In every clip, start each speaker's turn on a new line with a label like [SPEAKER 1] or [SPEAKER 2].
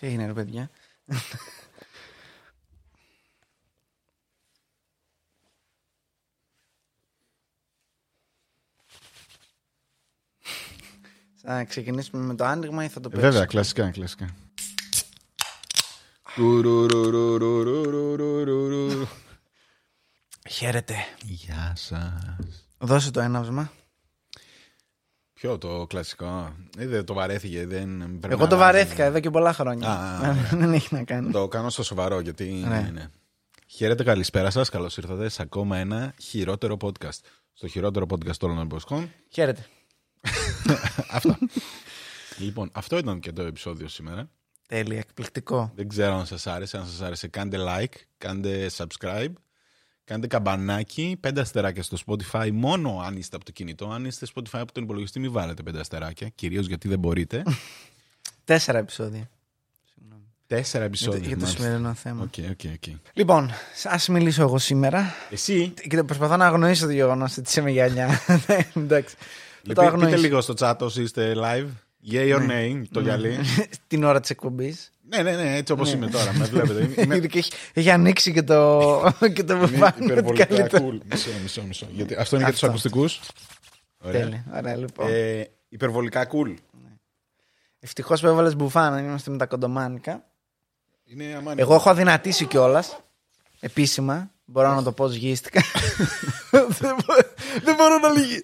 [SPEAKER 1] Τι έγινε παιδιά; Θα ξεκινήσουμε με το άνοιγμα ή θα το
[SPEAKER 2] ε,
[SPEAKER 1] παίξουμε.
[SPEAKER 2] Βέβαια, κλασικά, κλασικά.
[SPEAKER 1] Χαίρετε.
[SPEAKER 2] Γεια σας.
[SPEAKER 1] Δώσε το έναυσμα.
[SPEAKER 2] Ποιο το κλασικό; Ε, δεν το βαρέθηκε. Δεν πρέπει
[SPEAKER 1] Εγώ
[SPEAKER 2] να
[SPEAKER 1] το
[SPEAKER 2] αλλάζει.
[SPEAKER 1] βαρέθηκα εδώ και πολλά χρόνια.
[SPEAKER 2] Α,
[SPEAKER 1] Δεν έχει να κάνει.
[SPEAKER 2] Το κάνω στο σοβαρό γιατί.
[SPEAKER 1] Ναι.
[SPEAKER 2] Ναι. Χαίρετε, καλησπέρα σας. Καλώς ήρθατε σε ακόμα ένα χειρότερο podcast. Στο χειρότερο podcast όλων των εποχών.
[SPEAKER 1] Χαίρετε.
[SPEAKER 2] αυτό. λοιπόν, αυτό ήταν και το επεισόδιο σήμερα.
[SPEAKER 1] Τέλεια, εκπληκτικό.
[SPEAKER 2] Δεν ξέρω αν σας άρεσε. Αν σας άρεσε, κάντε like, κάντε subscribe, κάντε καμπανάκι, πέντε αστεράκια στο Spotify, μόνο αν είστε από το κινητό. Αν είστε Spotify από τον υπολογιστή, μην βάλετε πέντε αστεράκια, κυρίως γιατί δεν μπορείτε.
[SPEAKER 1] Τέσσερα επεισόδια.
[SPEAKER 2] Τέσσερα
[SPEAKER 1] Για το,
[SPEAKER 2] επεισόδια.
[SPEAKER 1] για το
[SPEAKER 2] μάλιστα.
[SPEAKER 1] σημερινό θέμα.
[SPEAKER 2] Οκ, οκ, οκ.
[SPEAKER 1] Λοιπόν, ας μιλήσω εγώ σήμερα.
[SPEAKER 2] Εσύ,
[SPEAKER 1] Και προσπαθώ να αγνοήσω το γεγονός ότι είσαι με γυαλιά. Ναι, Εντάξει. Θα το
[SPEAKER 2] λοιπόν, πείτε
[SPEAKER 1] αγνοήσω.
[SPEAKER 2] λίγο στο chat όσοι είστε live. Yay or nay, το γυαλί.
[SPEAKER 1] Την ώρα της εκπομπής.
[SPEAKER 2] Ναι, ναι, ναι, έτσι όπως είμαι τώρα. Με βλέπετε. Είμαι,
[SPEAKER 1] έχει, έχει ανοίξει και το, και το
[SPEAKER 2] είμαι
[SPEAKER 1] μπουφάνι. ότι
[SPEAKER 2] υπερβολικά
[SPEAKER 1] καλύτερα.
[SPEAKER 2] cool. Μισό, μισό, μισό. Γιατί αυτό είναι για τους
[SPEAKER 1] Αυτό.
[SPEAKER 2] ακουστικούς. Ωραία.
[SPEAKER 1] Τέλεια. Ωραία, λοιπόν.
[SPEAKER 2] Ε, υπερβολικά cool.
[SPEAKER 1] Ευτυχώς που έβαλες μπουφάνα, είμαστε με τα κοντομάνικα.
[SPEAKER 2] Είναι αμάνι.
[SPEAKER 1] Εγώ έχω αδυνατήσει κιόλας. Επίσημα. Μπορώ να το πω, σγίστηκα. δεν, μπο- δεν μπορώ να λύγει.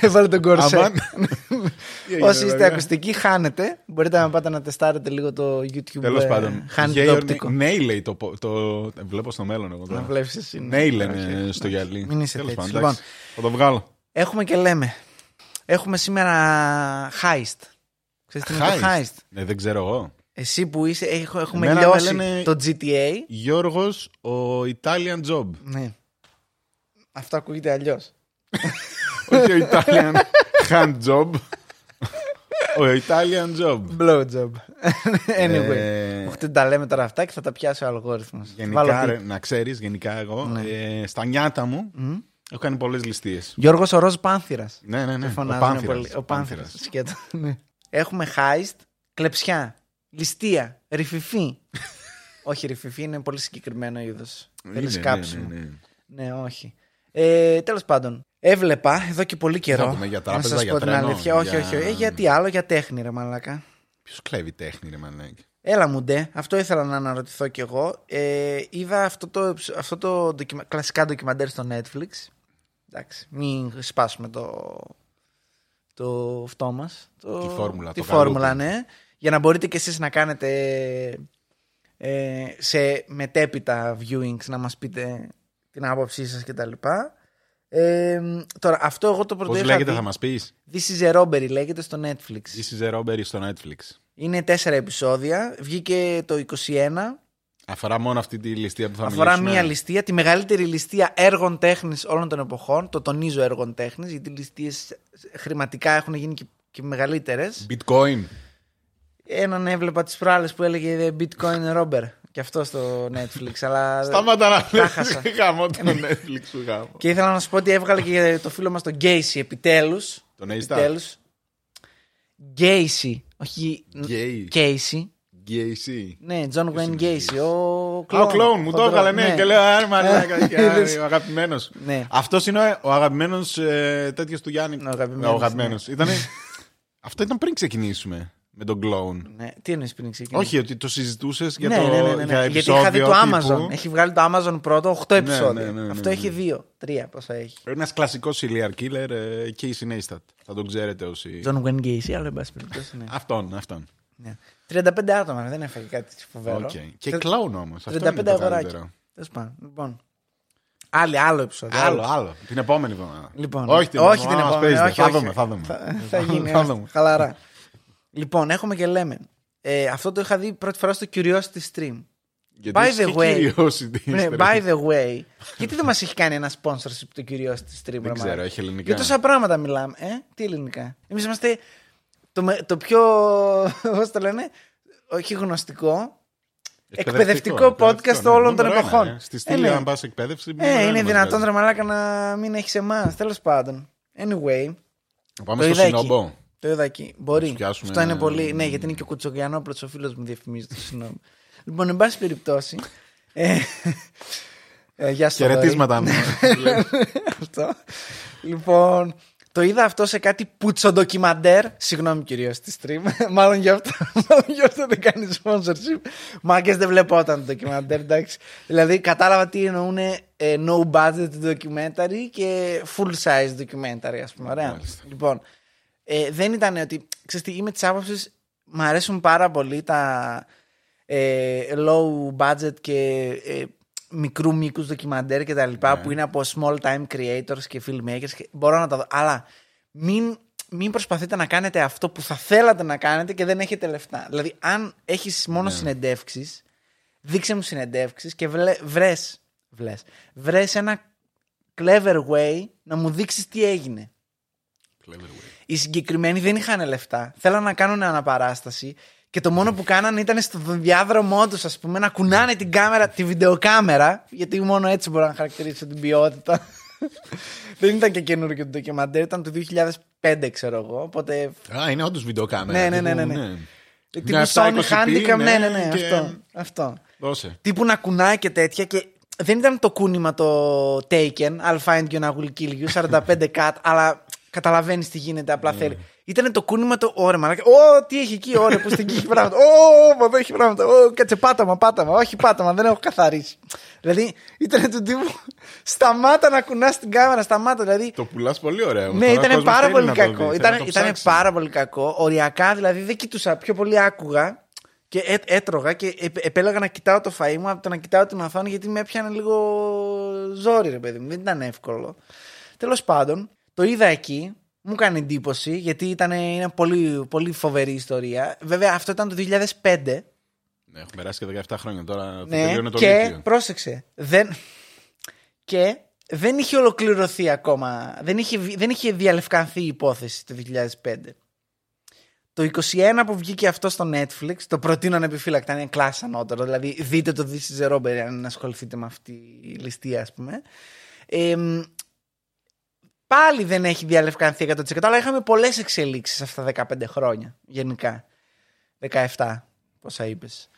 [SPEAKER 1] Έβαλε τον κορσέ.
[SPEAKER 2] Αμάν. Τι έγινε,
[SPEAKER 1] Όσοι είστε
[SPEAKER 2] βέβαια.
[SPEAKER 1] ακουστικοί, χάνετε. Μπορείτε να πάτε να τεστάρετε λίγο το YouTube.
[SPEAKER 2] Τέλος
[SPEAKER 1] ε,
[SPEAKER 2] πάντων.
[SPEAKER 1] Χάνετε
[SPEAKER 2] Gay
[SPEAKER 1] το
[SPEAKER 2] or
[SPEAKER 1] οπτικό.
[SPEAKER 2] Nay λέει το, πο- το. Βλέπω στο μέλλον εγώ
[SPEAKER 1] Να
[SPEAKER 2] τώρα.
[SPEAKER 1] βλέπεις εσύ.
[SPEAKER 2] Nay λένε
[SPEAKER 1] Όχι,
[SPEAKER 2] στο γυαλί.
[SPEAKER 1] Μην είσαι
[SPEAKER 2] Τέλος
[SPEAKER 1] τέτοιος.
[SPEAKER 2] πάντων, εντάξει. Θα το βγάλω.
[SPEAKER 1] Έχουμε και λέμε. Έχουμε σήμερα heist. Ξέρεις τι είναι το
[SPEAKER 2] Heist.
[SPEAKER 1] heist;
[SPEAKER 2] Ναι, δεν ξέρω εγώ.
[SPEAKER 1] Εσύ που είσαι, έχ- έχουμε
[SPEAKER 2] Εμένα με
[SPEAKER 1] λιώσει
[SPEAKER 2] λένε-
[SPEAKER 1] το GTA.
[SPEAKER 2] Γιώργος, ο Italian Job.
[SPEAKER 1] Ναι. Αυτό ακούγεται αλλιώς.
[SPEAKER 2] Όχι ο Italian Hand Job. Ο Italian Job.
[SPEAKER 1] Blowjob. anyway.
[SPEAKER 2] Ε,
[SPEAKER 1] Όχι, δεν τα λέμε τώρα αυτά και θα τα πιάσει ο αλγόριθμος.
[SPEAKER 2] Γενικά, ρε, να ξέρεις, γενικά εγώ,
[SPEAKER 1] Ναι.
[SPEAKER 2] ε, στα νιάτα μου, έχω κάνει πολλές ληστείες.
[SPEAKER 1] Γιώργος ο Ροζ Πάνθυρας.
[SPEAKER 2] Ναι, ναι, ναι.
[SPEAKER 1] Δεν
[SPEAKER 2] Ο
[SPEAKER 1] φωνάζουν
[SPEAKER 2] Πάνθυρας.
[SPEAKER 1] πολύ. Ο Πάνθυρας. Σκέτο. Ναι. Έχουμε heist, κλεψιά, ληστεία, ρηφιφή. όχι, ρηφιφή είναι πολύ συγκεκριμένο είδος.
[SPEAKER 2] Είναι,
[SPEAKER 1] Θέλει
[SPEAKER 2] ναι,
[SPEAKER 1] κάψιμο.
[SPEAKER 2] ναι, ναι.
[SPEAKER 1] Ναι, όχι. Ε, Τέλος πάντων, έβλεπα εδώ και πολύ καιρό.
[SPEAKER 2] θα πούμε, για
[SPEAKER 1] να
[SPEAKER 2] τράπεζα,
[SPEAKER 1] σας
[SPEAKER 2] για
[SPEAKER 1] πω την
[SPEAKER 2] τρένο,
[SPEAKER 1] αλήθεια. Όχι,
[SPEAKER 2] για-
[SPEAKER 1] όχι, όχι. Ε, γιατί άλλο, για τέχνη, ρε Μαλάκα.
[SPEAKER 2] Ποιος κλέβει τέχνη, ρε μαλάκα.
[SPEAKER 1] Έλα μου ντε, αυτό ήθελα να αναρωτηθώ κι εγώ. Ε, είδα αυτό το, αυτό το ντοκιμα- κλασικά ντοκιμαντέρ στο Netflix. Εντάξει, μην σπάσουμε το, το αυτό μας. Το,
[SPEAKER 2] Τη φόρμουλα,
[SPEAKER 1] Τη
[SPEAKER 2] το
[SPEAKER 1] φόρμουλα,
[SPEAKER 2] καλούπι.
[SPEAKER 1] ναι. Για να μπορείτε κι εσείς να κάνετε ε, σε μετέπειτα viewings να μας πείτε την άποψή σας κτλ. Ε, τώρα, αυτό εγώ το πρώτο
[SPEAKER 2] Πώς
[SPEAKER 1] είχα
[SPEAKER 2] λέγεται,
[SPEAKER 1] δει.
[SPEAKER 2] θα μας πεις;
[SPEAKER 1] This is a robbery λέγεται στο Netflix.
[SPEAKER 2] This is a robbery στο Netflix.
[SPEAKER 1] Είναι τέσσερα επεισόδια. Βγήκε το 21.
[SPEAKER 2] Αφορά μόνο αυτή τη ληστεία που θα
[SPEAKER 1] Αφορά
[SPEAKER 2] μιλήσουμε.
[SPEAKER 1] μία ληστεία, τη μεγαλύτερη ληστεία έργων τέχνης όλων των εποχών. Το τονίζω έργων τέχνης, γιατί οι ληστείες χρηματικά έχουν γίνει και, και μεγαλύτερες.
[SPEAKER 2] Bitcoin.
[SPEAKER 1] Έναν έβλεπα τις προάλλες που έλεγε Bitcoin Robber. Και αυτό στο Netflix. αλλά...
[SPEAKER 2] Σταμάτα να
[SPEAKER 1] τα χάσα.
[SPEAKER 2] λες. Γάμο το Netflix σου γάμο.
[SPEAKER 1] Και ήθελα να σου πω ότι έβγαλε και το φίλο μας τον Γκέισι επιτέλους.
[SPEAKER 2] Τον A-Star.
[SPEAKER 1] Επιτέλους. Γκέισι. Όχι.
[SPEAKER 2] Gay.
[SPEAKER 1] Κέισι.
[SPEAKER 2] Gacy.
[SPEAKER 1] Ναι, John Wayne Gacy. Ο
[SPEAKER 2] Α, ο κλόουν μου το
[SPEAKER 1] Χοντρό.
[SPEAKER 2] έβγαλε, ναι, και λέω Άρα μαλάκα, και
[SPEAKER 1] Είδες.
[SPEAKER 2] ο αγαπημένος.
[SPEAKER 1] Ναι.
[SPEAKER 2] Αυτός είναι ο- ο αγαπημένος τέτοιος του Γιάννη.
[SPEAKER 1] Ο αγαπημένος,
[SPEAKER 2] Ο αγαπημένος. Ήτανε- Αυτό ήταν πριν ξεκινήσουμε με τον κλόουν.
[SPEAKER 1] Ναι. Τι εννοείς πριν ξεκινήσει.
[SPEAKER 2] Όχι, ότι το συζητούσες για
[SPEAKER 1] ναι,
[SPEAKER 2] το
[SPEAKER 1] ναι, ναι, ναι, ναι.
[SPEAKER 2] για
[SPEAKER 1] Γιατί είχα δει το
[SPEAKER 2] επεισόδιο
[SPEAKER 1] Amazon.
[SPEAKER 2] τύπου.
[SPEAKER 1] Έχει βγάλει το Amazon πρώτο 8 επεισόδια.
[SPEAKER 2] ναι, ναι, ναι,
[SPEAKER 1] Αυτό
[SPEAKER 2] ναι.
[SPEAKER 1] έχει 2, 3 πόσα έχει.
[SPEAKER 2] Ένας κλασικός serial killer, ε, Casey Neistat. Θα τον ξέρετε όσοι.
[SPEAKER 1] John Wayne Gacy, αλλά εν πάση περιπτώσει. Ναι.
[SPEAKER 2] Αυτόν, αυτόν.
[SPEAKER 1] ναι. 35 άτομα, δεν έφαγε κάτι φοβερό.
[SPEAKER 2] Οκ. Και
[SPEAKER 1] Τε-
[SPEAKER 2] κλόουν όμως.
[SPEAKER 1] 35 αγοράκια. Τέλος πάντων. Λοιπόν. Άλλη, άλλο επεισόδιο.
[SPEAKER 2] Άλλο, άλλο. Την επόμενη εβδομάδα.
[SPEAKER 1] Λοιπόν,
[SPEAKER 2] όχι την
[SPEAKER 1] όχι
[SPEAKER 2] επόμενη.
[SPEAKER 1] την
[SPEAKER 2] μας
[SPEAKER 1] επόμενη.
[SPEAKER 2] παίζετε.
[SPEAKER 1] όχι,
[SPEAKER 2] Θα
[SPEAKER 1] όχι.
[SPEAKER 2] δούμε, θα δούμε.
[SPEAKER 1] Θα, θα γίνει.
[SPEAKER 2] Θα
[SPEAKER 1] ας-
[SPEAKER 2] δούμε.
[SPEAKER 1] Χαλαρά. Λοιπόν, έχουμε και λέμε. Ε, αυτό το είχα δει πρώτη φορά στο Curiosity Stream.
[SPEAKER 2] Γιατί
[SPEAKER 1] By
[SPEAKER 2] είσαι
[SPEAKER 1] the way-
[SPEAKER 2] curiosity,
[SPEAKER 1] ναι,
[SPEAKER 2] είστε,
[SPEAKER 1] by
[SPEAKER 2] ρε.
[SPEAKER 1] the way, γιατί δεν μας έχει κάνει ένα sponsorship το Curiosity Stream, ρε
[SPEAKER 2] Δεν ξέρω,
[SPEAKER 1] μάνα;
[SPEAKER 2] έχει ελληνικά.
[SPEAKER 1] Για τόσα πράγματα μιλάμε. Ε, τι ελληνικά; Εμείς είμαστε το, με- το πιο. Πώς το λένε, όχι γνωστικό. εκπαιδευτικό podcast
[SPEAKER 2] ναι,
[SPEAKER 1] όλων των
[SPEAKER 2] νούμερο ένα,
[SPEAKER 1] εποχών.
[SPEAKER 2] ε. Στη
[SPEAKER 1] Ε,
[SPEAKER 2] στήλη,
[SPEAKER 1] ναι.
[SPEAKER 2] αν πας εκπαίδευση. νούμερο
[SPEAKER 1] Ε,
[SPEAKER 2] ένα
[SPEAKER 1] είναι
[SPEAKER 2] μας
[SPEAKER 1] δυνατόν
[SPEAKER 2] βγάζει.
[SPEAKER 1] ρε μαλάκα να μην έχεις εμάς. Τέλος πάντων. Anyway,
[SPEAKER 2] Πάμε
[SPEAKER 1] το
[SPEAKER 2] στο
[SPEAKER 1] είδα εκεί.
[SPEAKER 2] Σινομπό.
[SPEAKER 1] Το Το είδα εκεί. Μπορεί.
[SPEAKER 2] τους πιάσουμε-
[SPEAKER 1] Αυτό είναι πολύ. Ναι, γιατί είναι και ο Κουτσογιανόπλο ο φίλος μου διαφημίζει το συγγνώμη. λοιπόν, εν πάση περιπτώσει. ε, ε, γεια σου, Θοδωρή.
[SPEAKER 2] Χαιρετίσματα.
[SPEAKER 1] αυτό. Λοιπόν, το είδα αυτό σε κάτι πουτσοντοκιμαντέρ. Συγγνώμη κυρίως στη stream. μάλλον γι' αυτό, μάλλον γι' αυτό δεν κάνει sponsorship. Μάγκε δεν βλέπω το ντοκιμαντέρ, εντάξει. Δηλαδή κατάλαβα τι εννοούν ε, no budget documentary και full size documentary, ας πούμε. Ωραία.
[SPEAKER 2] Μάλιστα.
[SPEAKER 1] Λοιπόν, ε, δεν ήταν ότι. Ξέρεις τι, είμαι της άποψης. Μ' αρέσουν πάρα πολύ τα ε, low budget και ε, μικρού μήκους ντοκιμαντέρ και τα λοιπά
[SPEAKER 2] Ναι.
[SPEAKER 1] που είναι από small time creators και filmmakers. Και μπορώ να τα δω. Αλλά μην, μην προσπαθείτε να κάνετε αυτό που θα θέλατε να κάνετε και δεν έχετε λεφτά. Δηλαδή, αν έχεις μόνο
[SPEAKER 2] Ναι.
[SPEAKER 1] συνεντεύξεις δείξε μου συνεντεύξεις και βλέ, βρες, βλες, βρες ένα clever way να μου δείξεις τι έγινε.
[SPEAKER 2] Clever way.
[SPEAKER 1] Οι συγκεκριμένοι δεν είχαν λεφτά. Θέλαν να κάνουν αναπαράσταση και το μόνο που κάνανε ήταν στο διάδρομό τους, ας πούμε, να κουνάνε την κάμερα, τη βιντεοκάμερα, γιατί μόνο έτσι μπορώ να χαρακτηρίσω την ποιότητα. δεν ήταν και καινούργιο το ντοκιμαντέρ, ήταν του 2005, ξέρω εγώ. Οπότε.
[SPEAKER 2] Α, είναι όντως βιντεοκάμερα.
[SPEAKER 1] Ναι, ναι, ναι,
[SPEAKER 2] τύπου,
[SPEAKER 1] ναι, ναι. Τύπου
[SPEAKER 2] Μια
[SPEAKER 1] Sony
[SPEAKER 2] 720p,
[SPEAKER 1] Handicam, ναι, ναι, ναι,
[SPEAKER 2] και-
[SPEAKER 1] αυτό. αυτό.
[SPEAKER 2] Δώσε.
[SPEAKER 1] Τύπου να κουνάει και τέτοια και δεν ήταν το κούνημα το Taken, I'll find you and I will kill you, 45 cut, αλλά καταλαβαίνεις τι γίνεται, απλά
[SPEAKER 2] Ναι.
[SPEAKER 1] θέλει. Ήταν το κούνημα το ωραία, μαλάκα. Ω, τι έχει εκεί, ωραία, πώ την έχει πράγματα. Ω, μα εδώ έχει πράγματα. Ω, κάτσε πάταμα, πάταμα. Όχι πάταμα, δεν έχω καθαρίσει. Δηλαδή, ήταν του τύπου. Σταμάτα να κουνάς την κάμερα, σταμάτα. Δηλαδή,
[SPEAKER 2] Το πουλάς πολύ ωραίο.
[SPEAKER 1] ναι,
[SPEAKER 2] Τώρα ο
[SPEAKER 1] ήταν
[SPEAKER 2] κόσμος
[SPEAKER 1] πάρα
[SPEAKER 2] θέλει
[SPEAKER 1] πολύ
[SPEAKER 2] να το
[SPEAKER 1] κακό.
[SPEAKER 2] δεις, θέλει
[SPEAKER 1] Ήταν,
[SPEAKER 2] να το
[SPEAKER 1] ήταν
[SPEAKER 2] ψάξει.
[SPEAKER 1] πάρα πολύ κακό. Οριακά δηλαδή δεν κοιτούσα. Πιο πολύ άκουγα και έ, έτρωγα και επ- επέλεγα να κοιτάω το φαΐ μου από το να κοιτάω την οθόνη γιατί με έπιανε λίγο ζόρι, ρε παιδί μου. Δεν ήταν εύκολο. Τέλος πάντων, το είδα εκεί. Μου έκανε εντύπωση γιατί ήταν είναι πολύ, πολύ φοβερή ιστορία. Βέβαια, αυτό ήταν το 2005.
[SPEAKER 2] Ναι, έχουν περάσει και 17 χρόνια τώρα. το
[SPEAKER 1] Ναι,
[SPEAKER 2] τελείωνε το
[SPEAKER 1] και
[SPEAKER 2] Λύκειο.
[SPEAKER 1] πρόσεξε. Δεν... Και δεν είχε ολοκληρωθεί ακόμα. Δεν είχε, βι- δεν είχε διαλευκανθεί η υπόθεση το 2005. Το 21 που βγήκε αυτό στο Netflix, το προτείνω ανεπιφύλακτα, είναι κλάση ανώτερο. Δηλαδή, δείτε το This is a Robbery αν ασχοληθείτε με αυτή η ληστεία, ας πούμε. Ε, μ, πάλι δεν έχει διαλευκανθεί 100%, αλλά είχαμε πολλές εξελίξεις αυτά τα 15 χρόνια γενικά. 17, πόσα είπες.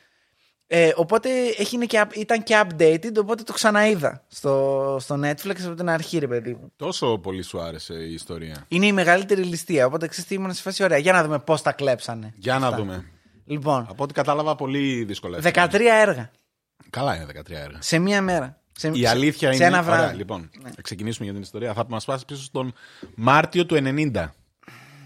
[SPEAKER 1] Ε, οπότε έγινε και, up- ήταν και updated, οπότε το ξαναείδα στο, στο Netflix από την αρχή, ρε παιδί μου.
[SPEAKER 2] Τόσο πολύ σου άρεσε η ιστορία.
[SPEAKER 1] Είναι η μεγαλύτερη ληστεία, οπότε ξέρεις τι ήμουν σε φάση ωραία. Για να δούμε πώς τα κλέψανε.
[SPEAKER 2] Για να
[SPEAKER 1] Αυτά.
[SPEAKER 2] δούμε.
[SPEAKER 1] Λοιπόν,
[SPEAKER 2] Από ό,τι κατάλαβα, πολύ δύσκολα.
[SPEAKER 1] 13 έργα
[SPEAKER 2] Καλά είναι 13 έργα.
[SPEAKER 1] σε μία μέρα. Σε,
[SPEAKER 2] Η
[SPEAKER 1] σε-
[SPEAKER 2] αλήθεια
[SPEAKER 1] σε
[SPEAKER 2] είναι.
[SPEAKER 1] ένα βράδυ.
[SPEAKER 2] Ωραία, λοιπόν, θα ξεκινήσουμε για την ιστορία. Θα μας πάσει πίσω στον Μάρτιο του 90.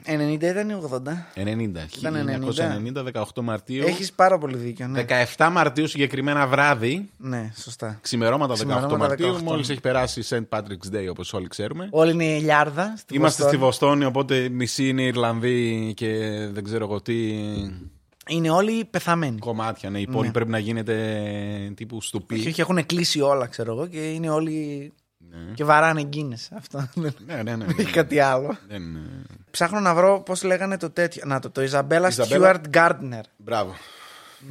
[SPEAKER 1] 90 ήταν ή 80.
[SPEAKER 2] 90.
[SPEAKER 1] Ήταν
[SPEAKER 2] 1990, 18 Μαρτίου.
[SPEAKER 1] Έχεις πάρα πολύ δίκιο. Ναι,
[SPEAKER 2] 17 Μαρτίου συγκεκριμένα βράδυ,
[SPEAKER 1] ναι σωστά.
[SPEAKER 2] ξημερώματα 18
[SPEAKER 1] Ξημερώματα
[SPEAKER 2] Μαρτίου,
[SPEAKER 1] 18.
[SPEAKER 2] μόλις έχει περάσει St. Patrick's Day όπως όλοι ξέρουμε.
[SPEAKER 1] Όλοι είναι ηλιάρδα. στη
[SPEAKER 2] Είμαστε
[SPEAKER 1] Βοστόνη.
[SPEAKER 2] στη Βοστόνη, οπότε μισή είναι Ιρλανδοί και δεν ξέρω εγώ τι
[SPEAKER 1] Είναι όλοι πεθαμένοι.
[SPEAKER 2] κομμάτια. Ναι, η πόλη
[SPEAKER 1] Ναι.
[SPEAKER 2] πρέπει να γίνεται τύπου στουπί.
[SPEAKER 1] Όχι, όχι, έχουν κλείσει όλα, ξέρω εγώ, και είναι όλοι.
[SPEAKER 2] Ναι.
[SPEAKER 1] και βαράνε γκίνες. Αυτό δεν
[SPEAKER 2] Ναι, ναι, ναι.
[SPEAKER 1] δεν έχει κάτι άλλο.
[SPEAKER 2] Δεν, ε,
[SPEAKER 1] Ψάχνω να βρω πώς λέγανε το τέτοιο. Να το, το Isabella
[SPEAKER 2] Isabella-
[SPEAKER 1] Stewart Gardner
[SPEAKER 2] Μπράβο.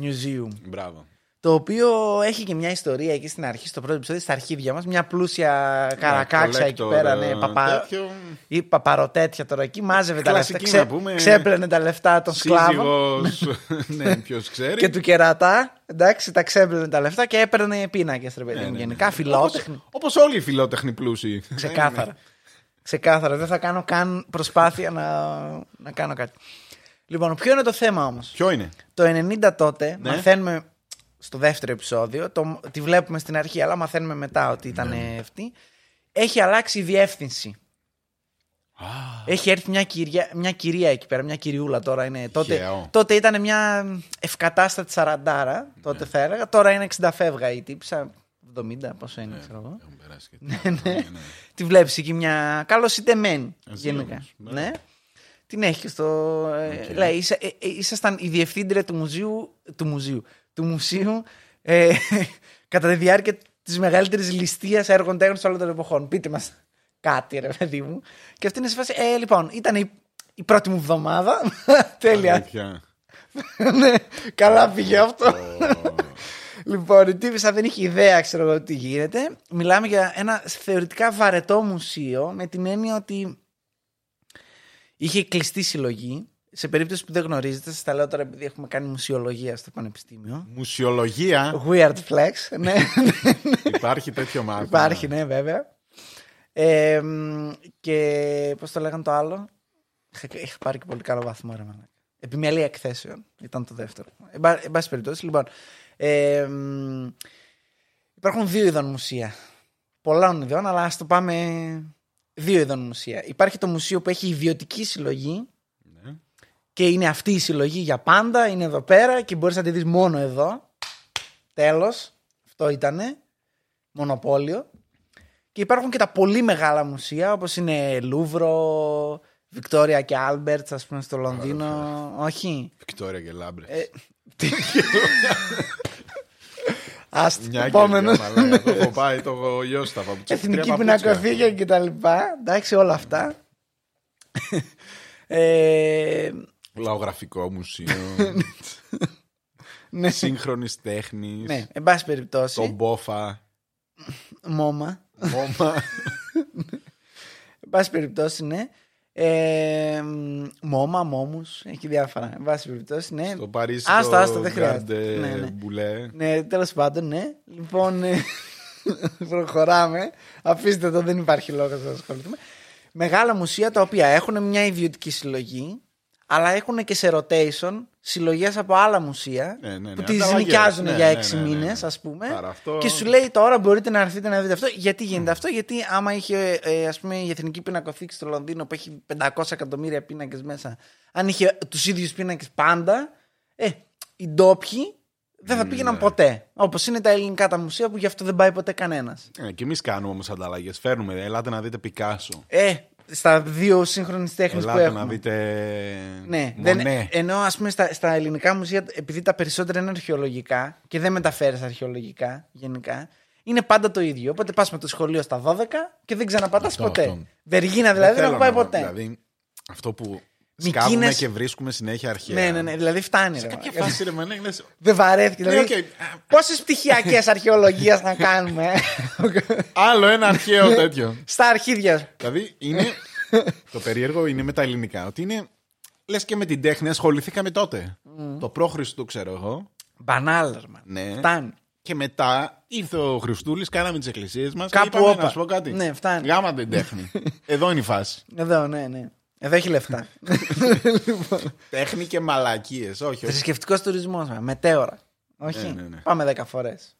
[SPEAKER 1] Museum.
[SPEAKER 2] Μπράβο.
[SPEAKER 1] Το οποίο έχει και μια ιστορία εκεί στην αρχή, στο πρώτο επεισόδιο, στα αρχίδια μας. Μια πλούσια καρακάξα εκεί
[SPEAKER 2] collector,
[SPEAKER 1] πέρα.
[SPEAKER 2] ε,
[SPEAKER 1] Ναι, παπα...
[SPEAKER 2] τέτοιο.
[SPEAKER 1] ή παπαροτέτια τώρα εκεί. Μάζευε τα λεφτά.
[SPEAKER 2] Κλασική να πούμε.
[SPEAKER 1] Ξέπλαινε τα λεφτά των σκλάβων
[SPEAKER 2] Σύζυγος, ναι, ποιος ξέρει.
[SPEAKER 1] και του κερατά. Εντάξει, τα ξέπλαινε τα λεφτά και έπαιρνε πίνακες, ρε παιδί
[SPEAKER 2] Ναι,
[SPEAKER 1] μου.
[SPEAKER 2] ναι, ναι.
[SPEAKER 1] Γενικά φιλότεχνη.
[SPEAKER 2] Όπως όλοι οι φιλότεχνοι πλούσιοι.
[SPEAKER 1] Ξεκάθαρα. Ξεκάθαρα. Δεν θα κάνω καν προσπάθεια να, να κάνω κάτι. Λοιπόν, ποιο είναι το θέμα όμως;
[SPEAKER 2] Ποιο είναι;
[SPEAKER 1] Το 90 τότε
[SPEAKER 2] Ναι.
[SPEAKER 1] μαθαίνουμε στο δεύτερο επεισόδιο, το, τη βλέπουμε στην αρχή, αλλά μαθαίνουμε μετά ότι ήταν
[SPEAKER 2] Ναι.
[SPEAKER 1] αυτή. Έχει αλλάξει η διεύθυνση.
[SPEAKER 2] Α,
[SPEAKER 1] Έχει έρθει μια κυρία, μια κυρία εκεί πέρα, μια κυριούλα τώρα είναι. Τότε,
[SPEAKER 2] Χαίο.
[SPEAKER 1] τότε ήταν μια ευκατάστατη σαραντάρα, τότε θα έλεγα. Τώρα είναι 60 φεύγα η τύψα. 70, πόσο είναι, ξέρω εγώ.
[SPEAKER 2] έχουν περάσει και
[SPEAKER 1] ναι.
[SPEAKER 2] ναι, ναι.
[SPEAKER 1] Τη βλέπεις εκεί μια καλοσιτεμένη.
[SPEAKER 2] Εσύ
[SPEAKER 1] Γενικά.
[SPEAKER 2] όμως, ναι.
[SPEAKER 1] Ναι. Την έχει και στο. ε,
[SPEAKER 2] Οκ.
[SPEAKER 1] λέει, είσαι, ε, ε, ήσασταν η διευθύντρια του μουζείου. Του μουζείου. Του μουσείου ε, κατά τη διάρκεια της μεγαλύτερης ληστείας έργων τέχνης όλων των εποχών. Πείτε μας κάτι, ρε παιδί μου. Και αυτή είναι σε φάση. Ε, λοιπόν, ήταν η, η πρώτη μου εβδομάδα. Τέλεια.
[SPEAKER 2] Αλήθεια.
[SPEAKER 1] ναι, καλά πήγε αυτό.
[SPEAKER 2] Ω,
[SPEAKER 1] Λοιπόν, η τύπησα δεν είχε ιδέα, ξέρω εγώ, τι γίνεται. Μιλάμε για ένα θεωρητικά βαρετό μουσείο με την έννοια ότι Είχε κλειστή συλλογή. Σε περίπτωση που δεν γνωρίζετε, σας τα λέω τώρα επειδή έχουμε κάνει μουσιολογία στο Πανεπιστήμιο.
[SPEAKER 2] Μουσιολογία.
[SPEAKER 1] Weird flex. ναι,
[SPEAKER 2] Υπάρχει τέτοιο μάθημα.
[SPEAKER 1] υπάρχει, ναι, βέβαια. Ε, μ, και πώς το λέγανε το άλλο; Είχα, είχα πάρει και πολύ καλό βαθμό, ρε μαλάκα. Επιμέλεια εκθέσεων ήταν το δεύτερο. Εν, πά- εν πάση περιπτώσει, λοιπόν. Ε, μ, υπάρχουν δύο είδων μουσεία. Πολλών ειδών, αλλά ας το πάμε δύο ειδών μουσεία. Υπάρχει το μουσείο που έχει ιδιωτική συλλογή
[SPEAKER 2] Ναι.
[SPEAKER 1] Και είναι αυτή η συλλογή για πάντα, είναι εδώ πέρα και μπορείς να τη δεις μόνο εδώ. Τέλος, αυτό ήτανε, μονοπόλιο. Και υπάρχουν και τα πολύ μεγάλα μουσεία όπως είναι Λούβρο, Βικτόρια και Άλμπερτς ας πούμε στο Λονδίνο. Όχι.
[SPEAKER 2] Βικτόρια και λάμπρες.
[SPEAKER 1] Ε, Άστο,
[SPEAKER 2] Μια και
[SPEAKER 1] επόμενο.
[SPEAKER 2] δυο, μαλάκα. Το έχω πάει, το έχω λιώσει τα παπούτσια.
[SPEAKER 1] Εθνική
[SPEAKER 2] Τρία παπούτσια.
[SPEAKER 1] πινακοθήκη και τα λοιπά. Εντάξει, όλα αυτά. ε,
[SPEAKER 2] Λαογραφικό μουσείο.
[SPEAKER 1] ναι,
[SPEAKER 2] Σύγχρονης τέχνης.
[SPEAKER 1] ναι, εν πάση περιπτώσει.
[SPEAKER 2] Το μπόφα.
[SPEAKER 1] Μόμα.
[SPEAKER 2] Μόμα.
[SPEAKER 1] Εν πάση περιπτώσει, ναι. Ε, μ, μόμα, μόμους, έχει διάφορα. Εν πάση περιπτώσει, ναι.
[SPEAKER 2] Στο Παρίσι.
[SPEAKER 1] Άστο,
[SPEAKER 2] το
[SPEAKER 1] άστο, δεν χρειάζεται.
[SPEAKER 2] Γκράντε
[SPEAKER 1] Ναι, ναι.
[SPEAKER 2] Μπουλέ.
[SPEAKER 1] Ναι, τέλος πάντων, ναι. Λοιπόν, ε, προχωράμε. Αφήστε το, δεν υπάρχει λόγος να ασχοληθούμε. Μεγάλα μουσεία τα οποία έχουν μια ιδιωτική συλλογή, αλλά έχουν και σε rotation συλλογές από άλλα μουσεία
[SPEAKER 2] Ναι, ναι, ναι.
[SPEAKER 1] που τις
[SPEAKER 2] Ανταλλαγές.
[SPEAKER 1] νοικιάζουν
[SPEAKER 2] Ναι,
[SPEAKER 1] για
[SPEAKER 2] ναι,
[SPEAKER 1] έξι
[SPEAKER 2] ναι, ναι, ναι.
[SPEAKER 1] μήνες, ας πούμε.
[SPEAKER 2] Άρα αυτό-
[SPEAKER 1] Και σου λέει τώρα μπορείτε να έρθετε να δείτε αυτό. Γιατί γίνεται αυτό, Γιατί άμα είχε ε, ας πούμε, η Εθνική Πινακοθήκη στο Λονδίνο που έχει 500 εκατομμύρια πίνακες μέσα, αν είχε τους ίδιους πίνακες πάντα, ε, οι ντόπιοι δεν θα πήγαιναν
[SPEAKER 2] Ναι.
[SPEAKER 1] ποτέ. Όπως είναι τα ελληνικά τα μουσεία που γι' αυτό δεν πάει ποτέ κανένας.
[SPEAKER 2] Ε, και εμείς κάνουμε όμως ανταλλαγές. Φέρνουμε. Ελάτε να δείτε Πικάσο.
[SPEAKER 1] Ε, στα δύο σύγχρονες τέχνες που
[SPEAKER 2] Ελάτε
[SPEAKER 1] έχουμε.
[SPEAKER 2] να δείτε.
[SPEAKER 1] Ναι,
[SPEAKER 2] Μονέ.
[SPEAKER 1] δεν, ενώ ας πούμε στα, στα ελληνικά μουσεία, επειδή τα περισσότερα είναι αρχαιολογικά και δεν μεταφέρει αρχαιολογικά γενικά, είναι πάντα το ίδιο. Οπότε πας με το σχολείο στα 12 και δεν ξαναπατάς
[SPEAKER 2] Αυτό,
[SPEAKER 1] ποτέ.
[SPEAKER 2] αυτό.
[SPEAKER 1] Βεργίνα δηλαδή δεν,
[SPEAKER 2] θέλω
[SPEAKER 1] έχω πάει
[SPEAKER 2] να-
[SPEAKER 1] ποτέ.
[SPEAKER 2] Δηλαδή, αυτό που
[SPEAKER 1] Μυκήνες-
[SPEAKER 2] σκάβουμε και βρίσκουμε συνέχεια αρχαία.
[SPEAKER 1] ναι, ναι, ναι, δηλαδή φτάνει.
[SPEAKER 2] Σε
[SPEAKER 1] ρε,
[SPEAKER 2] κάποια
[SPEAKER 1] μαλάκα.
[SPEAKER 2] φάση ρε μανέ, λες,
[SPEAKER 1] Δεν βαρέθηκε.
[SPEAKER 2] Ναι,
[SPEAKER 1] Δηλαδή,
[SPEAKER 2] οκ.
[SPEAKER 1] Πόσες πτυχιακές αρχαιολογίες να κάνουμε ε;
[SPEAKER 2] Άλλο ένα αρχαίο τέτοιο.
[SPEAKER 1] στα αρχίδια.
[SPEAKER 2] δηλαδή είναι. το περίεργο είναι με τα ελληνικά. Ότι είναι. Λες και με την τέχνη ασχοληθήκαμε τότε. Το προ-Χριστού ξέρω εγώ.
[SPEAKER 1] Μπανάλ, ρε, man.
[SPEAKER 2] Ναι.
[SPEAKER 1] Φτάνει.
[SPEAKER 2] Και μετά ήρθε ο Χριστούλης, κάναμε τις εκκλησίες μας.
[SPEAKER 1] Κάπου
[SPEAKER 2] και είπαμε,
[SPEAKER 1] όπα.
[SPEAKER 2] να σου πω κάτι.
[SPEAKER 1] Ναι, φτάνει.
[SPEAKER 2] Γάμα την τέχνη. Εδώ είναι η φάση.
[SPEAKER 1] Εδώ, ναι, ναι. Εδώ έχει λεφτά.
[SPEAKER 2] Τέχνη και μαλακίες. Όχι, όχι.
[SPEAKER 1] Θρησκευτικός τουρισμός, μετέωρα. Όχι.
[SPEAKER 2] Ναι, ναι, ναι.
[SPEAKER 1] Πάμε 10 φορές.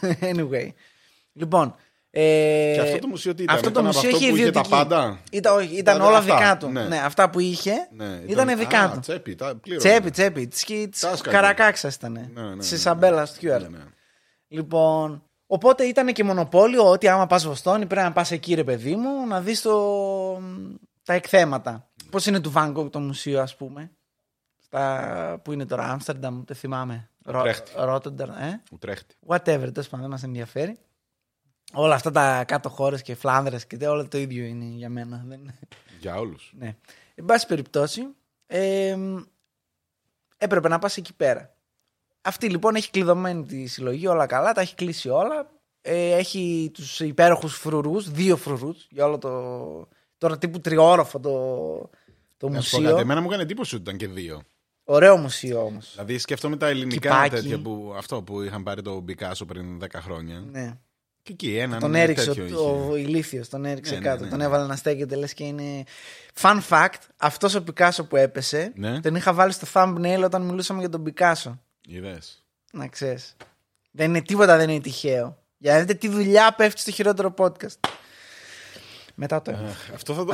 [SPEAKER 1] anyway. Λοιπόν. Ε,
[SPEAKER 2] Και αυτό το μουσείο τι ήταν,
[SPEAKER 1] Αυτό το
[SPEAKER 2] ήταν από
[SPEAKER 1] μουσείο
[SPEAKER 2] αυτό
[SPEAKER 1] είχε
[SPEAKER 2] που είχε τα
[SPEAKER 1] ιδιωτική.
[SPEAKER 2] πάντα;
[SPEAKER 1] Ήταν, όχι, ήταν
[SPEAKER 2] Ήταν
[SPEAKER 1] όλα
[SPEAKER 2] αυτά,
[SPEAKER 1] δικά του.
[SPEAKER 2] ναι.
[SPEAKER 1] Ναι. αυτά που είχε
[SPEAKER 2] Ναι,
[SPEAKER 1] ήταν, δικά
[SPEAKER 2] α,
[SPEAKER 1] του.
[SPEAKER 2] Τσέπη, τα πλήρωμα.
[SPEAKER 1] Τσέπη, τσέπη. Τη
[SPEAKER 2] Τάσκαλε.
[SPEAKER 1] Καρακάξα ήταν.
[SPEAKER 2] Ναι, ναι,
[SPEAKER 1] Της
[SPEAKER 2] ναι,
[SPEAKER 1] Ισαμπέλα Στιούαρτ.
[SPEAKER 2] Ναι, ναι.
[SPEAKER 1] Λοιπόν. Οπότε ήταν και μονοπόλιο ότι άμα πας Βοστόνη πρέπει να πας εκεί, ρε παιδί μου, να δεις το... τα εκθέματα. Πώς είναι του Van Gogh το μουσείο, ας πούμε; Στα... Που είναι τώρα, Άμστερνταμ, δεν θυμάμαι.
[SPEAKER 2] Ουτρέχτη.
[SPEAKER 1] Ρότερνταμ, ε;
[SPEAKER 2] Ουτρέχτη.
[SPEAKER 1] Whatever, τέλος πάντων, δεν μας ενδιαφέρει. Όλα αυτά τα κάτω χώρες και Φλάνδρες και τέτοια, όλα το ίδιο είναι για μένα. Δεν...
[SPEAKER 2] Για όλους.
[SPEAKER 1] Ναι. Εν πάση περιπτώσει, ε, έπρεπε να πας εκεί πέρα. Αυτή λοιπόν έχει κλειδωμένη τη συλλογή, όλα καλά, τα έχει κλείσει όλα. Ε, έχει τους υπέροχους φρουρούς, δύο φρουρούς για όλο το... Τώρα τύπου τριόροφο το, το
[SPEAKER 2] Να σου πω
[SPEAKER 1] μουσείο.
[SPEAKER 2] κάτι, εμένα μου έκανε εντύπωση ότι ήταν και δύο.
[SPEAKER 1] Ωραίο μουσείο όμως.
[SPEAKER 2] Δηλαδή σκέφτομαι τα ελληνικά
[SPEAKER 1] Κυπάκι.
[SPEAKER 2] τέτοια που, αυτό που είχαν πάρει το Μπικάσο πριν 10 χρόνια.
[SPEAKER 1] Ναι.
[SPEAKER 2] Και εκεί έναν
[SPEAKER 1] Τον έριξε
[SPEAKER 2] τέτοιο
[SPEAKER 1] ο,
[SPEAKER 2] είχε.
[SPEAKER 1] ο ηλίθιος, τον έριξε
[SPEAKER 2] Ναι, ναι,
[SPEAKER 1] κάτω.
[SPEAKER 2] ναι,
[SPEAKER 1] τον
[SPEAKER 2] ναι.
[SPEAKER 1] έβαλε να στέκεται λες και είναι... Fun fact, αυτός ο Πικάσο που έπεσε,
[SPEAKER 2] Ναι.
[SPEAKER 1] τον είχα βάλει στο thumbnail όταν μιλούσαμε για τον Πικάσο.
[SPEAKER 2] Είδες.
[SPEAKER 1] Να ξέρεις. Δεν είναι τίποτα, δεν είναι τυχαίο. Για να δείτε τι δουλειά πέφτει στο χειρότερο podcast. Μετά το έβαλα.
[SPEAKER 2] Αχ, Αυτό θα το,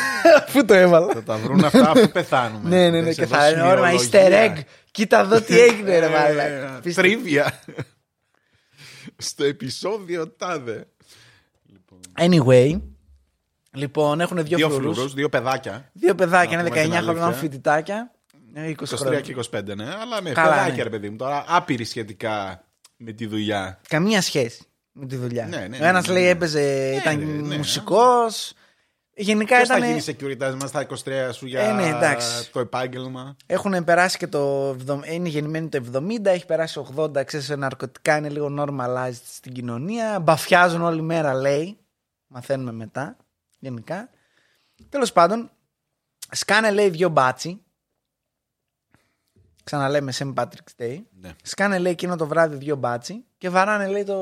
[SPEAKER 1] Πού το έβαλα;
[SPEAKER 2] θα τα βρουν αυτά αφού πεθάνουμε.
[SPEAKER 1] ναι, ναι, ναι.
[SPEAKER 2] Δεν
[SPEAKER 1] Και
[SPEAKER 2] σε
[SPEAKER 1] θα
[SPEAKER 2] δώσει
[SPEAKER 1] είναι όρμα
[SPEAKER 2] μυρολογία.
[SPEAKER 1] easter egg. Κοίτα εδώ τι έγινε, ρε
[SPEAKER 2] Ε,
[SPEAKER 1] μάλλον.
[SPEAKER 2] Τρίβια. Στο επεισόδιο τάδε.
[SPEAKER 1] Anyway. Λοιπόν, έχουν δύο,
[SPEAKER 2] Δύο
[SPEAKER 1] φρουρούς.
[SPEAKER 2] φλουρούς, δύο παιδάκια.
[SPEAKER 1] Δύο παιδάκια,
[SPEAKER 2] Να
[SPEAKER 1] είναι
[SPEAKER 2] πούμε την
[SPEAKER 1] 19 χρονών
[SPEAKER 2] αλήθεια.
[SPEAKER 1] φοιτητάκια. Ε, 20
[SPEAKER 2] 23
[SPEAKER 1] χρόνια.
[SPEAKER 2] και 25, ναι. Αλλά ναι,
[SPEAKER 1] Καλά,
[SPEAKER 2] παιδάκια,
[SPEAKER 1] ναι.
[SPEAKER 2] ρε παιδί μου. Τώρα άπειροι σχετικά με τη δουλειά.
[SPEAKER 1] Καμία σχέση με τη δουλειά.
[SPEAKER 2] Ναι, ναι,
[SPEAKER 1] Ο ένας
[SPEAKER 2] ναι,
[SPEAKER 1] λέει
[SPEAKER 2] ναι.
[SPEAKER 1] έπαιζε, ήταν
[SPEAKER 2] ναι, ναι.
[SPEAKER 1] μουσικός. Γενικά
[SPEAKER 2] Ποιος θα
[SPEAKER 1] ήταν.
[SPEAKER 2] γίνει security μας στα 23 σου για
[SPEAKER 1] Ε, ναι, εντάξει.
[SPEAKER 2] το επάγγελμα;
[SPEAKER 1] Έχουν περάσει και το. 70 Είναι γεννημένοι το 70, έχει περάσει 80, ξέρεις, σε ναρκωτικά είναι λίγο normalized στην κοινωνία. Μπαφιάζουν όλη μέρα, λέει. Μαθαίνουμε μετά, γενικά. Τέλος πάντων, Σκάνε λέει δύο μπάτσι. Ξαναλέμε St. Patrick's Day.
[SPEAKER 2] Ναι.
[SPEAKER 1] Σκάνε λέει εκείνο το βράδυ δύο μπάτσι και βαράνε λέει το.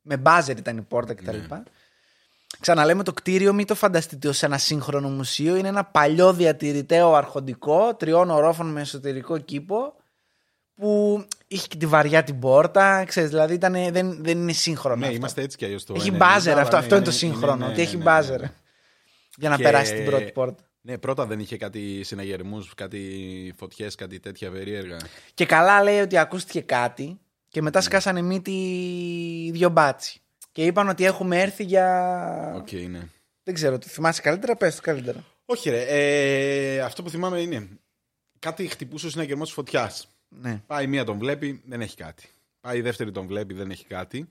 [SPEAKER 1] Με μπάζερ ήταν η πόρτα κτλ.
[SPEAKER 2] Ναι.
[SPEAKER 1] Ξαναλέμε το κτίριο, μην το φανταστείτε ως ένα σύγχρονο μουσείο. Είναι ένα παλιό διατηρηταίο αρχοντικό, τριών ορόφων με εσωτερικό κήπο, που είχε και τη βαριά την πόρτα. Ξέρεις, δηλαδή ήτανε- δεν, δεν είναι σύγχρονο.
[SPEAKER 2] Ναι,
[SPEAKER 1] αυτό.
[SPEAKER 2] είμαστε έτσι κι αλλιώς το.
[SPEAKER 1] Έχει
[SPEAKER 2] 90,
[SPEAKER 1] μπάζερ
[SPEAKER 2] αλλά
[SPEAKER 1] αυτό,
[SPEAKER 2] ναι,
[SPEAKER 1] αυτό είναι το
[SPEAKER 2] είναι-
[SPEAKER 1] σύγχρονο.
[SPEAKER 2] ναι,
[SPEAKER 1] ότι
[SPEAKER 2] ναι,
[SPEAKER 1] έχει
[SPEAKER 2] ναι,
[SPEAKER 1] μπάζερ.
[SPEAKER 2] ναι.
[SPEAKER 1] Για να
[SPEAKER 2] Και-
[SPEAKER 1] περάσει την πρώτη πόρτα.
[SPEAKER 2] Ναι, πρώτα δεν είχε κάτι συναγερμούς, κάτι φωτιές, κάτι τέτοια περίεργα.
[SPEAKER 1] Και καλά λέει ότι ακούστηκε κάτι και μετά σκάσανε μύτη δυο μπάτσοι. Και είπαν ότι έχουμε έρθει για.
[SPEAKER 2] Οκ, ναι.
[SPEAKER 1] Δεν ξέρω, το θυμάσαι καλύτερα, πες το καλύτερα.
[SPEAKER 2] Όχι, ρε. Ε, αυτό που θυμάμαι είναι. Κάτι χτυπούσε ο συναγερμός της φωτιάς.
[SPEAKER 1] Ναι.
[SPEAKER 2] Πάει η μία τον βλέπει, δεν έχει κάτι. Πάει η δεύτερη τον βλέπει, δεν έχει κάτι.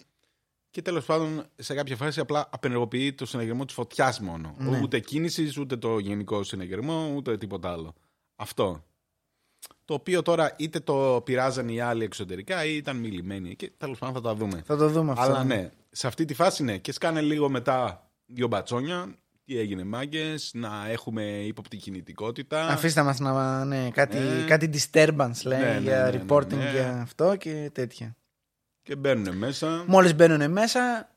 [SPEAKER 2] Και τέλος πάντων, σε κάποια φάση απλά απενεργοποιεί το συναγερμό της φωτιάς μόνο.
[SPEAKER 1] Ναι.
[SPEAKER 2] Ούτε κίνησης, ούτε το γενικό συναγερμό, ούτε τίποτα άλλο. Αυτό. Το οποίο τώρα είτε το πειράζαν οι άλλοι εξωτερικά ή ήταν μιλημένοι. Και τέλος πάντων θα τα δούμε.
[SPEAKER 1] Θα το δούμε αυτό.
[SPEAKER 2] Αλλά ναι, σε αυτή τη φάση ναι. Και σκάνε λίγο μετά δύο μπατσόνια. Τι έγινε, μάγκες, να έχουμε ύποπτη κινητικότητα.
[SPEAKER 1] Αφήστε μας να. Ναι, κάτι,
[SPEAKER 2] Ναι.
[SPEAKER 1] κάτι disturbance λέει
[SPEAKER 2] Ναι, ναι,
[SPEAKER 1] για
[SPEAKER 2] ναι, ναι,
[SPEAKER 1] reporting
[SPEAKER 2] ναι.
[SPEAKER 1] για αυτό και τέτοια.
[SPEAKER 2] Και μπαίνουν μέσα.
[SPEAKER 1] Μόλις μπαίνουν μέσα,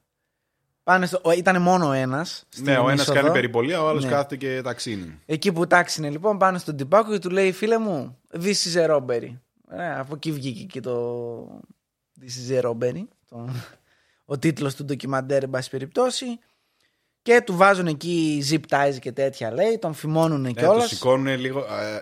[SPEAKER 1] πάνε στο... ήταν μόνο ένας. στην
[SPEAKER 2] Ναι, ο ένας
[SPEAKER 1] είσοδο.
[SPEAKER 2] κάνει περιπολία, ο άλλος
[SPEAKER 1] Ναι.
[SPEAKER 2] κάθεται και ταξίνει.
[SPEAKER 1] Εκεί που τάξινε λοιπόν πάνω στον τυπάκο και του λέει φίλε μου, this is a robbery. Ε, από εκεί βγήκε και το this is a robbery. Το... Ο τίτλος του ντοκιμαντέρ εν πάση περιπτώσει. Και του βάζουν εκεί zip ties και τέτοια λέει, τον φημώνουν
[SPEAKER 2] Ναι,
[SPEAKER 1] κιόλας.
[SPEAKER 2] το σηκώνουν λίγο. ε,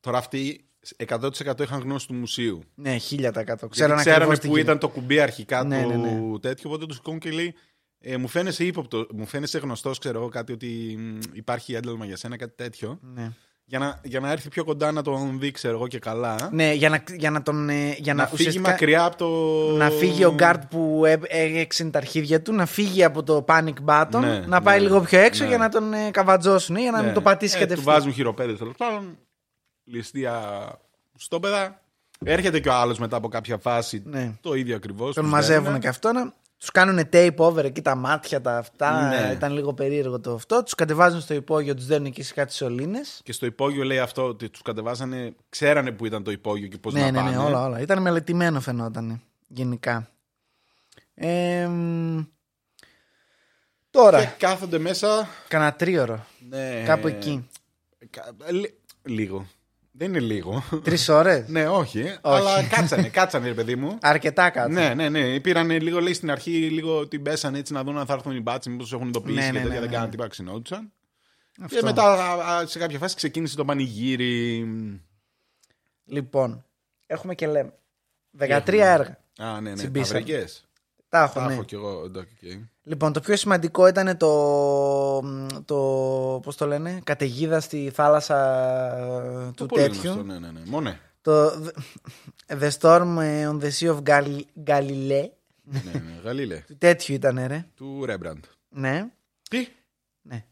[SPEAKER 2] τώρα αυτοί 100% είχαν γνώση του μουσείου.
[SPEAKER 1] Ναι, 1000%. Ξέρανε
[SPEAKER 2] Γιατί ξέρανε
[SPEAKER 1] ακριβώς τι
[SPEAKER 2] που
[SPEAKER 1] γίνεται.
[SPEAKER 2] ήταν το κουμπί αρχικά
[SPEAKER 1] Ναι,
[SPEAKER 2] του
[SPEAKER 1] ναι, ναι.
[SPEAKER 2] τέτοιο, οπότε τους σηκώνουν και λέει. Ε, μου φαίνεσαι ύποπτο, μου φαίνεσαι γνωστός, ξέρω εγώ, κάτι ότι μ, υπάρχει ένταλμα για σένα, κάτι τέτοιο.
[SPEAKER 1] Ναι.
[SPEAKER 2] Για να, για να έρθει πιο κοντά να τον δει, ξέρω εγώ και καλά.
[SPEAKER 1] ναι, για να, για να τον. ε, Για να,
[SPEAKER 2] να φύγει
[SPEAKER 1] ουσιαστικά-
[SPEAKER 2] μακριά από το.
[SPEAKER 1] Να φύγει ο γκάρτ που έ- έγεξε τα αρχίδια του, να φύγει από το panic button,
[SPEAKER 2] Ναι,
[SPEAKER 1] να πάει
[SPEAKER 2] ναι,
[SPEAKER 1] λίγο πιο έξω
[SPEAKER 2] ναι.
[SPEAKER 1] για να τον ε, καβατζώσουν ή για να
[SPEAKER 2] Ναι.
[SPEAKER 1] μην το πατήσει
[SPEAKER 2] ε,
[SPEAKER 1] κατευθείαν.
[SPEAKER 2] Του βάζουν χειροπέδες τέλος πάντων. Ληστεία στόπεδα. Έρχεται και ο άλλος μετά από κάποια φάση.
[SPEAKER 1] Ναι.
[SPEAKER 2] Το ίδιο ακριβώς.
[SPEAKER 1] Τον μαζεύουν και αυτό να τους κάνουν tape over εκεί τα μάτια, τα αυτά.
[SPEAKER 2] Ναι.
[SPEAKER 1] Ήταν λίγο περίεργο το αυτό. Τους κατεβάζουν στο υπόγειο, τους δίνουν εκεί σε κάτι σωλήνες.
[SPEAKER 2] Και στο υπόγειο λέει αυτό ότι τους κατεβάζανε, ξέρανε που ήταν το υπόγειο και πώς
[SPEAKER 1] Ναι,
[SPEAKER 2] να
[SPEAKER 1] ναι,
[SPEAKER 2] πάνε.
[SPEAKER 1] ναι, όλα, όλα. Ήταν μελετημένο φαινόταν γενικά. Ε, μ, τώρα,
[SPEAKER 2] Και κάθονται μέσα.
[SPEAKER 1] κανένα τρίωρο.
[SPEAKER 2] Ναι,
[SPEAKER 1] Κάπου εκεί.
[SPEAKER 2] κα- λι- λίγο. Δεν είναι λίγο.
[SPEAKER 1] Τρεις ώρες;
[SPEAKER 2] ναι, όχι, Αλλά κάτσανε, κάτσανε, ρε παιδί μου.
[SPEAKER 1] Αρκετά κάτω.
[SPEAKER 2] ναι, ναι, ναι. Πήραν λίγο, λέει στην αρχή, λίγο την πέσανε έτσι να δουν αν θα έρθουν οι μπάτσι, μήπως τους έχουν εντοπίσει
[SPEAKER 1] Ναι,
[SPEAKER 2] και
[SPEAKER 1] ναι,
[SPEAKER 2] τέτοια.
[SPEAKER 1] ναι,
[SPEAKER 2] δεν
[SPEAKER 1] ναι.
[SPEAKER 2] κάναν τίποτα, ξυνόντουσαν.
[SPEAKER 1] Αυτό.
[SPEAKER 2] Και μετά α, α, σε κάποια φάση ξεκίνησε το πανηγύρι.
[SPEAKER 1] Λοιπόν, έχουμε και λέμε. 13
[SPEAKER 2] έχουμε;
[SPEAKER 1] έργα.
[SPEAKER 2] Α, ναι, ναι.
[SPEAKER 1] Τσιμπήσαμε.
[SPEAKER 2] Παυρικές.
[SPEAKER 1] Τα έχω,
[SPEAKER 2] Τα
[SPEAKER 1] ναι.
[SPEAKER 2] έχω κι εγώ. εντάξει, οκ.
[SPEAKER 1] Λοιπόν, το πιο σημαντικό ήταν το. το πώς το λένε, καταιγίδα στη θάλασσα ε,
[SPEAKER 2] Το
[SPEAKER 1] του
[SPEAKER 2] πολύ
[SPEAKER 1] τέτοιου.
[SPEAKER 2] γνωστό, ναι, ναι, ναι. Μόνε.
[SPEAKER 1] Το The Storm ε, on the Sea of Gal- Galilee.
[SPEAKER 2] ναι, ναι. Galilee.
[SPEAKER 1] Του τέτοιου ήταν, ρε.
[SPEAKER 2] Του Ρέμπραντ.
[SPEAKER 1] Ναι.
[SPEAKER 2] Τι;
[SPEAKER 1] Ναι.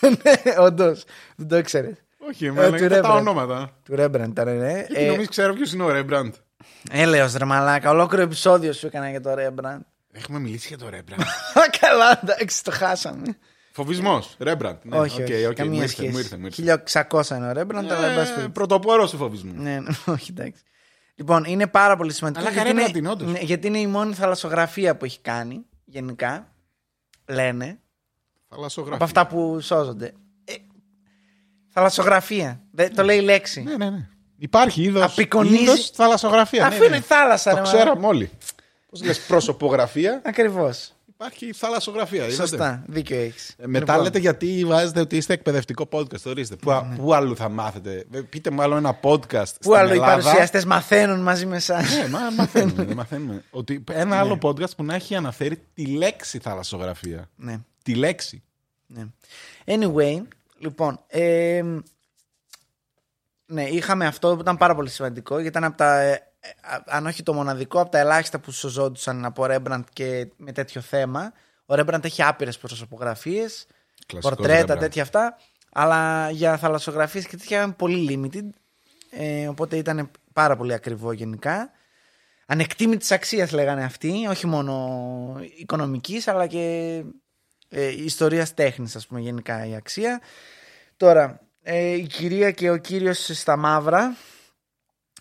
[SPEAKER 1] ναι, όντως. Δεν το ήξερες.
[SPEAKER 2] Όχι,
[SPEAKER 1] Ε,
[SPEAKER 2] με
[SPEAKER 1] του
[SPEAKER 2] λέγανε τα
[SPEAKER 1] Rembrandt.
[SPEAKER 2] ονόματα.
[SPEAKER 1] Του Rembrandt ήταν, ρε.
[SPEAKER 2] Γιατί νομίζεις ξέρω ποιος είναι ο Ρέμπραντ.
[SPEAKER 1] Έλεος ρε μαλάκα, ολόκληρο επεισόδιο σου έκανα για το Rembrandt.
[SPEAKER 2] Έχουμε μιλήσει για το Ρέμπραντ.
[SPEAKER 1] Α, Καλά, εντάξει, το χάσαμε.
[SPEAKER 2] Φοβισμός. Ρέμπραντ. Ναι,
[SPEAKER 1] όχι,
[SPEAKER 2] οκ,
[SPEAKER 1] όχι,
[SPEAKER 2] οκ,
[SPEAKER 1] καμία
[SPEAKER 2] μου ήρθε,
[SPEAKER 1] σχέση.
[SPEAKER 2] μου ήρθε, μου ήρθε.
[SPEAKER 1] 1600 είναι ο Rembrandt, αλλά εν πάση
[SPEAKER 2] Ε,
[SPEAKER 1] περιπτώσει.
[SPEAKER 2] Πρωτοπόρο του φοβισμού.
[SPEAKER 1] Ναι, ναι, όχι, εντάξει. Λοιπόν, είναι πάρα πολύ σημαντικό.
[SPEAKER 2] Αλλά
[SPEAKER 1] γιατί,
[SPEAKER 2] κανένα
[SPEAKER 1] είναι,
[SPEAKER 2] την, όντως.
[SPEAKER 1] ναι, γιατί είναι η μόνη θαλασσογραφία που έχει κάνει, γενικά. Λένε.
[SPEAKER 2] Θαλασσογραφία.
[SPEAKER 1] Από αυτά που σώζονται. Ε, θαλασσογραφία. Δεν, το λέει η λέξη.
[SPEAKER 2] Ναι, ναι, ναι. Υπάρχει είδο.
[SPEAKER 1] Απεικονίζει-
[SPEAKER 2] θαλασσογραφία.
[SPEAKER 1] Αφού
[SPEAKER 2] ναι,
[SPEAKER 1] είναι
[SPEAKER 2] ναι.
[SPEAKER 1] θάλασσα,
[SPEAKER 2] Το
[SPEAKER 1] ρε,
[SPEAKER 2] ξέραμε όλοι. Πώς λες, προσωπογραφία.
[SPEAKER 1] Ακριβώς.
[SPEAKER 2] Υπάρχει θαλασσογραφία. είδατε.
[SPEAKER 1] Σωστά. Δίκιο έχεις.
[SPEAKER 2] Ε, μετά λέτε γιατί βάζετε ότι είστε εκπαιδευτικό podcast. Ορίστε. Πού, α- πού αλλού θα μάθετε; Ε, Πείτε μου άλλο ένα podcast.
[SPEAKER 1] Ναι, Πού άλλο οι
[SPEAKER 2] Ελλάδα.
[SPEAKER 1] παρουσιαστές μαθαίνουν μαζί με εσάς;
[SPEAKER 2] Ναι, μα, μαθαίνουμε, ναι, μαθαίνουμε. Ότι ένα
[SPEAKER 1] Ναι.
[SPEAKER 2] άλλο podcast που να έχει αναφέρει τη λέξη θαλασσογραφία.
[SPEAKER 1] ναι.
[SPEAKER 2] Τη λέξη.
[SPEAKER 1] Ναι. Anyway, λοιπόν. ε, ναι, είχαμε αυτό που ήταν πάρα πολύ σημαντικό γιατί ήταν από τα. ε, ε, αν όχι το μοναδικό, από τα ελάχιστα που σωζόντουσαν από Rembrandt και με τέτοιο θέμα. Ο Rembrandt έχει άπειρες προσωπογραφίες,
[SPEAKER 2] Κλασικός
[SPEAKER 1] πορτρέτα,
[SPEAKER 2] Rembrandt.
[SPEAKER 1] τέτοια αυτά. Αλλά για θαλασσογραφίες και τέτοια ήταν πολύ limited. Ε, οπότε ήταν πάρα πολύ ακριβό γενικά. Ανεκτήμητη αξίας λέγανε αυτοί, όχι μόνο οικονομικής, αλλά και ε, ιστορίας τέχνης, ας πούμε, γενικά η αξία. Τώρα, ε, η κυρία και ο κύριος στα μαύρα.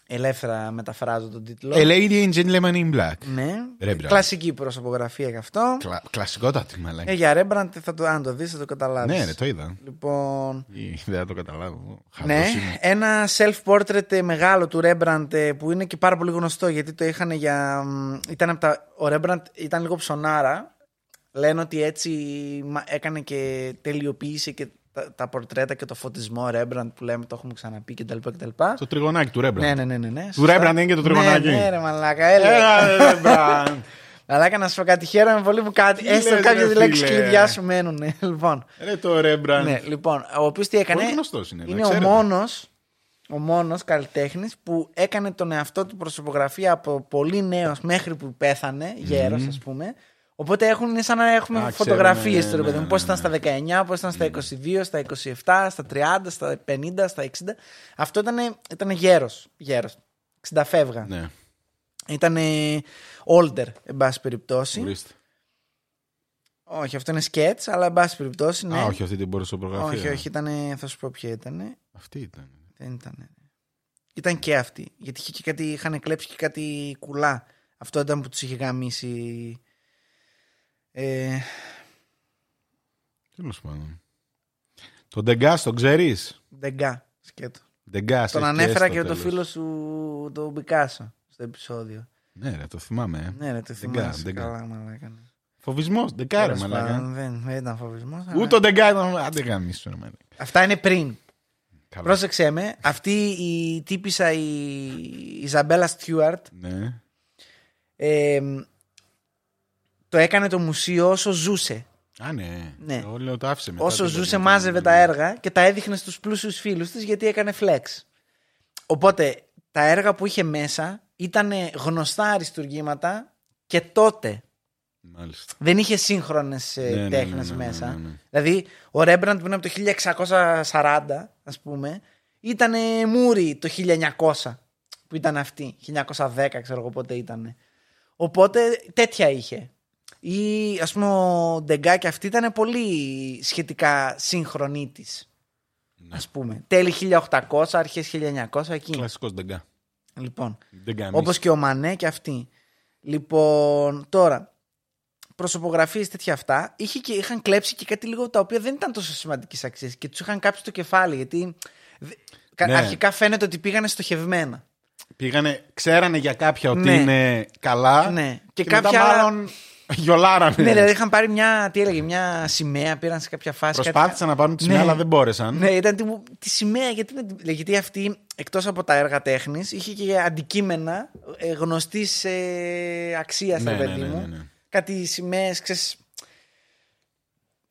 [SPEAKER 1] Ελεύθερα μεταφράζω τον τίτλο.
[SPEAKER 2] A lady and gentleman in black.
[SPEAKER 1] ναι.
[SPEAKER 2] Rembrandt.
[SPEAKER 1] Κλασική προσωπογραφία και αυτό.
[SPEAKER 2] Κλα... Κλασικότατη, μαλάκα.
[SPEAKER 1] Ε, για Rembrandt θα το, αν το δεις θα το καταλάβεις.
[SPEAKER 2] ναι, ρε, το είδα.
[SPEAKER 1] Λοιπόν,
[SPEAKER 2] Ή, Δεν θα το καταλάβω.
[SPEAKER 1] ναι,
[SPEAKER 2] Χαζός είμαι.
[SPEAKER 1] ένα self-portrait ε, μεγάλο του Rembrandt ε, που είναι και πάρα πολύ γνωστό γιατί το είχαν για... μ, Ήταν από τα... Ο Rembrandt ήταν λίγο ψωνάρα. Λένε ότι έτσι μα- έκανε και τελειοποίησε και τα, τα πορτρέτα και το φωτισμό Rembrandt που λέμε, το έχουμε ξαναπεί κτλ. κτλ.
[SPEAKER 2] Το τριγωνάκι του Ρέμπραντ.
[SPEAKER 1] Ναι, ναι, ναι, ναι, ναι.
[SPEAKER 2] Του Rembrandt είναι και το τριγωνάκι.
[SPEAKER 1] Ναι, ναι, ρε μαλάκα, έλα.
[SPEAKER 2] Έλα, Ρέμπραντ.
[SPEAKER 1] Μαλάκα να σου πω κάτι, χαίρομαι πολύ που κάτι,
[SPEAKER 2] Τι
[SPEAKER 1] έστω
[SPEAKER 2] λες,
[SPEAKER 1] κάποιες
[SPEAKER 2] ρε,
[SPEAKER 1] λέξεις
[SPEAKER 2] φίλε.
[SPEAKER 1] κλειδιά σου μένουν. Λοιπόν,
[SPEAKER 2] Ρε το Ρέμπραντ.
[SPEAKER 1] ναι, λοιπόν, ο οποίος τι έκανε,
[SPEAKER 2] Πολύ γνωστός είναι, να
[SPEAKER 1] είναι ο
[SPEAKER 2] ξέρετε.
[SPEAKER 1] μόνος, ο μόνος καλλιτέχνης που έκανε τον εαυτό του προσωπογραφία από πολύ νέος μέχρι που πέθανε, γέρος ας πούμε. Οπότε έχουν, είναι σαν να έχουμε
[SPEAKER 2] Α,
[SPEAKER 1] φωτογραφίες
[SPEAKER 2] ξέρω,
[SPEAKER 1] του,
[SPEAKER 2] ναι,
[SPEAKER 1] ρε παιδί
[SPEAKER 2] ναι,
[SPEAKER 1] μου. Πώς
[SPEAKER 2] ναι,
[SPEAKER 1] ήταν στα 19, πώς ήταν στα 22, στα 27, στα 30, στα 50, στα 60. Αυτό ήταν, ήταν γέρος, γέρος. 60 φεύγα.
[SPEAKER 2] Ναι,
[SPEAKER 1] Ήταν older, εν πάση περιπτώσει.
[SPEAKER 2] ορίστε.
[SPEAKER 1] Όχι, αυτό είναι sketch, αλλά εν πάση περιπτώσει. Ναι.
[SPEAKER 2] Α, όχι αυτή την προσωπογραφία.
[SPEAKER 1] όχι, όχι, ήταν. Θα σου πω ποια ήταν.
[SPEAKER 2] Αυτή ήταν.
[SPEAKER 1] Δεν ήταν. Ήταν και αυτή. Γιατί είχε και κάτι, είχαν κλέψει και κάτι κουλά. Αυτό ήταν που τους είχε γαμίσει. Ε,
[SPEAKER 2] Τέλος πάντων. Τον Ντεγκά, τον ξέρεις;
[SPEAKER 1] Δεγκά, σκέτο.
[SPEAKER 2] Ντεγκά.
[SPEAKER 1] Τον ανέφερα και το φίλο σου, τον Μπικάσο, στο επεισόδιο.
[SPEAKER 2] Ναι, ρε, το θυμάμαι. ε.
[SPEAKER 1] Ναι, ρε, το
[SPEAKER 2] Ντεγκά,
[SPEAKER 1] θυμάσαι.
[SPEAKER 2] Ντεγκά.
[SPEAKER 1] Καλά, μαλάκα. ναι.
[SPEAKER 2] Φοβισμός, Ντεγκά, ρε,
[SPEAKER 1] Τέλος
[SPEAKER 2] μαλάκα.
[SPEAKER 1] πάντων, Δεν, δεν ήταν φοβισμός.
[SPEAKER 2] Ούτε ο Ντεγκά ήταν. Άντε γαμίσου, ρε, μαλάκα.
[SPEAKER 1] Αυτά είναι πριν.
[SPEAKER 2] Καλά.
[SPEAKER 1] Πρόσεξε με, αυτή η τύπησα η Ιζαμπέλα Στιούαρτ
[SPEAKER 2] Ναι.
[SPEAKER 1] ε, το έκανε το μουσείο όσο ζούσε.
[SPEAKER 2] Α, ναι.
[SPEAKER 1] Ναι.
[SPEAKER 2] Εγώ λέω το άφησε μετά.
[SPEAKER 1] όσο
[SPEAKER 2] την
[SPEAKER 1] ζούσε
[SPEAKER 2] παιδί.
[SPEAKER 1] μάζευε τα έργα και τα έδειχνε στους πλούσιους φίλους της γιατί έκανε flex. Οπότε τα έργα που είχε μέσα ήταν γνωστά αριστουργήματα και τότε.
[SPEAKER 2] Μάλιστα.
[SPEAKER 1] Δεν είχε σύγχρονες ε,
[SPEAKER 2] Ναι, ναι,
[SPEAKER 1] τέχνες
[SPEAKER 2] ναι, ναι, ναι,
[SPEAKER 1] μέσα.
[SPEAKER 2] ναι, ναι.
[SPEAKER 1] Δηλαδή, ο Ρέμπραντ που είναι από το 1640, ας πούμε, ήταν μούρι το 1900 που ήταν αυτή. 1910, ξέρω εγώ πότε ήταν. Οπότε τέτοια είχε. Ή ας πούμε ο Ντεγκά και αυτή ήταν πολύ σχετικά σύγχρονη της.
[SPEAKER 2] Ναι.
[SPEAKER 1] Ας πούμε. Τέλη 1800, αρχές 1900 εκεί.
[SPEAKER 2] Κλασικός Ντεγκά.
[SPEAKER 1] Λοιπόν.
[SPEAKER 2] Ντεγκά.
[SPEAKER 1] Όπως και ο Μανέ και αυτή. Λοιπόν, τώρα, προσωπογραφίε τέτοια αυτά είχε και, είχαν κλέψει και κάτι λίγο τα οποία δεν ήταν τόσο σημαντικής αξίας και τους είχαν κάψει το κεφάλι. Γιατί δε- κα-
[SPEAKER 2] Ναι.
[SPEAKER 1] αρχικά φαίνεται ότι πήγανε στοχευμένα.
[SPEAKER 2] Πήγανε, ξέρανε για κάποια ότι
[SPEAKER 1] Ναι.
[SPEAKER 2] είναι καλά.
[SPEAKER 1] Ναι. Και
[SPEAKER 2] Και, μετά
[SPEAKER 1] κάποια άλλα-
[SPEAKER 2] μάλλον γιολάρανε.
[SPEAKER 1] Ναι, δηλαδή είχαν πάρει μια, τι έλεγε, μια σημαία, πήραν σε κάποια φάση. κάτι-
[SPEAKER 2] Προσπάθησαν να πάρουν τη σημαία,
[SPEAKER 1] Ναι.
[SPEAKER 2] αλλά δεν μπόρεσαν.
[SPEAKER 1] Ναι, ήταν τύπου, τη σημαία. Γιατί, να την- γιατί αυτή, εκτός από τα έργα τέχνης, είχε και αντικείμενα ε, γνωστής ε, αξίας,
[SPEAKER 2] Ναι,
[SPEAKER 1] ρε
[SPEAKER 2] ναι,
[SPEAKER 1] παιδί
[SPEAKER 2] ναι,
[SPEAKER 1] μου.
[SPEAKER 2] ναι, ναι.
[SPEAKER 1] Κάτι σημαίες, ξέρεις,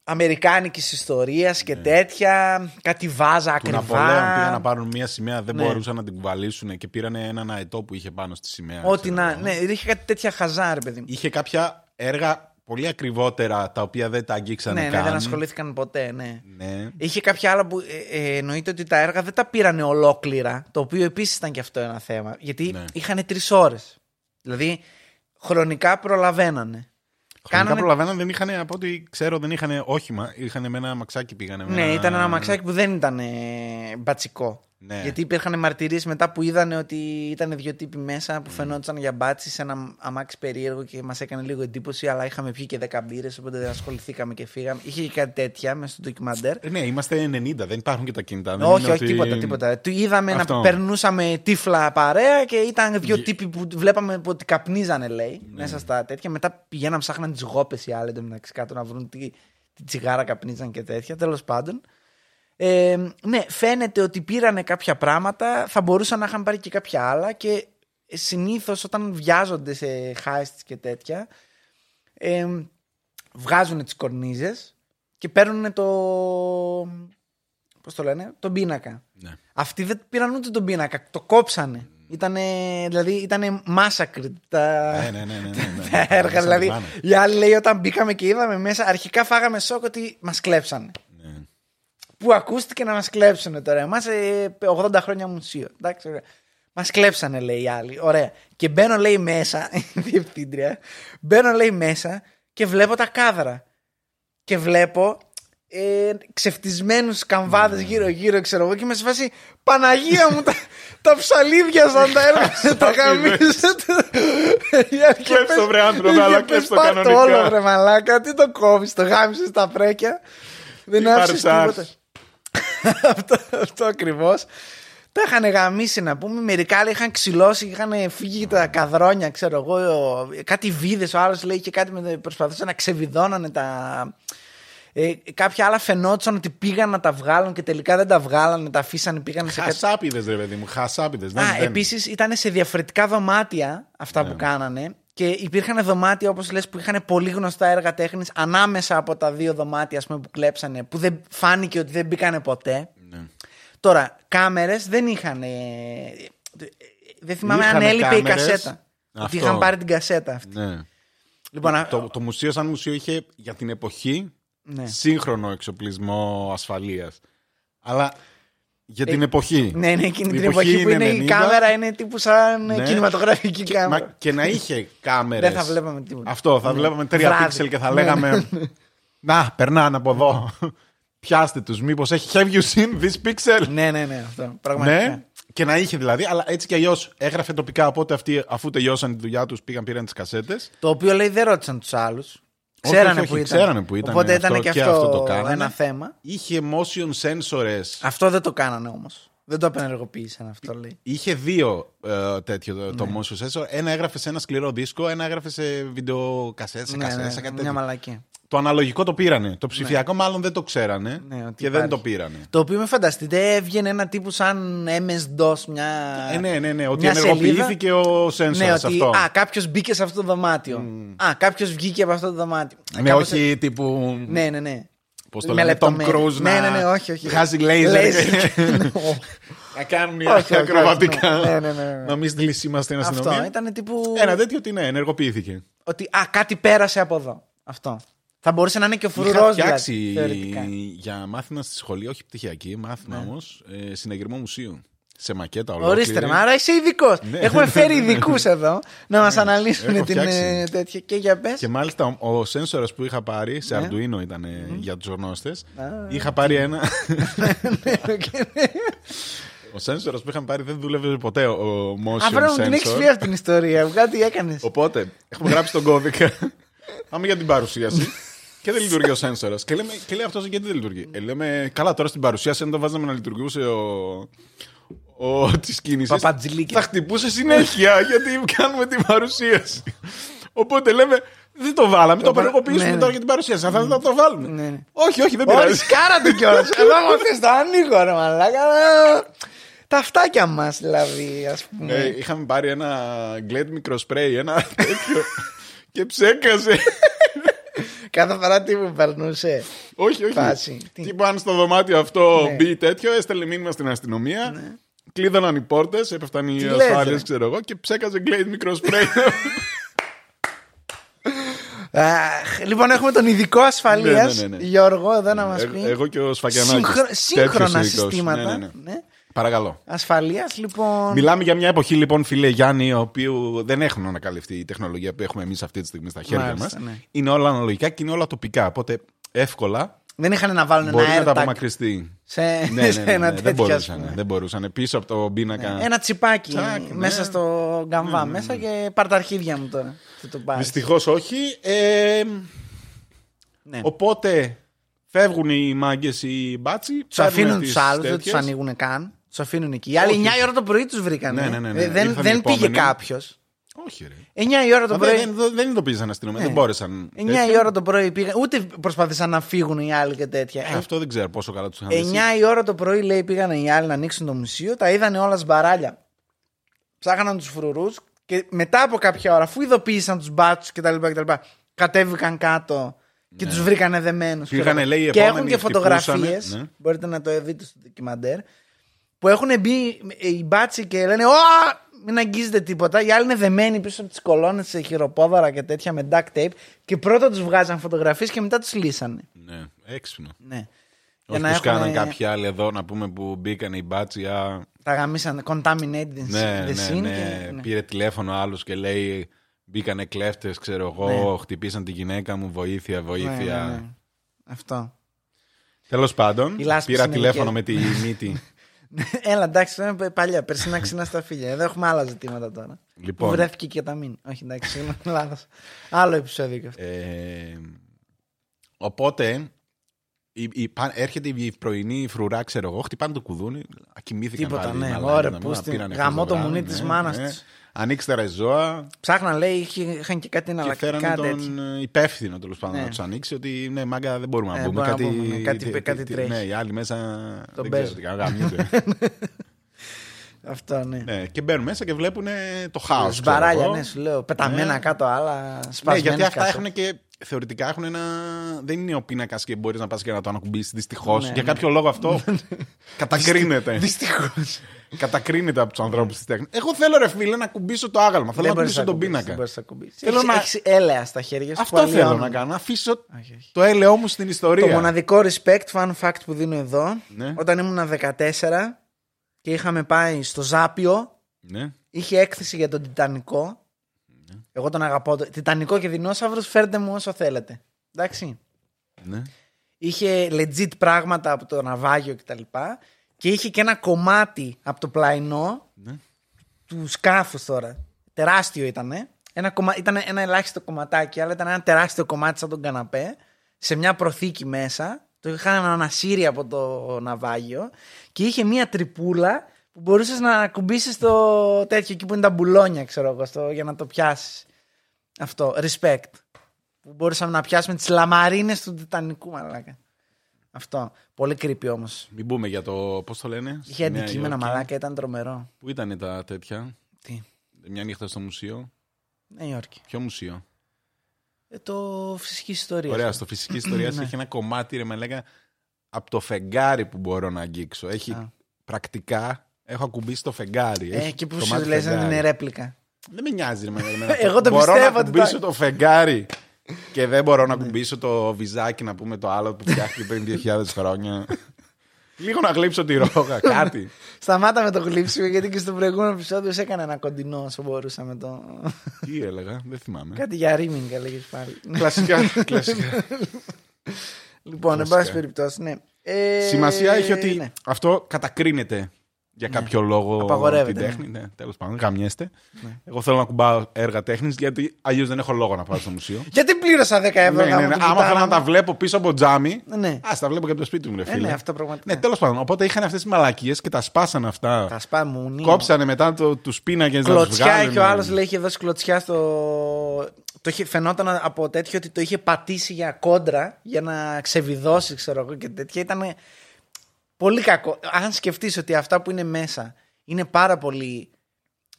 [SPEAKER 1] αμερικάνικης ιστορίας
[SPEAKER 2] Ναι.
[SPEAKER 1] και τέτοια. Κάτι βάζα
[SPEAKER 2] Του Ναπολέον πήγαν να
[SPEAKER 1] ακριβά.
[SPEAKER 2] πάρουν μία σημαία, δεν
[SPEAKER 1] Ναι.
[SPEAKER 2] μπορούσαν να την κουβαλήσουν και πήραν έναν αετό που είχε πάνω στη σημαία.
[SPEAKER 1] Ό,τι
[SPEAKER 2] ξέρω
[SPEAKER 1] να.
[SPEAKER 2] εγώ.
[SPEAKER 1] Ναι, είχε κάτι τέτοια χαζά, ρε παιδί μου.
[SPEAKER 2] Είχε κάποια έργα πολύ ακριβότερα τα οποία δεν τα αγγίξανε
[SPEAKER 1] Ναι, ναι,
[SPEAKER 2] καν.
[SPEAKER 1] δεν ασχολήθηκαν ποτέ, ναι.
[SPEAKER 2] Ναι.
[SPEAKER 1] Είχε κάποια άλλα που ε, ε, εννοείται ότι τα έργα δεν τα πήρανε ολόκληρα. Το οποίο επίσης ήταν και αυτό ένα θέμα. Γιατί
[SPEAKER 2] Ναι.
[SPEAKER 1] είχαν τρεις ώρες. Δηλαδή χρονικά προλαβαίνανε.
[SPEAKER 2] Χρονικά
[SPEAKER 1] Κάνανε-
[SPEAKER 2] προλαβαίναν, δεν είχαν, από ό,τι ξέρω, δεν είχαν όχημα. Είχαν με ένα μαξάκι πήγανε. με
[SPEAKER 1] Ναι, ήταν ένα μαξάκι που δεν ήταν ε, μπατσικό.
[SPEAKER 2] Ναι.
[SPEAKER 1] Γιατί υπήρχαν μαρτυρίες μετά που είδαν ότι ήταν δύο τύποι μέσα που φαινόταν για μπάτσι σε ένα αμάξι περίεργο και μας έκανε λίγο εντύπωση. Αλλά είχαμε πιει και 10 μπύρες, οπότε δεν ασχοληθήκαμε και φύγαμε. Είχε και κάτι τέτοια μέσα στο ντοκιμαντέρ.
[SPEAKER 2] Ε, Ναι, είμαστε 90, δεν υπάρχουν και τα κινητά. δεν
[SPEAKER 1] όχι,
[SPEAKER 2] είναι
[SPEAKER 1] όχι,
[SPEAKER 2] ότι-
[SPEAKER 1] τίποτα, τίποτα. Του είδαμε
[SPEAKER 2] Αυτό.
[SPEAKER 1] να περνούσαμε τύφλα παρέα και ήταν δύο τύποι που βλέπαμε ότι καπνίζανε, λέει,
[SPEAKER 2] Ναι.
[SPEAKER 1] μέσα στα τέτοια. Μετά πηγαίναμε, ψάχναν τις γόπες οι άλλοι εντωμεταξύ κάτω να βρουν τι, τι τσιγάρα καπνίζαν και τέτοια. Τέλος πάντων. Ε, ναι, φαίνεται ότι πήρανε κάποια πράγματα, θα μπορούσαν να είχαν πάρει και κάποια άλλα και συνήθως όταν βιάζονται σε heist και τέτοια, ε, βγάζουν τις κορνίζες και παίρνουν το. Πώς το λένε, τον πίνακα.
[SPEAKER 2] Ναι.
[SPEAKER 1] Αυτοί δεν πήραν ούτε τον πίνακα, το κόψανε. Ήτανε, δηλαδή ήταν massacre τα,
[SPEAKER 2] Ναι, ναι, ναι, ναι, ναι, ναι.
[SPEAKER 1] τα έργα.
[SPEAKER 2] Σαν
[SPEAKER 1] Δηλαδή,
[SPEAKER 2] τυβάνε.
[SPEAKER 1] οι άλλοι λέει όταν μπήκαμε και είδαμε μέσα, αρχικά φάγαμε σοκ ότι μας κλέψανε.
[SPEAKER 2] Ναι.
[SPEAKER 1] Πού ακούστηκε να μας κλέψουν τώρα. Εμάς ε, 80 χρόνια μουσείο. Εντάξει, ωραία. Μας κλέψανε λέει οι άλλοι. Ωραία. Και μπαίνω λέει μέσα, η διευθύντρια, μπαίνω λέει μέσα και βλέπω τα κάδρα. Και βλέπω ε, ξεφτισμένους καμβάδες γύρω γύρω ξέρω εγώ και είμαι σε φάση Παναγία μου τα, τα ψαλίδια σαν τα έργα τα γαμίσετε
[SPEAKER 2] Κλέψ' το, βρε, άνθρωπε, αλλά κλέψ' το
[SPEAKER 1] Πάρ' το
[SPEAKER 2] κανονικά.
[SPEAKER 1] όλο βρε μαλάκα τι το κόβεις το γάμισες τα πρέκια δεν
[SPEAKER 2] Τι
[SPEAKER 1] άφησες
[SPEAKER 2] παρουσιάζεις.
[SPEAKER 1] τίποτα αυτό, αυτό ακριβώς. Τα είχαν γαμίσει να πούμε. Μερικά άλλα είχαν ξυλώσει, είχαν φύγει τα καδρόνια, ξέρω εγώ. Κάτι βίδες. Ο άλλος λέει και κάτι με, προσπαθούσαν να ξεβιδώνανε τα. Ε, κάποια άλλα φαινόντουσαν ότι πήγαν να τα βγάλουν και τελικά δεν τα βγάλανε, τα αφήσανε, πήγαν σε κάτι.
[SPEAKER 2] Χασάπιδε, ρε παιδί μου, χασάπιδε.
[SPEAKER 1] Α, επίσης ήταν σε διαφορετικά δωμάτια αυτά
[SPEAKER 2] Ναι.
[SPEAKER 1] που κάνανε. Και υπήρχαν δωμάτια, όπως λες, που είχαν πολύ γνωστά έργα τέχνης ανάμεσα από τα δύο δωμάτια ας πούμε, που κλέψανε, που δεν φάνηκε ότι δεν μπήκανε ποτέ.
[SPEAKER 2] Ναι.
[SPEAKER 1] Τώρα, κάμερες δεν είχαν. ε, δεν θυμάμαι αν
[SPEAKER 2] Είχανε
[SPEAKER 1] έλειπε η
[SPEAKER 2] κάμερες.
[SPEAKER 1] κασέτα. Ότι
[SPEAKER 2] Αυτό.
[SPEAKER 1] είχαν πάρει την κασέτα αυτή.
[SPEAKER 2] Ναι.
[SPEAKER 1] Λοιπόν, α-
[SPEAKER 2] Το, το μουσείο σαν μουσείο είχε για την εποχή
[SPEAKER 1] ναι.
[SPEAKER 2] σύγχρονο εξοπλισμό ασφαλείας. Αλλά για την εποχή.
[SPEAKER 1] ναι, ναι, εκείνη
[SPEAKER 2] Η
[SPEAKER 1] την
[SPEAKER 2] εποχή
[SPEAKER 1] εποχή που είναι η
[SPEAKER 2] 90,
[SPEAKER 1] κάμερα είναι τύπου σαν
[SPEAKER 2] ναι.
[SPEAKER 1] κινηματογραφική
[SPEAKER 2] Και,
[SPEAKER 1] κάμερα.
[SPEAKER 2] μα- και να είχε κάμερες.
[SPEAKER 1] Δεν θα βλέπαμε τίποτα.
[SPEAKER 2] Αυτό, θα
[SPEAKER 1] Ναι.
[SPEAKER 2] βλέπαμε τρία
[SPEAKER 1] Βράδυ.
[SPEAKER 2] πίξελ και θα
[SPEAKER 1] Ναι,
[SPEAKER 2] λέγαμε. Να, περνάνε από εδώ. Πιάστε τους, μήπως έχει Have you seen this pixel?
[SPEAKER 1] Ναι, ναι, ναι, αυτό. Πραγματικά.
[SPEAKER 2] Ναι, και να είχε δηλαδή, αλλά έτσι κι αλλιώς έγραφε τοπικά. Οπότε αυτοί, αφού τελειώσαν τη δουλειά τους, πήγαν πήραν τις κασέτες.
[SPEAKER 1] Το οποίο λέει δεν ρώτησαν τους άλλους.
[SPEAKER 2] Όχι,
[SPEAKER 1] Ξέρανε,
[SPEAKER 2] όχι,
[SPEAKER 1] που
[SPEAKER 2] όχι,
[SPEAKER 1] ήταν.
[SPEAKER 2] ξέρανε που ήταν
[SPEAKER 1] Οπότε
[SPEAKER 2] αυτό
[SPEAKER 1] ήταν και
[SPEAKER 2] και
[SPEAKER 1] αυτό,
[SPEAKER 2] αυτό το κάνανε.
[SPEAKER 1] ένα θέμα.
[SPEAKER 2] Είχε motion sensors.
[SPEAKER 1] Αυτό δεν το κάνανε όμως. Δεν το απενεργοποίησαν αυτό λέει.
[SPEAKER 2] Είχε δύο ε, τέτοιο το,
[SPEAKER 1] Ναι.
[SPEAKER 2] το motion sensor. Ένα έγραφε σε ένα σκληρό δίσκο, ένα έγραφε σε βιντεοκασέτε, σε
[SPEAKER 1] Ναι,
[SPEAKER 2] κασέτες,
[SPEAKER 1] ναι,
[SPEAKER 2] σε κάτι
[SPEAKER 1] μια
[SPEAKER 2] τέτοιο.
[SPEAKER 1] Μαλακία.
[SPEAKER 2] Το αναλογικό το πήρανε. Το ψηφιακό μάλλον δεν το ξέρανε
[SPEAKER 1] Ναι, ότι
[SPEAKER 2] και δεν
[SPEAKER 1] υπάρχει.
[SPEAKER 2] το πήρανε.
[SPEAKER 1] Το οποίο με φανταστείτε έβγαινε ένα τύπου σαν MS-DOS μια.
[SPEAKER 2] Ε, ναι, ναι, ναι. Ότι
[SPEAKER 1] μια
[SPEAKER 2] ενεργοποιήθηκε ο sensor
[SPEAKER 1] Ναι, ότι
[SPEAKER 2] αυτό.
[SPEAKER 1] α, κάποιος μπήκε σε αυτό το δωμάτιο. Α, κάποιος βγήκε από αυτό το δωμάτιο.
[SPEAKER 2] ναι,
[SPEAKER 1] Κάπως-
[SPEAKER 2] όχι τύπου.
[SPEAKER 1] Ναι, ναι, ναι.
[SPEAKER 2] Πώς το
[SPEAKER 1] Με
[SPEAKER 2] λένε, Tom
[SPEAKER 1] λεπτομέρειες.
[SPEAKER 2] Cruise
[SPEAKER 1] Ναι,
[SPEAKER 2] να
[SPEAKER 1] ναι, ναι, όχι, όχι.
[SPEAKER 2] βγάζει λέιζερ.
[SPEAKER 1] Λέιζερ.
[SPEAKER 2] και- Να κάνουν
[SPEAKER 1] Όχι, όχι, όχι,
[SPEAKER 2] ακροβατικά.
[SPEAKER 1] ναι, ναι, ναι, ναι.
[SPEAKER 2] Να μην στυλισίμαστε στην
[SPEAKER 1] Αυτό
[SPEAKER 2] αστυνομία.
[SPEAKER 1] ήταν τύπου.
[SPEAKER 2] Ένα τέτοιο ότι ναι, ενεργοποιήθηκε.
[SPEAKER 1] Ότι α, κάτι πέρασε από εδώ. Αυτό. Θα μπορούσε να είναι και ο
[SPEAKER 2] Είχα
[SPEAKER 1] φρουρός
[SPEAKER 2] φτιάξει
[SPEAKER 1] δηλαδή. Θεωρητικά.
[SPEAKER 2] για μάθημα στη σχολή, όχι πτυχιακή, μάθημα όμως, ε, συνεγερμό μουσείου. Σε μακέτα ολόκληρη.
[SPEAKER 1] Ορίστε, ρε, μα, άρα είσαι ειδικός.
[SPEAKER 2] Ναι.
[SPEAKER 1] Έχουμε φέρει ειδικούς εδώ να μας αναλύσουν
[SPEAKER 2] Έχω
[SPEAKER 1] την
[SPEAKER 2] φτιάξει.
[SPEAKER 1] ε, τέτοια. Και για πες.
[SPEAKER 2] Και μάλιστα ο, ο σένσορας που είχα πάρει, σε
[SPEAKER 1] Ναι.
[SPEAKER 2] Arduino ήταν ε, για τους γνώστες, είχα πάρει ένα... ο σένσορας που είχαν πάρει δεν δούλευε ποτέ ο motion
[SPEAKER 1] Αύριο μου την έχεις
[SPEAKER 2] sensor.
[SPEAKER 1] πει αυτή την ιστορία. Κάτι έκανες.
[SPEAKER 2] Οπότε, έχουμε γράψει τον κώδικα. Πάμε για την παρουσίαση. Και δεν λειτουργεί ο σένσορα. Και, λέμε, και λέει αυτός γιατί δεν λειτουργεί; Ε, λέμε, καλά, τώρα στην παρουσίαση, αν το βάζαμε να λειτουργούσε ο. ο της κίνησης.
[SPEAKER 1] Παπατζηλίκη.
[SPEAKER 2] Θα χτυπούσε συνέχεια γιατί κάνουμε την παρουσίαση. Οπότε λέμε, δεν το βάλαμε, το
[SPEAKER 1] πα-
[SPEAKER 2] απενεργοποιήσουμε
[SPEAKER 1] ναι, ναι.
[SPEAKER 2] τώρα για την παρουσίαση. Αν θέλετε να το βάλουμε.
[SPEAKER 1] Ναι, ναι.
[SPEAKER 2] Όχι, όχι, δεν
[SPEAKER 1] Όχι,
[SPEAKER 2] πειράζει.
[SPEAKER 1] σκάρατε κιόλας. Εδώ μου θε το ανοίγω, ρε μαλάκα. αλλά Τα αυτάκια μας δηλαδή, ας πούμε.
[SPEAKER 2] Ε, είχαμε πάρει ένα Glade μικροσπρέι, ένα τέτοιο. και ψέκασε.
[SPEAKER 1] Κάθε φορά τι μου περνούσε.
[SPEAKER 2] όχι, όχι.
[SPEAKER 1] Φάση. Τι;
[SPEAKER 2] Τι αν στο δωμάτιο αυτό
[SPEAKER 1] Ναι.
[SPEAKER 2] μπει τέτοιο, έστελνε μήνυμα στην αστυνομία. Κλείδωναν οι πόρτες, έπεφταν οι
[SPEAKER 1] Τι λες,
[SPEAKER 2] ασφάλειες,
[SPEAKER 1] ρε.
[SPEAKER 2] ξέρω εγώ, και ψέκαζε Glade μικροσπρέι.
[SPEAKER 1] Αχ, λοιπόν, έχουμε τον ειδικό ασφαλείας,
[SPEAKER 2] Ναι, ναι, ναι, ναι.
[SPEAKER 1] Γιώργο, εδώ να μας
[SPEAKER 2] Ε,
[SPEAKER 1] πει.
[SPEAKER 2] εγώ και ο Σφακιανάκης.
[SPEAKER 1] Σύγχρο-
[SPEAKER 2] Τέτοιος
[SPEAKER 1] Σύγχρονα
[SPEAKER 2] ειδικός.
[SPEAKER 1] συστήματα.
[SPEAKER 2] Ναι, ναι, ναι.
[SPEAKER 1] ναι.
[SPEAKER 2] Παρακαλώ.
[SPEAKER 1] Ασφαλείας, λοιπόν.
[SPEAKER 2] Μιλάμε για μια εποχή, λοιπόν, φίλε Γιάννη, ο οποίο δεν έχουν ανακαλυφθεί η τεχνολογία που έχουμε εμείς αυτή τη στιγμή στα χέρια μας.
[SPEAKER 1] Μάλιστα, ναι.
[SPEAKER 2] Είναι όλα αναλογικά και είναι όλα τοπικά. Οπότε εύκολα
[SPEAKER 1] Δεν είχαν να βάλουν
[SPEAKER 2] μπορεί
[SPEAKER 1] ένα
[SPEAKER 2] να τα
[SPEAKER 1] AirTag
[SPEAKER 2] απομακρυστεί.
[SPEAKER 1] σε,
[SPEAKER 2] ναι, ναι,
[SPEAKER 1] σε
[SPEAKER 2] ναι,
[SPEAKER 1] ένα
[SPEAKER 2] ναι, δεν
[SPEAKER 1] τέτοιο. ας
[SPEAKER 2] μπορούσαν.
[SPEAKER 1] πούμε.
[SPEAKER 2] Δεν μπορούσαν. Πίσω από το πίνακα.
[SPEAKER 1] Ένα τσιπάκι
[SPEAKER 2] Τσακ,
[SPEAKER 1] μέσα
[SPEAKER 2] ναι.
[SPEAKER 1] στο γκαμβά μέσα και πάρ' τα αρχίδια μου τώρα. Θα το πάρεις.
[SPEAKER 2] Δυστυχώς όχι. Ε,
[SPEAKER 1] Ναι.
[SPEAKER 2] Οπότε φεύγουν οι μάγκες οι μπάτσι.
[SPEAKER 1] Τους αφήνουν
[SPEAKER 2] παίρνουν τις
[SPEAKER 1] τους άλλους, δεν τους
[SPEAKER 2] τέτοιες.
[SPEAKER 1] ανοίγουν καν. Τους αφήνουν εκεί. Οι άλλοι
[SPEAKER 2] Όχι.
[SPEAKER 1] 9 η ώρα το πρωί τους βρήκαν.
[SPEAKER 2] Ναι, ναι, ναι, ναι.
[SPEAKER 1] Δεν,
[SPEAKER 2] Ήρθαν οι
[SPEAKER 1] δεν πήγε
[SPEAKER 2] επόμενοι.
[SPEAKER 1] κάποιος.
[SPEAKER 2] Όχι, ρε.
[SPEAKER 1] 9 η ώρα το
[SPEAKER 2] Μα
[SPEAKER 1] πρωί.
[SPEAKER 2] Δεν, δεν, δεν ειδοποίησαν αστυνομία,
[SPEAKER 1] Ναι.
[SPEAKER 2] δεν μπόρεσαν.
[SPEAKER 1] 9
[SPEAKER 2] τέτοιο.
[SPEAKER 1] η ώρα το πρωί πήγαν. Ούτε προσπάθησαν να φύγουν οι άλλοι και τέτοια.
[SPEAKER 2] Ε, αυτό δεν ξέρω πόσο καλά τους είχαν
[SPEAKER 1] 9
[SPEAKER 2] δει.
[SPEAKER 1] η ώρα το πρωί λέει πήγαν οι άλλοι να ανοίξουν το μουσείο. Τα είδανε όλα σμπαράλια. Ψάχναν τους φρουρούς και μετά από κάποια ώρα, αφού ειδοποίησαν τους μπάτσους κτλ. Κατέβηκαν κάτω και τους βρήκαν δεμένους.
[SPEAKER 2] Πήγανε, λέει, οι
[SPEAKER 1] και έχουν
[SPEAKER 2] επόμενοι
[SPEAKER 1] και φωτογραφίες.
[SPEAKER 2] χτυπούσανε, ναι.
[SPEAKER 1] Μπορείτε να το δείτε στο ντοκιμαντέρ. Που έχουν μπει οι μπάτσοι και λένε Ω! Μην αγγίζετε τίποτα. Οι άλλοι είναι δεμένοι πίσω από τις κολόνες σε χειροπόδαρα και τέτοια με duct tape. Και πρώτα τους βγάζαν φωτογραφίες και μετά τους λύσανε.
[SPEAKER 2] Ναι, έξυπνο.
[SPEAKER 1] Ναι.
[SPEAKER 2] Όχι
[SPEAKER 1] να
[SPEAKER 2] τους
[SPEAKER 1] έχουν-
[SPEAKER 2] κάναν κάποιοι άλλοι εδώ να πούμε που μπήκαν οι μπάτσι. α,
[SPEAKER 1] Τα γαμίσαν. Contaminated the
[SPEAKER 2] Ναι,
[SPEAKER 1] the
[SPEAKER 2] ναι,
[SPEAKER 1] scene.
[SPEAKER 2] ναι.
[SPEAKER 1] και- ναι.
[SPEAKER 2] Πήρε τηλέφωνο άλλος και λέει μπήκανε κλέφτες, ξέρω εγώ, χτυπήσαν τη γυναίκα μου, βοήθεια,
[SPEAKER 1] Ναι,
[SPEAKER 2] βοήθεια.
[SPEAKER 1] ναι, ναι. Αυτό.
[SPEAKER 2] Τέλος πάντων,
[SPEAKER 1] Η λάσπη
[SPEAKER 2] πήρα
[SPEAKER 1] είναι
[SPEAKER 2] τηλέφωνο με
[SPEAKER 1] δικαίωμα.
[SPEAKER 2] τη μύτη.
[SPEAKER 1] Έλα, εντάξει, αυτό είναι παλιά. Περσινά ξινά στα φίλια. Εδώ έχουμε άλλα ζητήματα τώρα.
[SPEAKER 2] Λοιπόν.
[SPEAKER 1] Που βρέθηκε και τα μην. Όχι, εντάξει, συγγνώμη, λάθος. Άλλο επεισόδιο και αυτό.
[SPEAKER 2] Ε, οπότε, η, η- πα- έρχεται η πρωινή φρουρά, ξέρω εγώ, χτυπάνε το κουδούνι. Ακοιμήθηκαν
[SPEAKER 1] Τίποτα,
[SPEAKER 2] πάλι.
[SPEAKER 1] ναι.
[SPEAKER 2] μαλάκια,
[SPEAKER 1] Ωραία,
[SPEAKER 2] να
[SPEAKER 1] πού
[SPEAKER 2] μην
[SPEAKER 1] στην-
[SPEAKER 2] πήρανε
[SPEAKER 1] γαμώ
[SPEAKER 2] χθες
[SPEAKER 1] το
[SPEAKER 2] βράδυ,
[SPEAKER 1] μουνί
[SPEAKER 2] ναι,
[SPEAKER 1] της μάνας
[SPEAKER 2] ναι.
[SPEAKER 1] της.
[SPEAKER 2] Ανοίξτε ρε ζώα
[SPEAKER 1] Ψάχναν, λέει, είχε- είχαν και κάτι
[SPEAKER 2] και
[SPEAKER 1] εναλλακτικά
[SPEAKER 2] φέρανε
[SPEAKER 1] τέτοια.
[SPEAKER 2] τον ε, υπεύθυνο τέλος πάντων
[SPEAKER 1] Ναι.
[SPEAKER 2] να τους ανοίξει ότι ναι, μάγκα δεν μπορούμε να
[SPEAKER 1] Ε,
[SPEAKER 2] πούμε.
[SPEAKER 1] μπορούμε
[SPEAKER 2] Κάτι,
[SPEAKER 1] να πούμε, ναι, κάτι-
[SPEAKER 2] τι-
[SPEAKER 1] κάτι
[SPEAKER 2] τι-
[SPEAKER 1] τρέχει.
[SPEAKER 2] Ναι, οι άλλοι μέσα
[SPEAKER 1] Τον
[SPEAKER 2] δεν
[SPEAKER 1] παίζουν.
[SPEAKER 2] ξέρω τι κάνουν, γαμιούνται.
[SPEAKER 1] Αυτό, ναι.
[SPEAKER 2] ναι, και μπαίνουν μέσα και βλέπουν το χάος.
[SPEAKER 1] Σμπαράλια, ναι, σου λέω. Πεταμένα
[SPEAKER 2] Ναι.
[SPEAKER 1] κάτω άλλα.
[SPEAKER 2] Ναι,
[SPEAKER 1] Σπασμένες
[SPEAKER 2] γιατί αυτά
[SPEAKER 1] κασέ.
[SPEAKER 2] έχουν και. Θεωρητικά έχουν ένα. Δεν είναι ο πίνακας και μπορείς να πας και να το ανακουμπήσεις. Δυστυχώς.
[SPEAKER 1] Ναι,
[SPEAKER 2] Για
[SPEAKER 1] ναι.
[SPEAKER 2] κάποιο λόγο αυτό κατακρίνεται.
[SPEAKER 1] Δυστυχώς.
[SPEAKER 2] κατακρίνεται από τους ανθρώπους της τέχνης. Εγώ θέλω ρε φίλε να κουμπίσω το άγαλμα. Θέλω να κουμπίσω τον πίνακα. Θέλω να-
[SPEAKER 1] Έχεις έλεα στα χέρια σου.
[SPEAKER 2] Αυτό
[SPEAKER 1] που
[SPEAKER 2] θέλω
[SPEAKER 1] αλλοιώνουν.
[SPEAKER 2] να κάνω. Να αφήσω
[SPEAKER 1] Όχι, όχι.
[SPEAKER 2] το έλεό μου στην ιστορία.
[SPEAKER 1] Το μοναδικό respect, fun fact που δίνω εδώ,
[SPEAKER 2] Ναι.
[SPEAKER 1] όταν ήμουν 14 και είχαμε πάει στο Ζάπιο,
[SPEAKER 2] Ναι.
[SPEAKER 1] είχε έκθεση για τον Τιτανικό. Εγώ τον αγαπώ. το- Τιτανικό και δεινόσαυρος, φέρτε μου όσο θέλετε. Εντάξει.
[SPEAKER 2] ναι.
[SPEAKER 1] Είχε legit πράγματα από το ναυάγιο κτλ. Και είχε και ένα κομμάτι από το πλαϊνό
[SPEAKER 2] ναι.
[SPEAKER 1] του σκάφους τώρα. Τεράστιο ήταν. Ένα κομμα... Ήταν ένα ελάχιστο κομματάκι, αλλά ήταν ένα τεράστιο κομμάτι σαν τον καναπέ. Σε μια προθήκη μέσα. Το είχαν ανασύρει από το ναυάγιο. Και είχε μια τρυπούλα που μπορούσες να ακουμπήσει το τέτοιο εκεί που είναι τα μπουλόνια, ξέρω εγώ, στο, για να το πιάσεις. Αυτό. Respect. Που μπορούσαμε να πιάσουμε τις λαμαρίνες του Τιτανικού, μαλάκα. Αυτό. Πολύ creepy όμως.
[SPEAKER 2] Μην πούμε για το. Πώς το λένε;
[SPEAKER 1] Είχε
[SPEAKER 2] στη Νέα
[SPEAKER 1] αντικείμενα,
[SPEAKER 2] Υόρκη.
[SPEAKER 1] μαλάκα, ήταν τρομερό.
[SPEAKER 2] Πού ήταν τα τέτοια;
[SPEAKER 1] Τι;
[SPEAKER 2] Μια νύχτα στο μουσείο.
[SPEAKER 1] Νέα Υόρκη.
[SPEAKER 2] Ποιο μουσείο;
[SPEAKER 1] Ε, το φυσική ιστορία.
[SPEAKER 2] Ωραία, στο φυσική ιστορία
[SPEAKER 1] Ναι.
[SPEAKER 2] έχει ένα κομμάτι, ρε με λέγα, από το φεγγάρι που μπορώ να αγγίξω. Έχει
[SPEAKER 1] Α.
[SPEAKER 2] πρακτικά. Έχω ακουμπήσει το φεγγάρι.
[SPEAKER 1] Ε,
[SPEAKER 2] Έχει
[SPEAKER 1] και που
[SPEAKER 2] κομμάτι
[SPEAKER 1] σου λες να
[SPEAKER 2] φεγγάρι.
[SPEAKER 1] είναι ρέπλικα.
[SPEAKER 2] Δεν με νοιάζει, ρε με λέγα.
[SPEAKER 1] Εγώ το
[SPEAKER 2] μπορώ
[SPEAKER 1] πιστεύω
[SPEAKER 2] να
[SPEAKER 1] ότι
[SPEAKER 2] ακουμπήσω
[SPEAKER 1] το-
[SPEAKER 2] το φεγγάρι. Και δεν μπορώ να
[SPEAKER 1] Ναι.
[SPEAKER 2] ακουμπήσω το βυζάκι, να πούμε το άλλο που φτιάχτηκε πριν 2.000 χρόνια. Λίγο να γλύψω τη ρόγα, κάτι.
[SPEAKER 1] Σταμάτα με το γλύψιμο γιατί και στο προηγούμενο επεισόδιο σε έκανε ένα κοντινό όσο μπορούσαμε το.
[SPEAKER 2] Τι έλεγα, δεν θυμάμαι.
[SPEAKER 1] Κάτι για ρίμινγκ έλεγες πάλι.
[SPEAKER 2] Κλασικά, κλασικά.
[SPEAKER 1] λοιπόν, εν
[SPEAKER 2] Κλασικά.
[SPEAKER 1] πάση περιπτώσει, ναι. Ε,
[SPEAKER 2] Σημασία έχει ότι
[SPEAKER 1] ναι.
[SPEAKER 2] αυτό κατακρίνεται για κάποιο λόγο
[SPEAKER 1] Απαγορεύεται,
[SPEAKER 2] την
[SPEAKER 1] ναι.
[SPEAKER 2] τέχνη. Ναι. τέλος πάντων, γαμιέστε. Εγώ θέλω να κουμπάω έργα τέχνης γιατί αλλιώς δεν έχω λόγο να πάω στο μουσείο.
[SPEAKER 1] Γιατί πλήρωσα 10 ευρώ
[SPEAKER 2] ναι, ναι,
[SPEAKER 1] γάμο
[SPEAKER 2] ναι.
[SPEAKER 1] την
[SPEAKER 2] Άμα
[SPEAKER 1] πουτάνα
[SPEAKER 2] θέλω να
[SPEAKER 1] μου.
[SPEAKER 2] τα βλέπω πίσω από τζάμι.
[SPEAKER 1] Ναι.
[SPEAKER 2] Α τα βλέπω και από το σπίτι μου, ρε
[SPEAKER 1] Ε,
[SPEAKER 2] φίλε.
[SPEAKER 1] ναι, αυτό πραγματικά.
[SPEAKER 2] Ναι, τέλος πάντων. Οπότε είχαν αυτές τις μαλακίες και τα σπάσαν αυτά.
[SPEAKER 1] Τα σπά μου, νύο.
[SPEAKER 2] Κόψανε μετά το, τους πίνακες να τους
[SPEAKER 1] Κλωτσιά
[SPEAKER 2] βγάλουν.
[SPEAKER 1] και ο άλλος λέει είχε δώσει κλωτσιά στο. Το είχε, φαινόταν από τέτοιο ότι το είχε πατήσει για κόντρα για να ξεβιδώσει, ξέρω εγώ και τέτοια. Ήταν πολύ κακό. Αν σκεφτείς ότι αυτά που είναι μέσα είναι πάρα πολύ.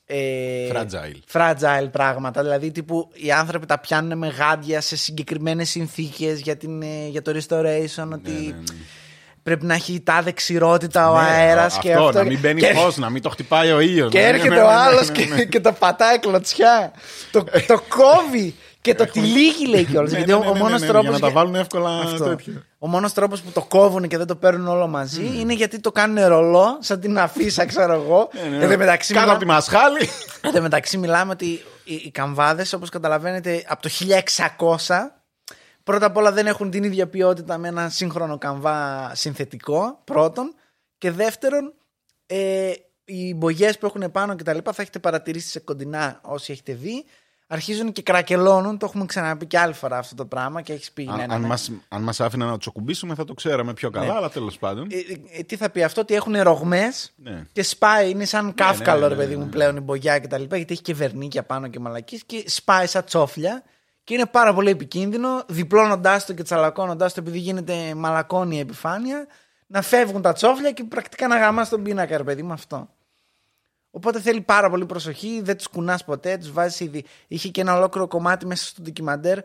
[SPEAKER 1] Ε,
[SPEAKER 2] Fragile.
[SPEAKER 1] fragile πράγματα. Δηλαδή, τύπου οι άνθρωποι τα πιάνουν με γάντια σε συγκεκριμένες συνθήκες για, την, ε, για το restoration. ότι
[SPEAKER 2] ναι, ναι.
[SPEAKER 1] πρέπει να έχει τάδε ξηρότητα ο
[SPEAKER 2] Ναι,
[SPEAKER 1] αέρας
[SPEAKER 2] αυτό,
[SPEAKER 1] και αυτό.
[SPEAKER 2] να μην μπαίνει
[SPEAKER 1] και-
[SPEAKER 2] φως, να μην το χτυπάει ο ήλιος.
[SPEAKER 1] και έρχεται ο άλλος και, και το πατάει κλωτσιά. το, το κόβει και το τυλίγει, λέει κιόλας.
[SPEAKER 2] Ναι,
[SPEAKER 1] γιατί
[SPEAKER 2] ναι,
[SPEAKER 1] ο,
[SPEAKER 2] ναι,
[SPEAKER 1] ο
[SPEAKER 2] ναι,
[SPEAKER 1] μόνος
[SPEAKER 2] ναι,
[SPEAKER 1] τρόπος
[SPEAKER 2] Για να τα
[SPEAKER 1] για-
[SPEAKER 2] βάλουν εύκολα
[SPEAKER 1] αυτό.
[SPEAKER 2] τέτοιο.
[SPEAKER 1] Ο μόνος τρόπος που το κόβουν και δεν το παίρνουν όλο μαζί είναι γιατί το κάνουν ρολό, σαν την αφίσα, ξέρω εγώ.
[SPEAKER 2] Ναι,
[SPEAKER 1] Εν τω μεταξύ,
[SPEAKER 2] Κάτω
[SPEAKER 1] μιλά-
[SPEAKER 2] από τη μασχάλη.
[SPEAKER 1] Εν τω μεταξύ μιλάμε ότι οι, οι καμβάδες, όπως καταλαβαίνετε, από το 1600 πρώτα απ' όλα δεν έχουν την ίδια ποιότητα με ένα σύγχρονο καμβά συνθετικό. Πρώτον. Και δεύτερον, ε, οι μπογιές που έχουν πάνω και τα λοιπά θα έχετε παρατηρήσει σε κοντινά όσοι έχετε δει. Αρχίζουν και κρακελώνουν. Το έχουμε ξαναπεί και άλλη φορά αυτό το πράγμα και έχεις πει. ναι,
[SPEAKER 2] Αν,
[SPEAKER 1] ναι,
[SPEAKER 2] αν,
[SPEAKER 1] ναι.
[SPEAKER 2] μας, αν μας άφηναν να του ακουμπήσουμε θα το ξέραμε πιο καλά,
[SPEAKER 1] Ναι.
[SPEAKER 2] αλλά τέλος πάντων.
[SPEAKER 1] Ε, ε, τι θα πει αυτό, ότι έχουν ρογμές
[SPEAKER 2] Ναι.
[SPEAKER 1] και σπάει. Είναι σαν κάφκαλο,
[SPEAKER 2] ναι,
[SPEAKER 1] ρε
[SPEAKER 2] ναι,
[SPEAKER 1] παιδί
[SPEAKER 2] ναι,
[SPEAKER 1] μου,
[SPEAKER 2] ναι.
[SPEAKER 1] πλέον η μπογιά και τα λοιπά, γιατί έχει και βερνίκια πάνω και μαλακής και σπάει σαν τσόφλια. Και είναι πάρα πολύ επικίνδυνο, διπλώνοντάς το και τσαλακώνοντάς το, επειδή γίνεται μαλακώνει η επιφάνεια, να φεύγουν τα τσόφλια και πρακτικά να γαμάς τον πίνακα, ρε παιδί μου, αυτό. Οπότε θέλει πάρα πολύ προσοχή, δεν τους κουνάς ποτέ, τους βάζεις ήδη. Είχε και ένα ολόκληρο κομμάτι μέσα στο ντοκιμαντέρ.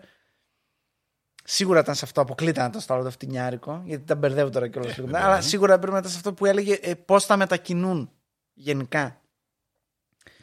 [SPEAKER 1] Σίγουρα ήταν σε αυτό, αποκλείται να ήταν στο άλλο το φτηνιάρικο, γιατί τα μπερδεύω τώρα κιόλα.
[SPEAKER 2] Ε,
[SPEAKER 1] λίγο.
[SPEAKER 2] βέβαια.
[SPEAKER 1] αλλά σίγουρα πρέπει να ήταν σε αυτό που έλεγε ε, πώς θα μετακινούν γενικά.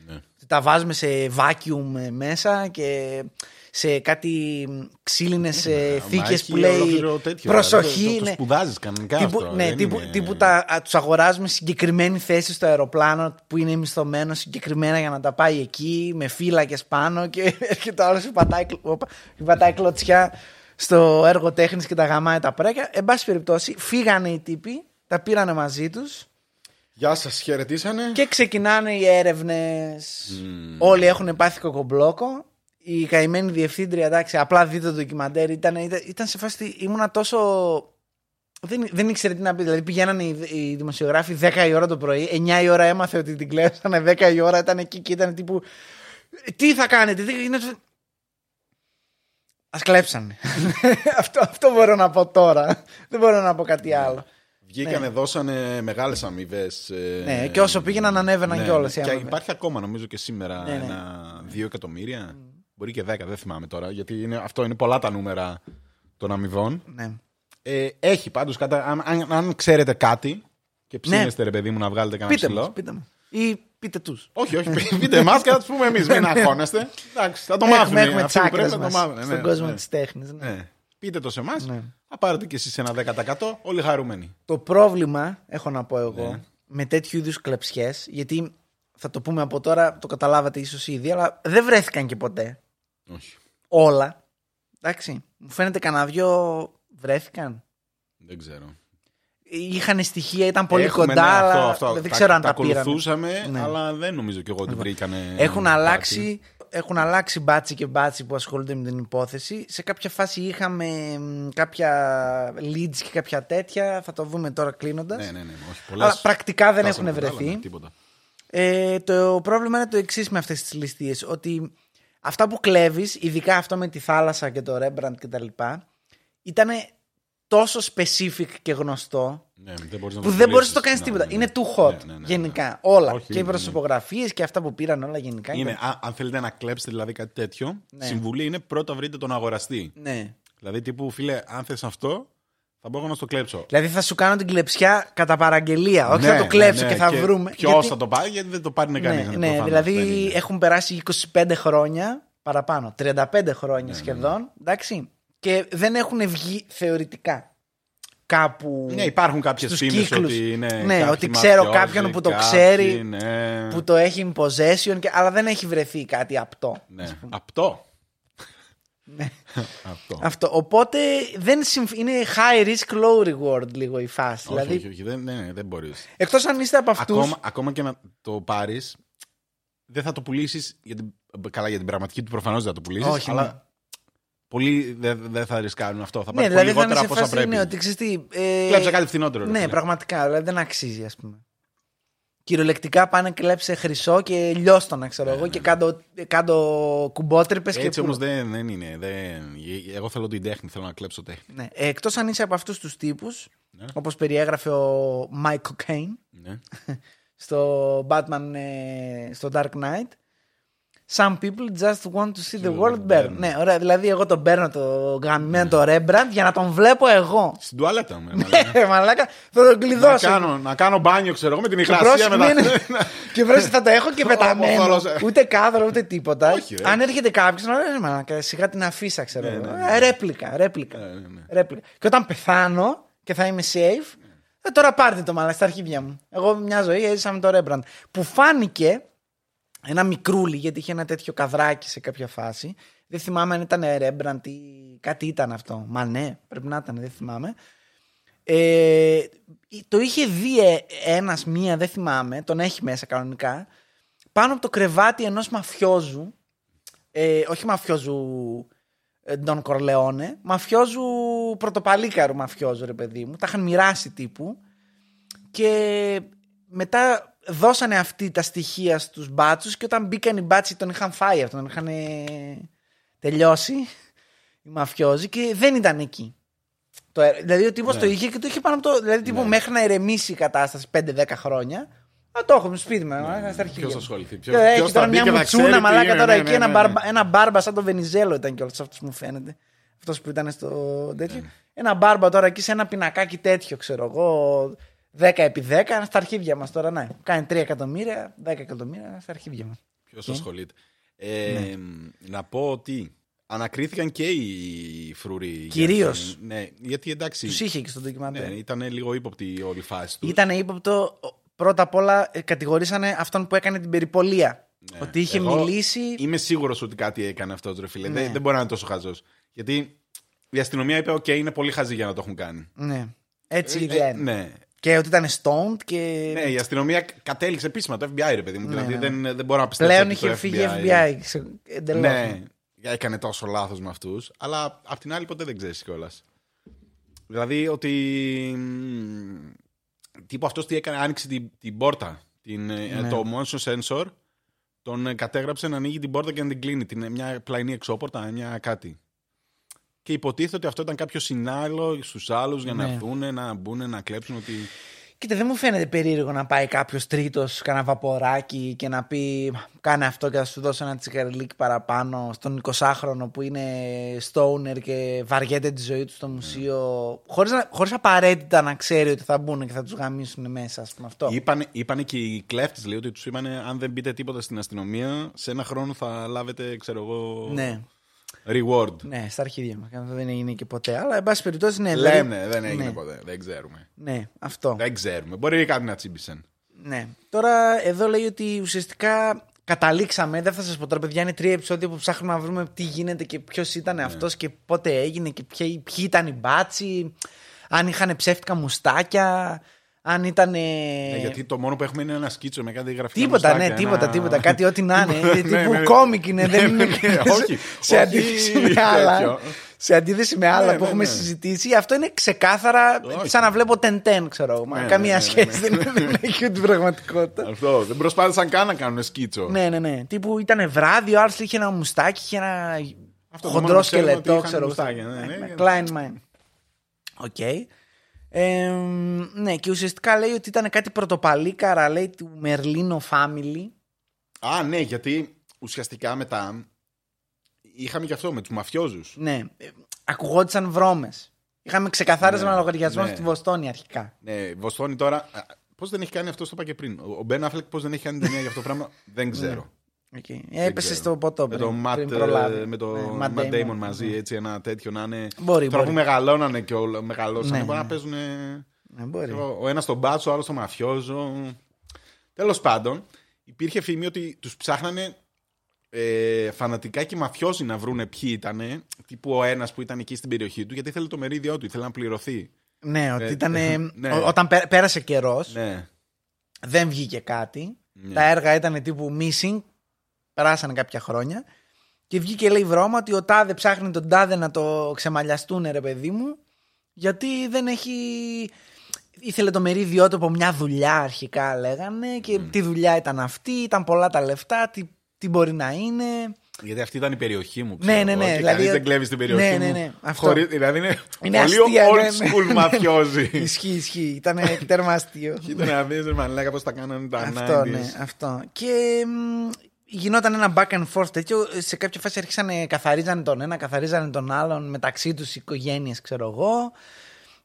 [SPEAKER 2] Ναι.
[SPEAKER 1] Τα βάζουμε σε vacuum ε, μέσα και σε κάτι ξύλινες
[SPEAKER 2] Μα
[SPEAKER 1] θήκε
[SPEAKER 2] έχει
[SPEAKER 1] που λέει
[SPEAKER 2] ολόκληρο τέτοιο,
[SPEAKER 1] προσοχή.
[SPEAKER 2] δηλαδή, Το, το
[SPEAKER 1] ναι.
[SPEAKER 2] σπουδάζεις κανονικά
[SPEAKER 1] Τύπου,
[SPEAKER 2] αυτό.
[SPEAKER 1] ναι,
[SPEAKER 2] δεν
[SPEAKER 1] τύπου,
[SPEAKER 2] είναι-
[SPEAKER 1] τύπου τα, α, τους αγοράζουμε σε συγκεκριμένη θέση στο αεροπλάνο που είναι μισθωμένο συγκεκριμένα για να τα πάει εκεί με φύλακες πάνω και έρχεται ο άλλος και πατάει, κλ- όπα, και πατάει κλωτσιά στο έργο τέχνης και τα γαμάει τα πρέκια. Εν πάση περιπτώσει, φύγανε οι τύποι, τα πήρανε μαζί τους
[SPEAKER 2] Γεια σας, χαιρετήσανε.
[SPEAKER 1] και ξεκινάνε οι έρευνες. Όλοι έχουν πάθει κοκομπλόκο. Η καημένη διευθύντρια, εντάξει, απλά δείτε το ντοκιμαντέρ. Ήταν, ήταν, ήταν σε φάση, ήμουνα τόσο. Δεν, δεν ήξερε τι να πει. Δηλαδή πηγαίνανε οι, οι δημοσιογράφοι 10 η ώρα το πρωί, 9 η ώρα έμαθε ότι την κλέψανε, 10 η ώρα ήταν εκεί και ήταν τύπου. Τι θα κάνετε, τι είναι. Α κλέψανε. αυτό, αυτό μπορώ να πω τώρα. Δεν μπορώ να πω κάτι άλλο.
[SPEAKER 2] Βγήκανε, δώσανε μεγάλες αμοιβές.
[SPEAKER 1] Ναι, και όσο πήγαιναν, ανέβαιναν κιόλας οι
[SPEAKER 2] Και
[SPEAKER 1] αμοιβές.
[SPEAKER 2] υπάρχει ακόμα, νομίζω και σήμερα,
[SPEAKER 1] Ναι, ναι.
[SPEAKER 2] ένα 2 εκατομμύρια. Μπορεί και 10, δεν θυμάμαι τώρα. Γιατί είναι, αυτό είναι πολλά τα νούμερα των αμοιβών.
[SPEAKER 1] Ναι.
[SPEAKER 2] Ε, έχει πάντως, αν, αν, αν ξέρετε κάτι και ψήνεστε, ρε παιδί μου, να βγάλετε κανένα
[SPEAKER 1] Ναι. Πείτε
[SPEAKER 2] ψηλό.
[SPEAKER 1] μου, πείτε μου. Ή πείτε τους.
[SPEAKER 2] Όχι, όχι, πείτε εμάς και θα τους πούμε εμείς. Μην αγχώνεστε. Εντάξει, θα το μάθουμε.
[SPEAKER 1] Ναι. Έχουμε, έχουμε
[SPEAKER 2] Αυτοί που
[SPEAKER 1] τσάκρες
[SPEAKER 2] πρέπει να το
[SPEAKER 1] μας
[SPEAKER 2] μάθουν.
[SPEAKER 1] στον
[SPEAKER 2] Ναι,
[SPEAKER 1] κόσμο
[SPEAKER 2] ναι.
[SPEAKER 1] της τέχνης. ναι.
[SPEAKER 2] Ναι. Πείτε το σε εμάς.
[SPEAKER 1] Ναι.
[SPEAKER 2] Θα πάρετε κι εσείς ένα 10%. Όλοι χαρούμενοι.
[SPEAKER 1] Το πρόβλημα, έχω να πω εγώ,
[SPEAKER 2] Ναι.
[SPEAKER 1] με τέτοιου είδους κλεψιές, γιατί θα το πούμε από τώρα, το καταλάβατε ίσως ήδη, αλλά δεν βρέθηκαν και ποτέ
[SPEAKER 2] Όχι.
[SPEAKER 1] όλα. Εντάξει. Μου φαίνεται κανένα δυο βρέθηκαν.
[SPEAKER 2] Δεν ξέρω.
[SPEAKER 1] Είχαν στοιχεία, ήταν πολύ
[SPEAKER 2] Έχουμε,
[SPEAKER 1] κοντά,
[SPEAKER 2] ναι,
[SPEAKER 1] αλλά
[SPEAKER 2] αυτό, αυτό.
[SPEAKER 1] δεν
[SPEAKER 2] Τα-
[SPEAKER 1] ξέρω αν τα,
[SPEAKER 2] τα
[SPEAKER 1] πήραν.
[SPEAKER 2] ακολουθούσαμε,
[SPEAKER 1] Ναι.
[SPEAKER 2] αλλά δεν νομίζω κι εγώ ότι βρήκανε.
[SPEAKER 1] Έχουν
[SPEAKER 2] κάτι.
[SPEAKER 1] αλλάξει, έχουν αλλάξει μπάτσι και μπάτσι που ασχολούνται με την υπόθεση. Σε κάποια φάση είχαμε μ, κάποια leads και κάποια τέτοια. Θα το δούμε τώρα κλείνοντας.
[SPEAKER 2] Ναι, ναι, ναι. Όχι, πολλές
[SPEAKER 1] Αλλά πρακτικά δεν
[SPEAKER 2] φτάσανε
[SPEAKER 1] έχουν
[SPEAKER 2] κοντά, αλλά
[SPEAKER 1] βρεθεί.
[SPEAKER 2] ναι, τίποτα.
[SPEAKER 1] Ε, το πρόβλημα είναι το εξής με αυτές τις ληστείες. Ότι αυτά που κλέβεις, ειδικά αυτό με τη θάλασσα και το Rembrandt κτλ., ήταν τόσο specific και γνωστό
[SPEAKER 2] Ναι, δεν μπορείς να
[SPEAKER 1] που
[SPEAKER 2] το
[SPEAKER 1] δεν μπορείς να
[SPEAKER 2] πουλήσεις.
[SPEAKER 1] το κάνεις
[SPEAKER 2] Ναι,
[SPEAKER 1] τίποτα.
[SPEAKER 2] ναι,
[SPEAKER 1] Είναι
[SPEAKER 2] ναι.
[SPEAKER 1] too hot
[SPEAKER 2] Ναι, ναι, ναι, ναι.
[SPEAKER 1] γενικά. Όλα.
[SPEAKER 2] Όχι,
[SPEAKER 1] και οι
[SPEAKER 2] ναι.
[SPEAKER 1] προσωπογραφίες και αυτά που πήραν όλα γενικά.
[SPEAKER 2] Είναι,
[SPEAKER 1] ήταν-
[SPEAKER 2] α- αν θέλετε να κλέψετε δηλαδή κάτι τέτοιο,
[SPEAKER 1] Ναι.
[SPEAKER 2] συμβουλή είναι πρώτα βρείτε τον αγοραστή.
[SPEAKER 1] Ναι.
[SPEAKER 2] Δηλαδή, τύπου, φίλε, αν θες αυτό, θα μπορώ να στο κλέψω.
[SPEAKER 1] Δηλαδή θα σου κάνω την κλεψιά κατά παραγγελία. Όχι
[SPEAKER 2] Ναι,
[SPEAKER 1] θα το κλέψω
[SPEAKER 2] ναι, ναι,
[SPEAKER 1] και θα βρούμε.
[SPEAKER 2] Ποιος
[SPEAKER 1] Γιατί-
[SPEAKER 2] θα το πάρει, γιατί δεν το πάρει
[SPEAKER 1] Ναι,
[SPEAKER 2] κανεί.
[SPEAKER 1] ναι, δηλαδή έχουν περάσει 25 χρόνια παραπάνω. 35 χρόνια
[SPEAKER 2] Ναι,
[SPEAKER 1] σχεδόν. Εντάξει. Και δεν έχουν βγει θεωρητικά κάπου.
[SPEAKER 2] Ναι, υπάρχουν κάποιες
[SPEAKER 1] στους
[SPEAKER 2] φήμες
[SPEAKER 1] κύκλους.
[SPEAKER 2] ότι είναι.
[SPEAKER 1] Ναι,
[SPEAKER 2] κάποιοι
[SPEAKER 1] ότι ξέρω
[SPEAKER 2] μαφιόζοι,
[SPEAKER 1] κάποιον που το
[SPEAKER 2] κάποιοι,
[SPEAKER 1] ξέρει,
[SPEAKER 2] Ναι,
[SPEAKER 1] που το έχει in possession, και, αλλά δεν έχει βρεθεί κάτι απτό.
[SPEAKER 2] ναι. Αυτό.
[SPEAKER 1] Ναι.
[SPEAKER 2] Αυτό.
[SPEAKER 1] Αυτό. Οπότε δεν συμφ... είναι high risk, low reward λίγο η φάση.
[SPEAKER 2] Όχι,
[SPEAKER 1] δηλαδή,
[SPEAKER 2] όχι, όχι, δεν, ναι, ναι, δεν μπορείς.
[SPEAKER 1] εκτός αν είστε από αυτού.
[SPEAKER 2] Ακόμα, ακόμα και να το πάρεις, δεν θα το πουλήσεις. Καλά, για την πραγματική του προφανώς δεν θα το πουλήσεις.
[SPEAKER 1] Όχι,
[SPEAKER 2] αλλά
[SPEAKER 1] ναι.
[SPEAKER 2] πολλοί δεν δεν θα ρισκάρουν αυτό. Θα
[SPEAKER 1] Ναι,
[SPEAKER 2] πάρει
[SPEAKER 1] δηλαδή
[SPEAKER 2] πολύ
[SPEAKER 1] θα είναι
[SPEAKER 2] λιγότερα
[SPEAKER 1] σε
[SPEAKER 2] από όσα
[SPEAKER 1] φάση
[SPEAKER 2] πρέπει.
[SPEAKER 1] ναι, ότι ξέρεις τι, ε,
[SPEAKER 2] Κλέψε κάτι φθηνότερο. ρε
[SPEAKER 1] Ναι,
[SPEAKER 2] φίλε.
[SPEAKER 1] πραγματικά. Δηλαδή δεν αξίζει, ας πούμε. Κυριολεκτικά πάνε κλέψε χρυσό και λιώστονα, ξέρω εγώ, και κάτω, κάτω κουμπότρυπες και.
[SPEAKER 2] Ναι, Έτσι
[SPEAKER 1] πουλ.
[SPEAKER 2] όμω δεν, δεν είναι. Δεν... Εγώ θέλω την τέχνη, θέλω να κλέψω τέχνη.
[SPEAKER 1] Ναι. Εκτός αν είσαι από αυτούς τους τύπους,
[SPEAKER 2] Ναι.
[SPEAKER 1] όπως περιέγραφε ο Michael Caine
[SPEAKER 2] Ναι.
[SPEAKER 1] στο Batman, ε, στο Dark Knight. Some people just want to see the world burn. Ναι, ωραία. Δηλαδή, εγώ τον παίρνω το γαμμένο
[SPEAKER 2] Ναι.
[SPEAKER 1] το Rembrandt για να τον βλέπω εγώ.
[SPEAKER 2] Στην τουαλέτα μου. μαλάκα.
[SPEAKER 1] Ε, Μαλάκα, θα τον
[SPEAKER 2] να,
[SPEAKER 1] κλειδώσω.
[SPEAKER 2] κάνω, να κάνω μπάνιο, ξέρω εγώ, με την
[SPEAKER 1] Και
[SPEAKER 2] υγρασία
[SPEAKER 1] πρόσεχε,
[SPEAKER 2] μετά.
[SPEAKER 1] ναι, ναι. Και πρόσεχε, θα το έχω και πεταμένο.
[SPEAKER 2] θόλος, ε.
[SPEAKER 1] Ούτε κάδρο, ούτε τίποτα.
[SPEAKER 2] Όχι, ρε.
[SPEAKER 1] Αν έρχεται κάποιος, να λέει μαλάκα, σιγά την αφήσα, ξέρω
[SPEAKER 2] Ναι,
[SPEAKER 1] εγώ.
[SPEAKER 2] ναι, ναι.
[SPEAKER 1] Ε, Ρέπλικα, ρέπλικα.
[SPEAKER 2] Ναι, ναι, ναι.
[SPEAKER 1] ρέπλικα. Και όταν πεθάνω και θα είμαι safe, ε, τώρα πάρτε το μαλάκα στα αρχίδια μου. Εγώ μια ζωή έζησα με το Rembrandt. Που φάνηκε ένα μικρούλι, γιατί είχε ένα τέτοιο καδράκι σε κάποια φάση. Δεν θυμάμαι αν ήταν Rembrandt ή κάτι ήταν αυτό. Μα ναι, πρέπει να ήταν, δεν θυμάμαι. Ε, το είχε δει ε, ένας μία, δεν θυμάμαι, τον έχει μέσα κανονικά, πάνω από το κρεβάτι ενός μαφιόζου, ε, όχι μαφιόζου ε, Ντον Κορλεόνε, μαφιόζου πρωτοπαλίκαρου μαφιόζου ρε παιδί μου, τα είχαν μοιράσει τύπου και μετά δώσανε αυτοί τα στοιχεία στους μπάτσους και όταν μπήκαν οι μπάτσοι τον είχαν φάει αυτόν, τον είχαν ε, τελειώσει οι μαφιόζοι και δεν ήταν εκεί. Το, ε, δηλαδή ο τύπος
[SPEAKER 2] Ναι.
[SPEAKER 1] το είχε και το είχε πάνω από το. Δηλαδή τύπου μέχρι να ηρεμήσει η κατάσταση 5-10 χρόνια. Α, το έχω στο σπίτι μου, ναι, στα αρχίδια.
[SPEAKER 2] Ποιος
[SPEAKER 1] μου.
[SPEAKER 2] θα ασχοληθεί,
[SPEAKER 1] Και
[SPEAKER 2] ποιος
[SPEAKER 1] έχει τώρα μια μουτσούνα μαλάκα τώρα εκεί, ένα,
[SPEAKER 2] ναι,
[SPEAKER 1] μπάρμπα, ένα μπάρμπα σαν το Βενιζέλο ήταν κιόλα αυτός μου φαίνεται. Αυτός που ήταν στο τέτοιο. Ένα μπάρμπα τώρα εκεί σε ένα πινακάκι τέτοιο, ξέρω εγώ. 10 επί 10 στα αρχίδια μας τώρα. Ναι, κάνει 3 εκατομμύρια, 10 εκατομμύρια στα αρχίδια μας.
[SPEAKER 2] Ποιος ασχολείται; Ε, Να πω ότι ανακρίθηκαν και οι φρούροι. για
[SPEAKER 1] Κυρίως.
[SPEAKER 2] την- Ναι, γιατί εντάξει.
[SPEAKER 1] Τους είχε και στο ντοκιμαντέρ.
[SPEAKER 2] Ναι, ήταν λίγο ύποπτη όλη η φάση τους.
[SPEAKER 1] Ήταν ύποπτο. Πρώτα απ' όλα ε, κατηγορήσανε αυτόν που έκανε την περιπολία. Ότι είχε
[SPEAKER 2] Ναι. Εγώ
[SPEAKER 1] μιλήσει.
[SPEAKER 2] Είμαι σίγουρος ότι κάτι έκανε αυτός, ρε φίλε.
[SPEAKER 1] Ναι.
[SPEAKER 2] Δεν, δεν μπορεί να είναι τόσο χαζός. Γιατί η αστυνομία είπε: Οκ, είναι πολύ χαζή για να το έχουν κάνει.
[SPEAKER 1] Ναι. Έτσι
[SPEAKER 2] Ε,
[SPEAKER 1] λένε.
[SPEAKER 2] ναι.
[SPEAKER 1] Και ότι ήταν stoned και.
[SPEAKER 2] Ναι, η αστυνομία κατέληξε επίσημα το FBI, ρε παιδί μου.
[SPEAKER 1] Ναι,
[SPEAKER 2] δηλαδή
[SPEAKER 1] ναι.
[SPEAKER 2] δεν, δεν μπορώ να πιστέψω.
[SPEAKER 1] Πλέον
[SPEAKER 2] ότι
[SPEAKER 1] είχε
[SPEAKER 2] το
[SPEAKER 1] φύγει FBI. Εντελώς.
[SPEAKER 2] Ναι, έκανε τόσο λάθος με αυτούς. Αλλά απ' την άλλη ποτέ δεν ξέρεις κιόλας. Δηλαδή ότι. μ, Τύπου αυτός τι έκανε, άνοιξε την, την πόρτα. Την, ε,
[SPEAKER 1] Ναι.
[SPEAKER 2] Το motion sensor τον ε, κατέγραψε να ανοίγει την πόρτα και να την κλείνει. Την, μια πλαϊνή εξώπορτα, μια κάτι. Και υποτίθεται ότι αυτό ήταν κάποιο συνάλλο στους άλλους για να
[SPEAKER 1] Ναι.
[SPEAKER 2] έρθουν, να μπουν, να κλέψουν. Ότι...
[SPEAKER 1] Κοίτα, δεν μου φαίνεται περίεργο να πάει κάποιος τρίτος, κάνα βαποράκι και να πει κάνε αυτό και θα σου δώσω ένα τσιγαριλίκι παραπάνω στον 20χρονο που είναι stoner και βαριέται τη ζωή του στο μουσείο. Χωρίς, να, χωρίς απαραίτητα να ξέρει ότι θα μπουν και θα τους γαμίσουν μέσα, ας πούμε αυτό.
[SPEAKER 2] Είπανε, είπανε και οι κλέφτες, λέει, ότι τους είπανε αν δεν πείτε τίποτα στην αστυνομία, σε ένα χρόνο θα λάβετε, ξέρω εγώ.
[SPEAKER 1] Ναι,
[SPEAKER 2] Reward.
[SPEAKER 1] ναι, στα αρχίδια μας. Δεν έγινε και ποτέ. Αλλά, εν πάση περιπτώσει, ναι.
[SPEAKER 2] Λένε,
[SPEAKER 1] δηλαδή-
[SPEAKER 2] δεν έγινε
[SPEAKER 1] ναι,
[SPEAKER 2] ποτέ. Δεν ξέρουμε.
[SPEAKER 1] Ναι, αυτό.
[SPEAKER 2] Δεν ξέρουμε. Μπορεί κάτι να τσίμπησαν.
[SPEAKER 1] Ναι. Τώρα εδώ λέει ότι ουσιαστικά καταλήξαμε. Δεν θα σας πω τώρα, παιδιά, είναι τρία επεισόδια που ψάχνουμε να βρούμε τι γίνεται και ποιος ήταν
[SPEAKER 2] Ναι.
[SPEAKER 1] αυτός και πότε έγινε και ποιοι, ποιοι ήταν οι μπάτσι. Αν είχαν ψεύτικα μουστάκια. Αν ήταν.
[SPEAKER 2] Ναι, γιατί το μόνο που έχουμε είναι ένα σκίτσο με κάτι γραφικά
[SPEAKER 1] Τίποτα, ναι,
[SPEAKER 2] μουστάκια,
[SPEAKER 1] τίποτα,
[SPEAKER 2] ένα-
[SPEAKER 1] τίποτα. Κάτι ό,τι να είναι.
[SPEAKER 2] Ναι,
[SPEAKER 1] τύπου
[SPEAKER 2] ναι, ναι.
[SPEAKER 1] κόμικ είναι, δεν
[SPEAKER 2] Ναι,
[SPEAKER 1] είναι.
[SPEAKER 2] ναι, ναι, όχι,
[SPEAKER 1] σε
[SPEAKER 2] όχι
[SPEAKER 1] αντίθεση με
[SPEAKER 2] τέτοιο.
[SPEAKER 1] άλλα. Σε αντίθεση με άλλα
[SPEAKER 2] Ναι,
[SPEAKER 1] που
[SPEAKER 2] ναι,
[SPEAKER 1] έχουμε
[SPEAKER 2] ναι.
[SPEAKER 1] συζητήσει, αυτό είναι ξεκάθαρα
[SPEAKER 2] Όχι.
[SPEAKER 1] σαν να βλέπω Τεντέν, ξέρω εγώ. Μα
[SPEAKER 2] Ναι,
[SPEAKER 1] Καμία
[SPEAKER 2] ναι, ναι,
[SPEAKER 1] σχέση
[SPEAKER 2] ναι.
[SPEAKER 1] δεν δεν έχει με την πραγματικότητα.
[SPEAKER 2] Αυτό. Δεν προσπάθησαν καν να κάνουν σκίτσο.
[SPEAKER 1] Ναι, ναι, ναι. Τύπου ήταν βράδυ, ο άλλο είχε ένα μουστάκι, είχε ένα
[SPEAKER 2] Αυτό το μόνο
[SPEAKER 1] χοντρό
[SPEAKER 2] που ξέρουμε ότι
[SPEAKER 1] σκελετό,
[SPEAKER 2] είχαν
[SPEAKER 1] ξέρω εγώ.
[SPEAKER 2] μουστάκια, ναι, ναι.
[SPEAKER 1] Με κλάιν μάιν. OK. Ε, ναι, και ουσιαστικά λέει ότι ήταν κάτι πρωτοπαλίκαρα, λέει, του Μερλίνο Family.
[SPEAKER 2] Α, ναι, γιατί ουσιαστικά μετά είχαμε και αυτό με τους μαφιόζους.
[SPEAKER 1] Ναι, ε, ακουγόντουσαν βρώμες. Είχαμε ξεκαθάρισμα
[SPEAKER 2] Ναι,
[SPEAKER 1] λογαριασμός
[SPEAKER 2] ναι.
[SPEAKER 1] στη Βοστόνη αρχικά.
[SPEAKER 2] Ναι, Βοστόνη τώρα. Πώς δεν έχει κάνει αυτό, το είπα και πριν. Ο Μπεν Αφλεκ πώς δεν έχει κάνει ταινία για αυτό το πράγμα, δεν ξέρω.
[SPEAKER 1] Okay. Έπεσε
[SPEAKER 2] ξέρω.
[SPEAKER 1] στο ποτό
[SPEAKER 2] με
[SPEAKER 1] πριν,
[SPEAKER 2] το Matt,
[SPEAKER 1] πριν προλάβει.
[SPEAKER 2] ε, με το
[SPEAKER 1] Ναι,
[SPEAKER 2] Matt
[SPEAKER 1] Matt
[SPEAKER 2] Damon,
[SPEAKER 1] Damon.
[SPEAKER 2] μαζί,
[SPEAKER 1] Ναι.
[SPEAKER 2] έτσι ένα τέτοιο να είναι.
[SPEAKER 1] Μπορεί,
[SPEAKER 2] τώρα
[SPEAKER 1] μπορεί.
[SPEAKER 2] που μεγαλώνανε και όλο, μεγαλώσανε,
[SPEAKER 1] Ναι,
[SPEAKER 2] μπορεί να
[SPEAKER 1] ναι.
[SPEAKER 2] παίζουν.
[SPEAKER 1] Ναι, μπορεί.
[SPEAKER 2] Ο ένας στον μπάτσο, ο άλλος στον μαφιόζο. Τέλος πάντων, υπήρχε φήμη ότι τους ψάχνανε ε, φανατικά και οι μαφιόζοι να βρούνε ποιοι ήταν. Τύπου ο ένας που ήταν εκεί στην περιοχή του, γιατί ήθελε το μερίδιό του, ήθελε να πληρωθεί.
[SPEAKER 1] Ναι, ότι
[SPEAKER 2] Ε,
[SPEAKER 1] ήταν.
[SPEAKER 2] ναι.
[SPEAKER 1] ο- Όταν πέ- πέρασε καιρός,
[SPEAKER 2] Ναι.
[SPEAKER 1] δεν βγήκε κάτι.
[SPEAKER 2] Ναι.
[SPEAKER 1] Τα έργα ήταν τύπου missing. Περάσανε κάποια χρόνια. Και βγήκε λέει βρώμα ότι ο Τάδε ψάχνει τον Τάδε να το ξεμαλιαστούν, ρε παιδί μου. Γιατί δεν έχει. Ήθελε το μερίδιό του από μια δουλειά αρχικά λέγανε. Και τι δουλειά ήταν αυτή, ήταν πολλά τα λεφτά, τι, τι μπορεί να είναι.
[SPEAKER 2] Γιατί αυτή ήταν η περιοχή μου.
[SPEAKER 1] Ναι,
[SPEAKER 2] Ξέρω
[SPEAKER 1] ναι,
[SPEAKER 2] εγώ,
[SPEAKER 1] ναι,
[SPEAKER 2] Και
[SPEAKER 1] δηλαδή-
[SPEAKER 2] κανείς δεν κλέβει στην περιοχή
[SPEAKER 1] Ναι,
[SPEAKER 2] μου.
[SPEAKER 1] ναι, ναι, αυτό.
[SPEAKER 2] Χωρίς- δηλαδή είναι,
[SPEAKER 1] Είναι
[SPEAKER 2] πολύ
[SPEAKER 1] αστεία,
[SPEAKER 2] old
[SPEAKER 1] ναι, ναι.
[SPEAKER 2] school μαφιόζη.
[SPEAKER 1] ισχύει, ισχύει. Ήταν τέρμα αστείο.
[SPEAKER 2] Κοίτα να δεις ρε μαλάκα πώς τα κάνανε τα 90s.
[SPEAKER 1] Αυτό, ναι, αυτό. Και μ, γινόταν ένα back and forth τέτοιο. Σε κάποια φάση αρχίσανε, καθαρίζανε τον ένα, καθαρίζανε τον άλλον μεταξύ τους οικογένειες, ξέρω εγώ.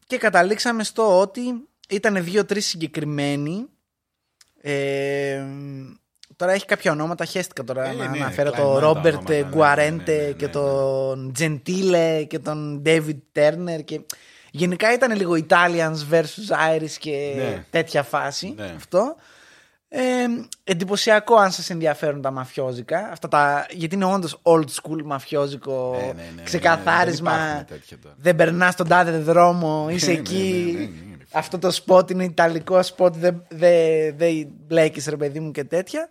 [SPEAKER 1] Και καταλήξαμε στο ότι ήταν δύο-τρεις συγκεκριμένοι. Ε, μ, τώρα έχει κάποια ονόματα, χαίστηκα τώρα
[SPEAKER 2] Ε,
[SPEAKER 1] να
[SPEAKER 2] ναι,
[SPEAKER 1] αναφέρω
[SPEAKER 2] κλάιν
[SPEAKER 1] το
[SPEAKER 2] τα
[SPEAKER 1] Ρόμπερτ
[SPEAKER 2] ονόματα, ναι,
[SPEAKER 1] Γκουαρέντε
[SPEAKER 2] ναι, ναι, ναι,
[SPEAKER 1] και
[SPEAKER 2] ναι.
[SPEAKER 1] τον Τζεντίλε και τον David Turner και γενικά ήταν λίγο Italians versus Irish και
[SPEAKER 2] Ναι.
[SPEAKER 1] τέτοια φάση
[SPEAKER 2] Ναι.
[SPEAKER 1] αυτό. Ε, εντυπωσιακό αν σας ενδιαφέρουν τα μαφιόζικα αυτά τα, γιατί είναι όντως old school μαφιόζικο
[SPEAKER 2] Ναι, ναι, ναι, ναι,
[SPEAKER 1] ξεκαθάρισμα
[SPEAKER 2] ναι, δεν υπάρχουν τέτοια τώρα.
[SPEAKER 1] δεν περνάς τον τάδε δρόμο είσαι
[SPEAKER 2] Ναι, ναι,
[SPEAKER 1] εκεί
[SPEAKER 2] ναι, ναι, ναι, ναι.
[SPEAKER 1] αυτό το spot είναι ιταλικό spot δεν δε, δε μπλέκεις ρε παιδί μου και τέτοια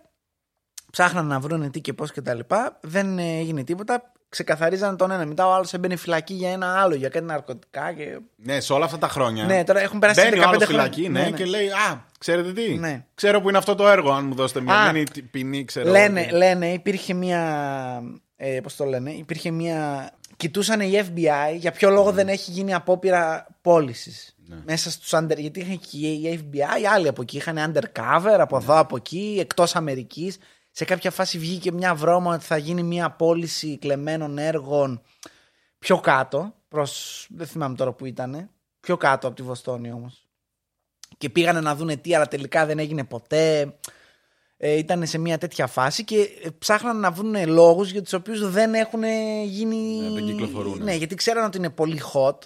[SPEAKER 1] ψάχναν να βρουν τι και πώς και τα λοιπά. Δεν ε, έγινε τίποτα. Ξεκαθαρίζαν τον ένα. Μετά ο άλλος έμπαινε φυλακή για ένα άλλο, για κάτι ναρκωτικά. Και...
[SPEAKER 2] Ναι, σε όλα αυτά τα χρόνια.
[SPEAKER 1] Ναι, τώρα έχουν περάσει
[SPEAKER 2] Μπαίνει ο
[SPEAKER 1] 15
[SPEAKER 2] άλλος
[SPEAKER 1] χρόνια.
[SPEAKER 2] φυλακή, ναι,
[SPEAKER 1] Ναι, ναι.
[SPEAKER 2] και λέει Α, ξέρετε τι;
[SPEAKER 1] Ναι.
[SPEAKER 2] Ξέρω που είναι αυτό το έργο, αν μου δώσετε μια
[SPEAKER 1] Α.
[SPEAKER 2] μήνυ ποινή, ξέρω.
[SPEAKER 1] Λένε,
[SPEAKER 2] εγώ.
[SPEAKER 1] λένε, υπήρχε μια. Ε, Πώς το λένε, υπήρχε μια. Κοιτούσαν οι FBI για ποιο λόγο δεν έχει γίνει απόπειρα πώλησης.
[SPEAKER 2] Ναι.
[SPEAKER 1] Μέσα στους under. Γιατί είχαν και η FBI, οι άλλοι από εκεί. Είχαν undercover από
[SPEAKER 2] Ναι.
[SPEAKER 1] εδώ, από εκεί, εκτός Αμερικής. Σε κάποια φάση βγήκε μια βρώμα ότι θα γίνει μια πώληση κλεμμένων έργων πιο κάτω. Προς, δεν θυμάμαι τώρα που ήταν. Πιο κάτω από τη Βοστόνη όμως. Και πήγανε να δούνε τι, αλλά τελικά δεν έγινε ποτέ ε, ήταν σε μια τέτοια φάση και ε, ψάχναν να βρουν λόγους για τους οποίους δεν έχουν γίνει...
[SPEAKER 2] Ναι, δεν κυκλοφορούν.
[SPEAKER 1] Ναι, γιατί ξέραν ότι είναι πολύ hot.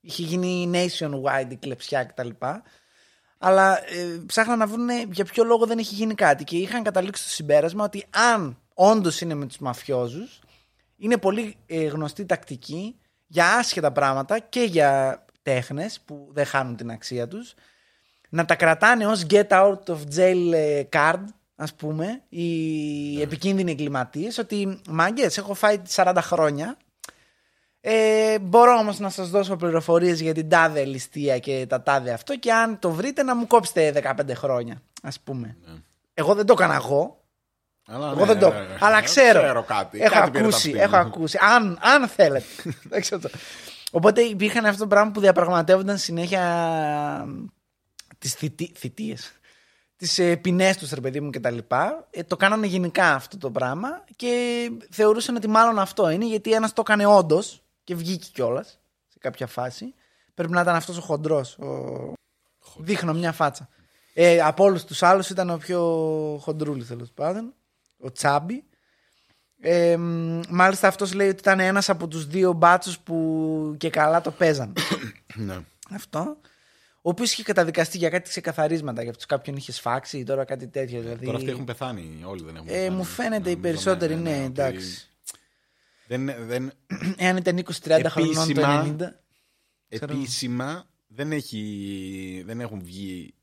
[SPEAKER 1] Είχε γίνει nationwide η κλεψιά κτλ. Αλλά ε, ψάχναν να βρουν για ποιο λόγο δεν έχει γίνει κάτι. Και είχαν καταλήξει στο συμπέρασμα ότι αν όντως είναι με τους μαφιόζους είναι πολύ ε, γνωστή τακτική για άσχετα πράγματα και για τέχνες που δεν χάνουν την αξία τους να τα κρατάνε ως get out of jail ε, card ας πούμε οι επικίνδυνοι εγκληματίες ότι μάγκες έχω φάει 40 χρόνια ε, μπορώ όμως να σας δώσω πληροφορίες για την τάδε ληστεία και τα τάδε αυτό και αν το βρείτε να μου κόψετε 15 χρόνια ας πούμε εγώ δεν το έκανα εγώ
[SPEAKER 2] Αλλά,
[SPEAKER 1] εγώ δεν το.
[SPEAKER 2] ναι, ναι,
[SPEAKER 1] αλλά
[SPEAKER 2] ναι,
[SPEAKER 1] ξέρω.
[SPEAKER 2] κάτι.
[SPEAKER 1] Έχω
[SPEAKER 2] Κάτι πήρε τα
[SPEAKER 1] ακούσει.
[SPEAKER 2] αυτιά
[SPEAKER 1] Έχω
[SPEAKER 2] μου.
[SPEAKER 1] ακούσει. Αν, αν θέλετε. Δεν ξέρω το. Οπότε υπήρχαν αυτό το πράγμα που διαπραγματεύονταν συνέχεια τις θητείες. Τις ε, ποινές τους, ρε παιδί μου κτλ. Ε, το κάνανε γενικά αυτό το πράγμα και θεωρούσαν ότι μάλλον αυτό είναι γιατί ένας το έκανε όντως και βγήκε κιόλας σε κάποια φάση. Πρέπει να ήταν αυτός ο χοντρός. Ο... Δείχνω μια φάτσα. Ε, από όλους τους άλλους ήταν ο πιο χοντρούλη τέλος πάντων. Ο Τσάμπι. Ε, μ, μάλιστα αυτός λέει ότι ήταν ένας από τους δύο μπάτσους που και καλά το παίζαν.
[SPEAKER 2] Ναι.
[SPEAKER 1] Αυτό. Ο οποίος είχε καταδικαστεί για κάτι ξεκαθαρίσματα. Για αυτούς κάποιον είχε σφάξει ή τώρα κάτι τέτοιο. Δηλαδή,
[SPEAKER 2] Τώρα αυτοί έχουν πεθάνει. Όλοι δεν έχουν
[SPEAKER 1] ε,
[SPEAKER 2] πεθάνει.
[SPEAKER 1] μου φαίνεται οι
[SPEAKER 2] Νομίζω,
[SPEAKER 1] περισσότεροι, ναι,
[SPEAKER 2] ότι
[SPEAKER 1] εντάξει.
[SPEAKER 2] Δεν, δεν,
[SPEAKER 1] Εάν ήταν 20-30 χρονών το
[SPEAKER 2] Επίσημα,
[SPEAKER 1] 90. Ξέρω.
[SPEAKER 2] επίσημα δεν, έχει, δεν έχουν βγει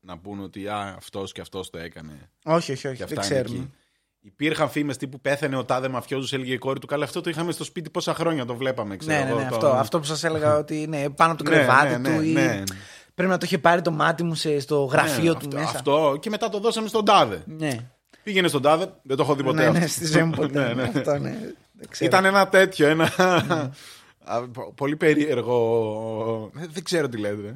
[SPEAKER 2] να πούνε ότι α, αυτός και αυτός το έκανε.
[SPEAKER 1] Όχι, όχι, όχι.
[SPEAKER 2] Και
[SPEAKER 1] Δεν
[SPEAKER 2] αυτά είναι
[SPEAKER 1] ξέρουμε.
[SPEAKER 2] εκεί. Υπήρχαν φήμες τύπου πέθανε ο τάδε μαφιόζο, έλεγε η κόρη του. Καλά, αυτό το είχαμε στο σπίτι πόσα χρόνια, το βλέπαμε. Ξέρω,
[SPEAKER 1] Ναι, ναι,
[SPEAKER 2] εγώ,
[SPEAKER 1] ναι,
[SPEAKER 2] το-
[SPEAKER 1] αυτό, αυτό που σας έλεγα ότι είναι πάνω από το
[SPEAKER 2] Ναι,
[SPEAKER 1] κρεβάτι
[SPEAKER 2] ναι, ναι,
[SPEAKER 1] του. Ή...
[SPEAKER 2] ναι.
[SPEAKER 1] Πρέπει να το είχε πάρει το μάτι μου σε, στο γραφείο
[SPEAKER 2] Ναι,
[SPEAKER 1] του
[SPEAKER 2] αυτό,
[SPEAKER 1] μέσα.
[SPEAKER 2] Αυτό και μετά το δώσαμε στον τάδε.
[SPEAKER 1] Ναι.
[SPEAKER 2] Πήγαινε στον τάδε, δεν το έχω δει ποτέ.
[SPEAKER 1] ναι, ναι,
[SPEAKER 2] αυτό.
[SPEAKER 1] στη ζωή μου ποτέ.
[SPEAKER 2] Ναι, ναι.
[SPEAKER 1] Αυτό, ναι. Δεν ξέρω.
[SPEAKER 2] Ήταν ένα τέτοιο, ένα. Α, πο- πολύ περίεργο. Ε, Δεν ξέρω τι λέτε.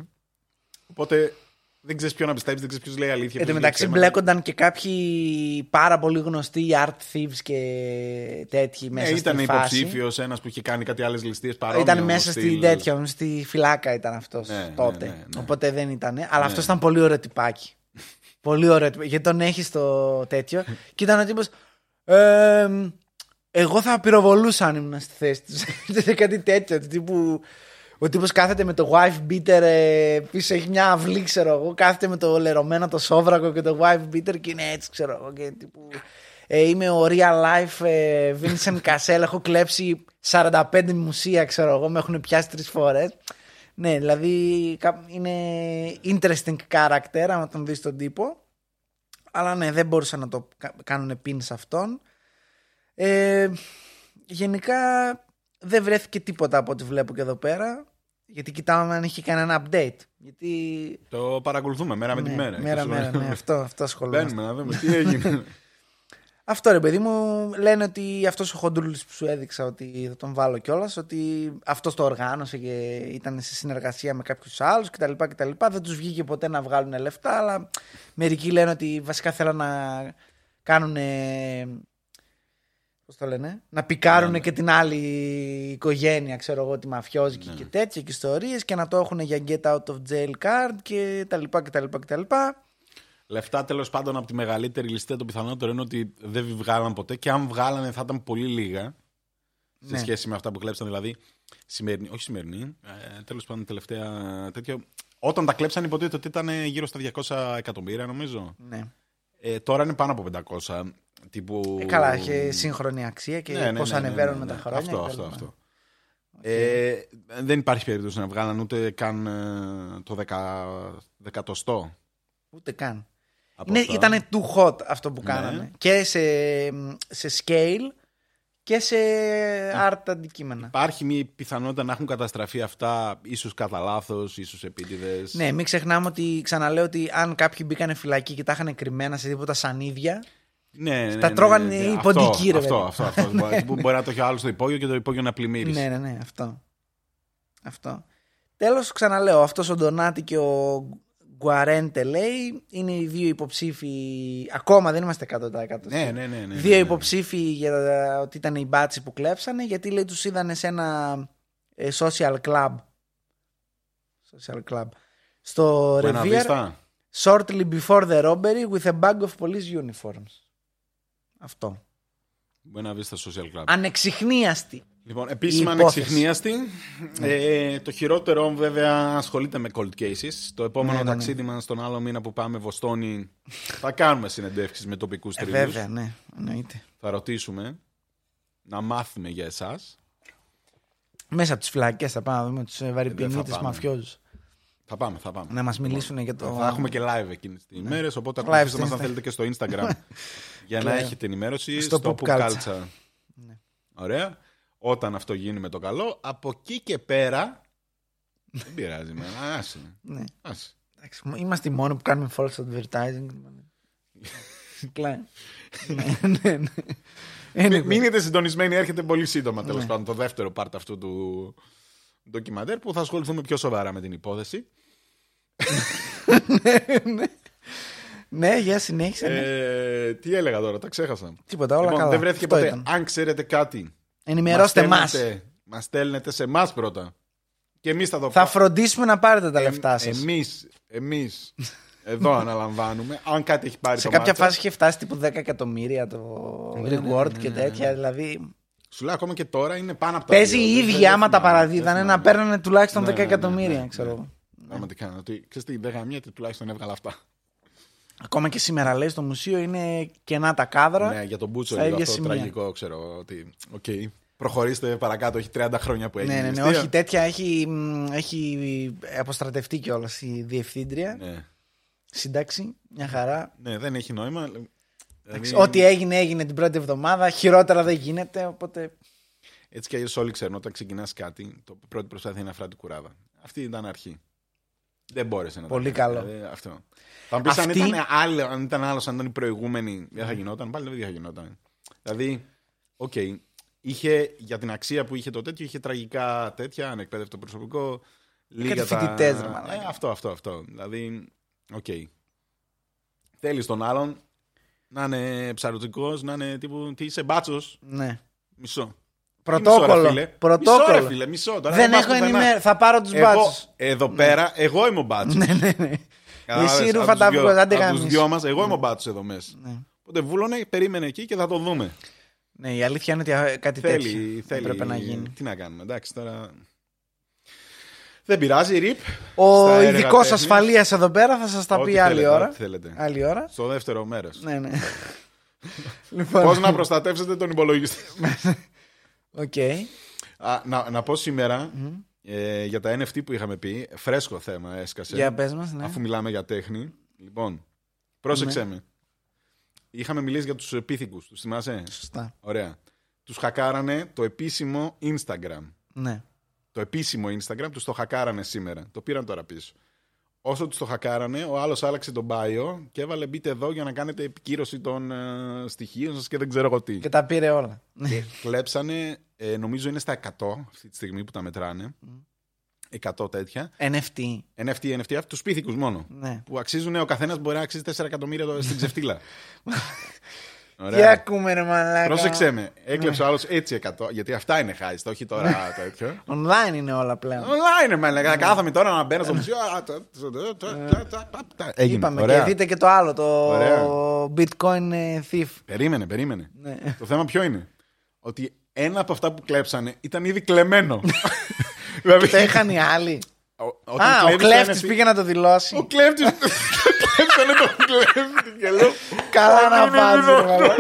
[SPEAKER 2] Οπότε δεν ξέρεις ποιο να πιστεύει, δεν ξέρεις ποιος λέει αλήθεια.
[SPEAKER 1] Εν τω
[SPEAKER 2] ποιος λέει
[SPEAKER 1] μεταξύ
[SPEAKER 2] ψέματα.
[SPEAKER 1] μπλέκονταν και κάποιοι πάρα πολύ γνωστοί art thieves και τέτοιοι μέσα
[SPEAKER 2] Ναι, ήταν
[SPEAKER 1] στη φάση.
[SPEAKER 2] υποψήφιο ένας που είχε κάνει κάτι άλλες ληστείες παρόμοιο.
[SPEAKER 1] Ήταν μέσα
[SPEAKER 2] στυλ.
[SPEAKER 1] στη τέτοια, στη φυλάκα ήταν αυτός
[SPEAKER 2] Ναι,
[SPEAKER 1] τότε.
[SPEAKER 2] ναι, ναι, ναι.
[SPEAKER 1] Οπότε δεν ήταν. Αλλά αυτός ήταν πολύ ωραίο τυπάκι. πολύ ωραίο τυπάκι. Γιατί τον έχεις στο τέτοιο. και ήταν ο τύπος. Εγώ θα πυροβολούσα αν ήμουν στη θέση του. Ήταν κάτι τέτοιο. του Τύπου, ο τύπος κάθεται με το wife beater ε, πίσω, έχει μια αυλή, ξέρω εγώ. Κάθεται με το λερωμένο το σόβρακο και το wife beater και είναι έτσι, ξέρω εγώ. Και τύπου, ε, είμαι ο real life ε, Vincent Cassell. Έχω κλέψει 45 μουσεία, ξέρω εγώ. Με έχουν πιάσει τρεις φορές. Ναι, δηλαδή κα- είναι interesting character, άμα τον δεις στον τύπο. Αλλά ναι, δεν μπορούσαν να το κα- κάνουν pin σε αυτόν. Ε, γενικά δεν βρέθηκε τίποτα από ό,τι βλέπω και εδώ πέρα. Γιατί κοιτάμε αν είχε κανένα update. Γιατί.
[SPEAKER 2] Το παρακολουθούμε μέρα με τη
[SPEAKER 1] ναι,
[SPEAKER 2] μέρα.
[SPEAKER 1] μέρα,
[SPEAKER 2] Και
[SPEAKER 1] μέρα,
[SPEAKER 2] σου-
[SPEAKER 1] ναι, αυτό, αυτό ασχολούμαστε.
[SPEAKER 2] Μπαίνουμε να δούμε τι έγινε.
[SPEAKER 1] Αυτό ρε παιδί μου, λένε ότι αυτός ο χοντρούλης που σου έδειξα ότι θα τον βάλω κιόλας, ότι αυτός το οργάνωσε και ήταν σε συνεργασία με κάποιους άλλους κτλ, κτλ. Δεν τους βγήκε ποτέ να βγάλουν λεφτά, αλλά μερικοί λένε ότι βασικά θέλουν να κάνουν. Πώς το λένε, να πικάρουν
[SPEAKER 2] Ναι.
[SPEAKER 1] και την άλλη οικογένεια, ξέρω εγώ, τη μαφιόζικη
[SPEAKER 2] Ναι.
[SPEAKER 1] και τέτοια και ιστορίες και να το έχουν για get out of jail card και τα λοιπά και τα λοιπά και τα λοιπά.
[SPEAKER 2] Λεφτά τέλος πάντων από τη μεγαλύτερη ληστεία το πιθανότερο είναι ότι δεν βγάλαν ποτέ και αν βγάλανε θα ήταν πολύ λίγα σε
[SPEAKER 1] Ναι.
[SPEAKER 2] σχέση με αυτά που κλέψαν. Δηλαδή, σημερινή, όχι σημερινή, ε, τέλος πάντων τελευταία τέτοιο. Όταν τα κλέψαν υποτίθεται ότι ήταν γύρω στα 200 εκατομμύρια νομίζω.
[SPEAKER 1] Ναι.
[SPEAKER 2] Ε, τώρα είναι πάνω από 500. Τύπου...
[SPEAKER 1] Ε, καλά, έχει σύγχρονη αξία και
[SPEAKER 2] Ναι, ναι,
[SPEAKER 1] πώς
[SPEAKER 2] ναι, ναι,
[SPEAKER 1] ανεβαίνουν
[SPEAKER 2] ναι,
[SPEAKER 1] με
[SPEAKER 2] ναι.
[SPEAKER 1] τα χρόνια.
[SPEAKER 2] Αυτό,
[SPEAKER 1] και τα
[SPEAKER 2] αυτό,
[SPEAKER 1] λοιπά.
[SPEAKER 2] αυτό. Ε, δεν υπάρχει περίπτωση να βγάλαν ούτε καν ε, το δεκα, δεκατοστό.
[SPEAKER 1] Ούτε καν.
[SPEAKER 2] από
[SPEAKER 1] Είναι,
[SPEAKER 2] αυτά.
[SPEAKER 1] ήταν too hot αυτό που
[SPEAKER 2] Ναι.
[SPEAKER 1] κάνανε. Και σε, σε scale και σε art αντικείμενα.
[SPEAKER 2] Υπάρχει μια πιθανότητα να έχουν καταστραφεί αυτά, ίσως κατά λάθος, ίσως επίτηδες.
[SPEAKER 1] Ναι, μην ξεχνάμε ότι ξαναλέω ότι αν κάποιοι μπήκανε φυλακή και τα είχαν κρυμμένα σε τίποτα σανίδια.
[SPEAKER 2] Ναι, ναι,
[SPEAKER 1] Τα
[SPEAKER 2] ναι,
[SPEAKER 1] τρώγανε
[SPEAKER 2] ναι,
[SPEAKER 1] οι
[SPEAKER 2] ναι.
[SPEAKER 1] ποντικοί, ρε
[SPEAKER 2] Αυτό,
[SPEAKER 1] παιδί.
[SPEAKER 2] αυτό, αυτό. αυτό. Μπορεί- Μπορεί να το έχει ο άλλος στο υπόγειο και το υπόγειο να πλημμύρισε.
[SPEAKER 1] Ναι, ναι, ναι, αυτό. Αυτό. Τέλος, ξαναλέω, αυτός ο Ντονάτη και ο Γκουαρέντε λέει είναι οι δύο υποψήφοι. Ακόμα δεν είμαστε 100%.
[SPEAKER 2] Ναι, ναι, ναι, ναι, ναι,
[SPEAKER 1] δύο
[SPEAKER 2] ναι.
[SPEAKER 1] υποψήφοι για ότι ήταν οι μπάτσοι που κλέψανε, γιατί λέει τους είδανε σε ένα ε, social club. Social club. Στο
[SPEAKER 2] Buena
[SPEAKER 1] Revere,
[SPEAKER 2] Vista.
[SPEAKER 1] shortly before the robbery with a bag of police uniforms. Αυτό.
[SPEAKER 2] Buena Vista Social Club.
[SPEAKER 1] Ανεξιχνίαστη.
[SPEAKER 2] Λοιπόν, επίσημα
[SPEAKER 1] η υπόθεση.
[SPEAKER 2] ανεξιχνίαστη. Ε, το χειρότερο βέβαια ασχολείται με cold cases. Το επόμενο
[SPEAKER 1] Ναι, ναι, ναι.
[SPEAKER 2] ταξίδι μας τον άλλο μήνα που πάμε Βοστόνη θα κάνουμε συνεντεύξεις με τοπικούς
[SPEAKER 1] Ε,
[SPEAKER 2] τρίβους.
[SPEAKER 1] βέβαια, ναι, εννοείται.
[SPEAKER 2] Θα ρωτήσουμε να μάθουμε για εσάς.
[SPEAKER 1] Μέσα από τις φυλακές θα πάμε να δούμε του βαρυπινίτες
[SPEAKER 2] πάμε.
[SPEAKER 1] μαφιόζους.
[SPEAKER 2] Θα πάμε, θα πάμε.
[SPEAKER 1] Να μας μιλήσουν για το.
[SPEAKER 2] Θα έχουμε και live εκείνες τις ημέρες, οπότε
[SPEAKER 1] Live
[SPEAKER 2] ακολουθήστε
[SPEAKER 1] στο
[SPEAKER 2] μας αν
[SPEAKER 1] Insta.
[SPEAKER 2] θέλετε και στο Instagram για να
[SPEAKER 1] Κλαίω.
[SPEAKER 2] έχετε ενημέρωση
[SPEAKER 1] Στο
[SPEAKER 2] στο,
[SPEAKER 1] Pop
[SPEAKER 2] Pop
[SPEAKER 1] Culture.
[SPEAKER 2] Culture.
[SPEAKER 1] Ναι.
[SPEAKER 2] Ωραία. Όταν αυτό γίνει με το καλό, από εκεί και πέρα. Δεν πειράζει, με. Άσε.
[SPEAKER 1] Ναι.
[SPEAKER 2] άσε.
[SPEAKER 1] Εντάξει, Είμαστε οι μόνοι που κάνουμε false advertising. Κλαίω. Ναι, ναι, ναι.
[SPEAKER 2] Μη-
[SPEAKER 1] Anyway.
[SPEAKER 2] Μείνετε συντονισμένοι, έρχεται πολύ σύντομα τέλος
[SPEAKER 1] Ναι.
[SPEAKER 2] πάντων το δεύτερο part αυτού του ντοκιμαντέρ που θα ασχοληθούμε πιο σοβαρά με την υπόθεση.
[SPEAKER 1] Ναι, για συνέχισε. ναι.
[SPEAKER 2] Ε, τι έλεγα τώρα, τα ξέχασα.
[SPEAKER 1] Τίποτα, όλα
[SPEAKER 2] λοιπόν,
[SPEAKER 1] καλά.
[SPEAKER 2] δεν βρέθηκε
[SPEAKER 1] Αυτό
[SPEAKER 2] ποτέ.
[SPEAKER 1] ήταν.
[SPEAKER 2] Αν ξέρετε κάτι,
[SPEAKER 1] Ενημερώστε μας.
[SPEAKER 2] Μας στέλνετε σε εμάς πρώτα. Και εμείς θα το
[SPEAKER 1] Θα φροντίσουμε να πάρετε τα λεφτά σας.
[SPEAKER 2] Εμεί, εμείς, εδώ αναλαμβάνουμε. Αν κάτι έχει πάρει
[SPEAKER 1] Σε
[SPEAKER 2] το
[SPEAKER 1] κάποια
[SPEAKER 2] μάτσα,
[SPEAKER 1] φάση είχε φτάσει τύπου 10 εκατομμύρια το reward και τέτοια. Δηλαδή
[SPEAKER 2] Σου λέω ακόμα και τώρα είναι πάνω από τα
[SPEAKER 1] παίζει
[SPEAKER 2] δύο.
[SPEAKER 1] οι
[SPEAKER 2] Δεν-
[SPEAKER 1] ίδιοι
[SPEAKER 2] δεν
[SPEAKER 1] άμα τα
[SPEAKER 2] θυμάμαι,
[SPEAKER 1] παραδίδανε
[SPEAKER 2] δεν
[SPEAKER 1] να
[SPEAKER 2] θυμάμαι.
[SPEAKER 1] παίρνανε τουλάχιστον
[SPEAKER 2] Ναι,
[SPEAKER 1] 10
[SPEAKER 2] ναι, ναι,
[SPEAKER 1] εκατομμύρια,
[SPEAKER 2] ναι,
[SPEAKER 1] ξέρω
[SPEAKER 2] ναι.
[SPEAKER 1] εγώ.
[SPEAKER 2] Πραγματικά. Ότι ξέρεις τι, δεν γαμιέται τουλάχιστον έβγαλα αυτά.
[SPEAKER 1] Ακόμα και σήμερα λέει στο μουσείο είναι κενά τα κάδρα.
[SPEAKER 2] Ναι, για τον Μπούτσο
[SPEAKER 1] στα
[SPEAKER 2] λίγο
[SPEAKER 1] ίδια
[SPEAKER 2] αυτό
[SPEAKER 1] σημεία.
[SPEAKER 2] τραγικό, ξέρω ότι. Οκ. Προχωρήστε παρακάτω, έχει 30 χρόνια που έχει.
[SPEAKER 1] Ναι, ναι, ναι,
[SPEAKER 2] μνηστήρια.
[SPEAKER 1] όχι τέτοια. Έχει, μ, έχει αποστρατευτεί κιόλας η διευθύντρια.
[SPEAKER 2] Ναι.
[SPEAKER 1] Σύνταξη, μια χαρά.
[SPEAKER 2] ναι, δεν έχει νόημα. Δηλαδή,
[SPEAKER 1] Ό,τι έγινε, έγινε την πρώτη εβδομάδα. Χειρότερα δεν γίνεται. Οπότε.
[SPEAKER 2] Έτσι κι αλλιώς όλοι ξέρουν όταν ξεκινάς κάτι, το πρώτη προσπάθεια είναι αφρά του κουράδα. Αυτή ήταν αρχή. Δεν μπόρεσε να το
[SPEAKER 1] Πολύ
[SPEAKER 2] κάνει.
[SPEAKER 1] καλό.
[SPEAKER 2] Δηλαδή, αυτό. Θα μου πεις αν
[SPEAKER 1] Αυτή-
[SPEAKER 2] ήταν άλλο, αν ήταν άλλος, αν ήταν η προηγούμενη, δεν θα γινόταν. Πάλι δεν θα γινόταν. Δηλαδή, οκ. είχε για την αξία που είχε το τέτοιο, είχε τραγικά τέτοια, ανεκπαίδευτο προσωπικό. Λίγα
[SPEAKER 1] Κάτι
[SPEAKER 2] τα...
[SPEAKER 1] φοιτητές, ρε μαλάκα.
[SPEAKER 2] ε, αυτό, αυτό, αυτό. Δηλαδή, οκ. Θέλεις τον άλλον να είναι ψαρωτικός, να είναι τύπου. Τι είσαι μπάτσος.
[SPEAKER 1] Ναι.
[SPEAKER 2] Μισό.
[SPEAKER 1] Πρωτόκολλο.
[SPEAKER 2] Μισό, ρε, φίλε.
[SPEAKER 1] Πρωτόκολλο.
[SPEAKER 2] Μισό, ρε, φίλε, μισό. Τώρα
[SPEAKER 1] δεν
[SPEAKER 2] πας
[SPEAKER 1] έχω
[SPEAKER 2] πουθενά.
[SPEAKER 1] ενημέρωση. Θα πάρω τους
[SPEAKER 2] Εγώ,
[SPEAKER 1] μπάτσους.
[SPEAKER 2] εδώ πέρα, εγώ είμαι ο μπάτσος.
[SPEAKER 1] Ναι, ναι, ναι. Εσύ ρούφα τα
[SPEAKER 2] βγω.
[SPEAKER 1] βγω, άντε
[SPEAKER 2] Από τους
[SPEAKER 1] γαμήσου.
[SPEAKER 2] δυο μας, εγώ είμαι ο μπάτσος εδώ μέσα.
[SPEAKER 1] Ναι.
[SPEAKER 2] Οπότε βούλωνε, περίμενε εκεί και θα το δούμε.
[SPEAKER 1] Ναι, η αλήθεια είναι ότι α, κάτι τέτοιο
[SPEAKER 2] Θέλει, θέλει.
[SPEAKER 1] έπρεπε να γίνει.
[SPEAKER 2] Τι να κάνουμε, εντάξει τώρα. Δεν πειράζει, RIP.
[SPEAKER 1] Ο
[SPEAKER 2] Στα έργα
[SPEAKER 1] ειδικός
[SPEAKER 2] τέχνης.
[SPEAKER 1] ασφαλείας εδώ πέρα θα σας τα
[SPEAKER 2] Ό,τι
[SPEAKER 1] πει άλλη
[SPEAKER 2] θέλετε,
[SPEAKER 1] ώρα.
[SPEAKER 2] ό,τι θέλετε.
[SPEAKER 1] Άλλη ώρα.
[SPEAKER 2] Στο δεύτερο μέρος.
[SPEAKER 1] Ναι, ναι. λοιπόν,
[SPEAKER 2] Πώς να προστατεύσετε τον υπολογιστή.
[SPEAKER 1] οκ.
[SPEAKER 2] Α, να, να πω σήμερα ε, για τα NFT που είχαμε πει. Φρέσκο θέμα έσκασε.
[SPEAKER 1] Για πες μας, ναι.
[SPEAKER 2] Αφού μιλάμε για τέχνη. Λοιπόν, πρόσεξε με. Είχαμε μιλήσει για τους πίθηκους, τους θυμάσαι;
[SPEAKER 1] Σωστά.
[SPEAKER 2] Ωραία. Τους χακάρανε το επίσημο Instagram.
[SPEAKER 1] Ναι.
[SPEAKER 2] Το επίσημο Instagram τους το χακάρανε σήμερα. Το πήραν τώρα πίσω. Όσο τους το χακάρανε, ο άλλος άλλαξε τον bio και έβαλε μπείτε εδώ για να κάνετε επικύρωση των ε, στοιχείων σας και δεν ξέρω εγώ τι.
[SPEAKER 1] Και τα πήρε όλα.
[SPEAKER 2] Και κλέψανε, ε, νομίζω είναι στα 100 αυτή τη στιγμή που τα μετράνε. 100 τέτοια.
[SPEAKER 1] NFT.
[SPEAKER 2] NFT, NFT, τους πίθηκους μόνο.
[SPEAKER 1] Ναι.
[SPEAKER 2] Που αξίζουν, ο καθένας μπορεί να αξίζει 4 εκατομμύρια το- στην ξεφτύλα.
[SPEAKER 1] Τι ακούμε, ρε μαλάκα.
[SPEAKER 2] Πρόσεξε με. Έκλεψε ο άλλος έτσι 100. Γιατί αυτά είναι χάιστα, όχι τώρα τέτοιο.
[SPEAKER 1] Online είναι όλα πλέον.
[SPEAKER 2] Online με λέγα. Κάθαμε τώρα να μπαίνω στο μουσείο. α, τα- τα- τα- τα- τα- τα- τα- Έγινε.
[SPEAKER 1] Είπαμε
[SPEAKER 2] Ωραία.
[SPEAKER 1] και δείτε και το άλλο, το
[SPEAKER 2] Ωραία.
[SPEAKER 1] bitcoin ε, thief.
[SPEAKER 2] Περίμενε, περίμενε.
[SPEAKER 1] Ναι.
[SPEAKER 2] Το θέμα ποιο είναι; Ότι ένα από αυτά που κλέψανε ήταν ήδη κλεμμένο. δηλαδή,
[SPEAKER 1] Το είχαν οι άλλοι.
[SPEAKER 2] ο- όταν
[SPEAKER 1] Α, ο
[SPEAKER 2] κλέβεις το
[SPEAKER 1] κλέφτης
[SPEAKER 2] NFT
[SPEAKER 1] πήγε να το δηλώσει.
[SPEAKER 2] Ο κλέφτη. Κλέψανε τον κλέφτη και λέω.
[SPEAKER 1] Καλά να
[SPEAKER 2] «Είναι
[SPEAKER 1] πας, ρε
[SPEAKER 2] δυνατόν».
[SPEAKER 1] μαλάκα.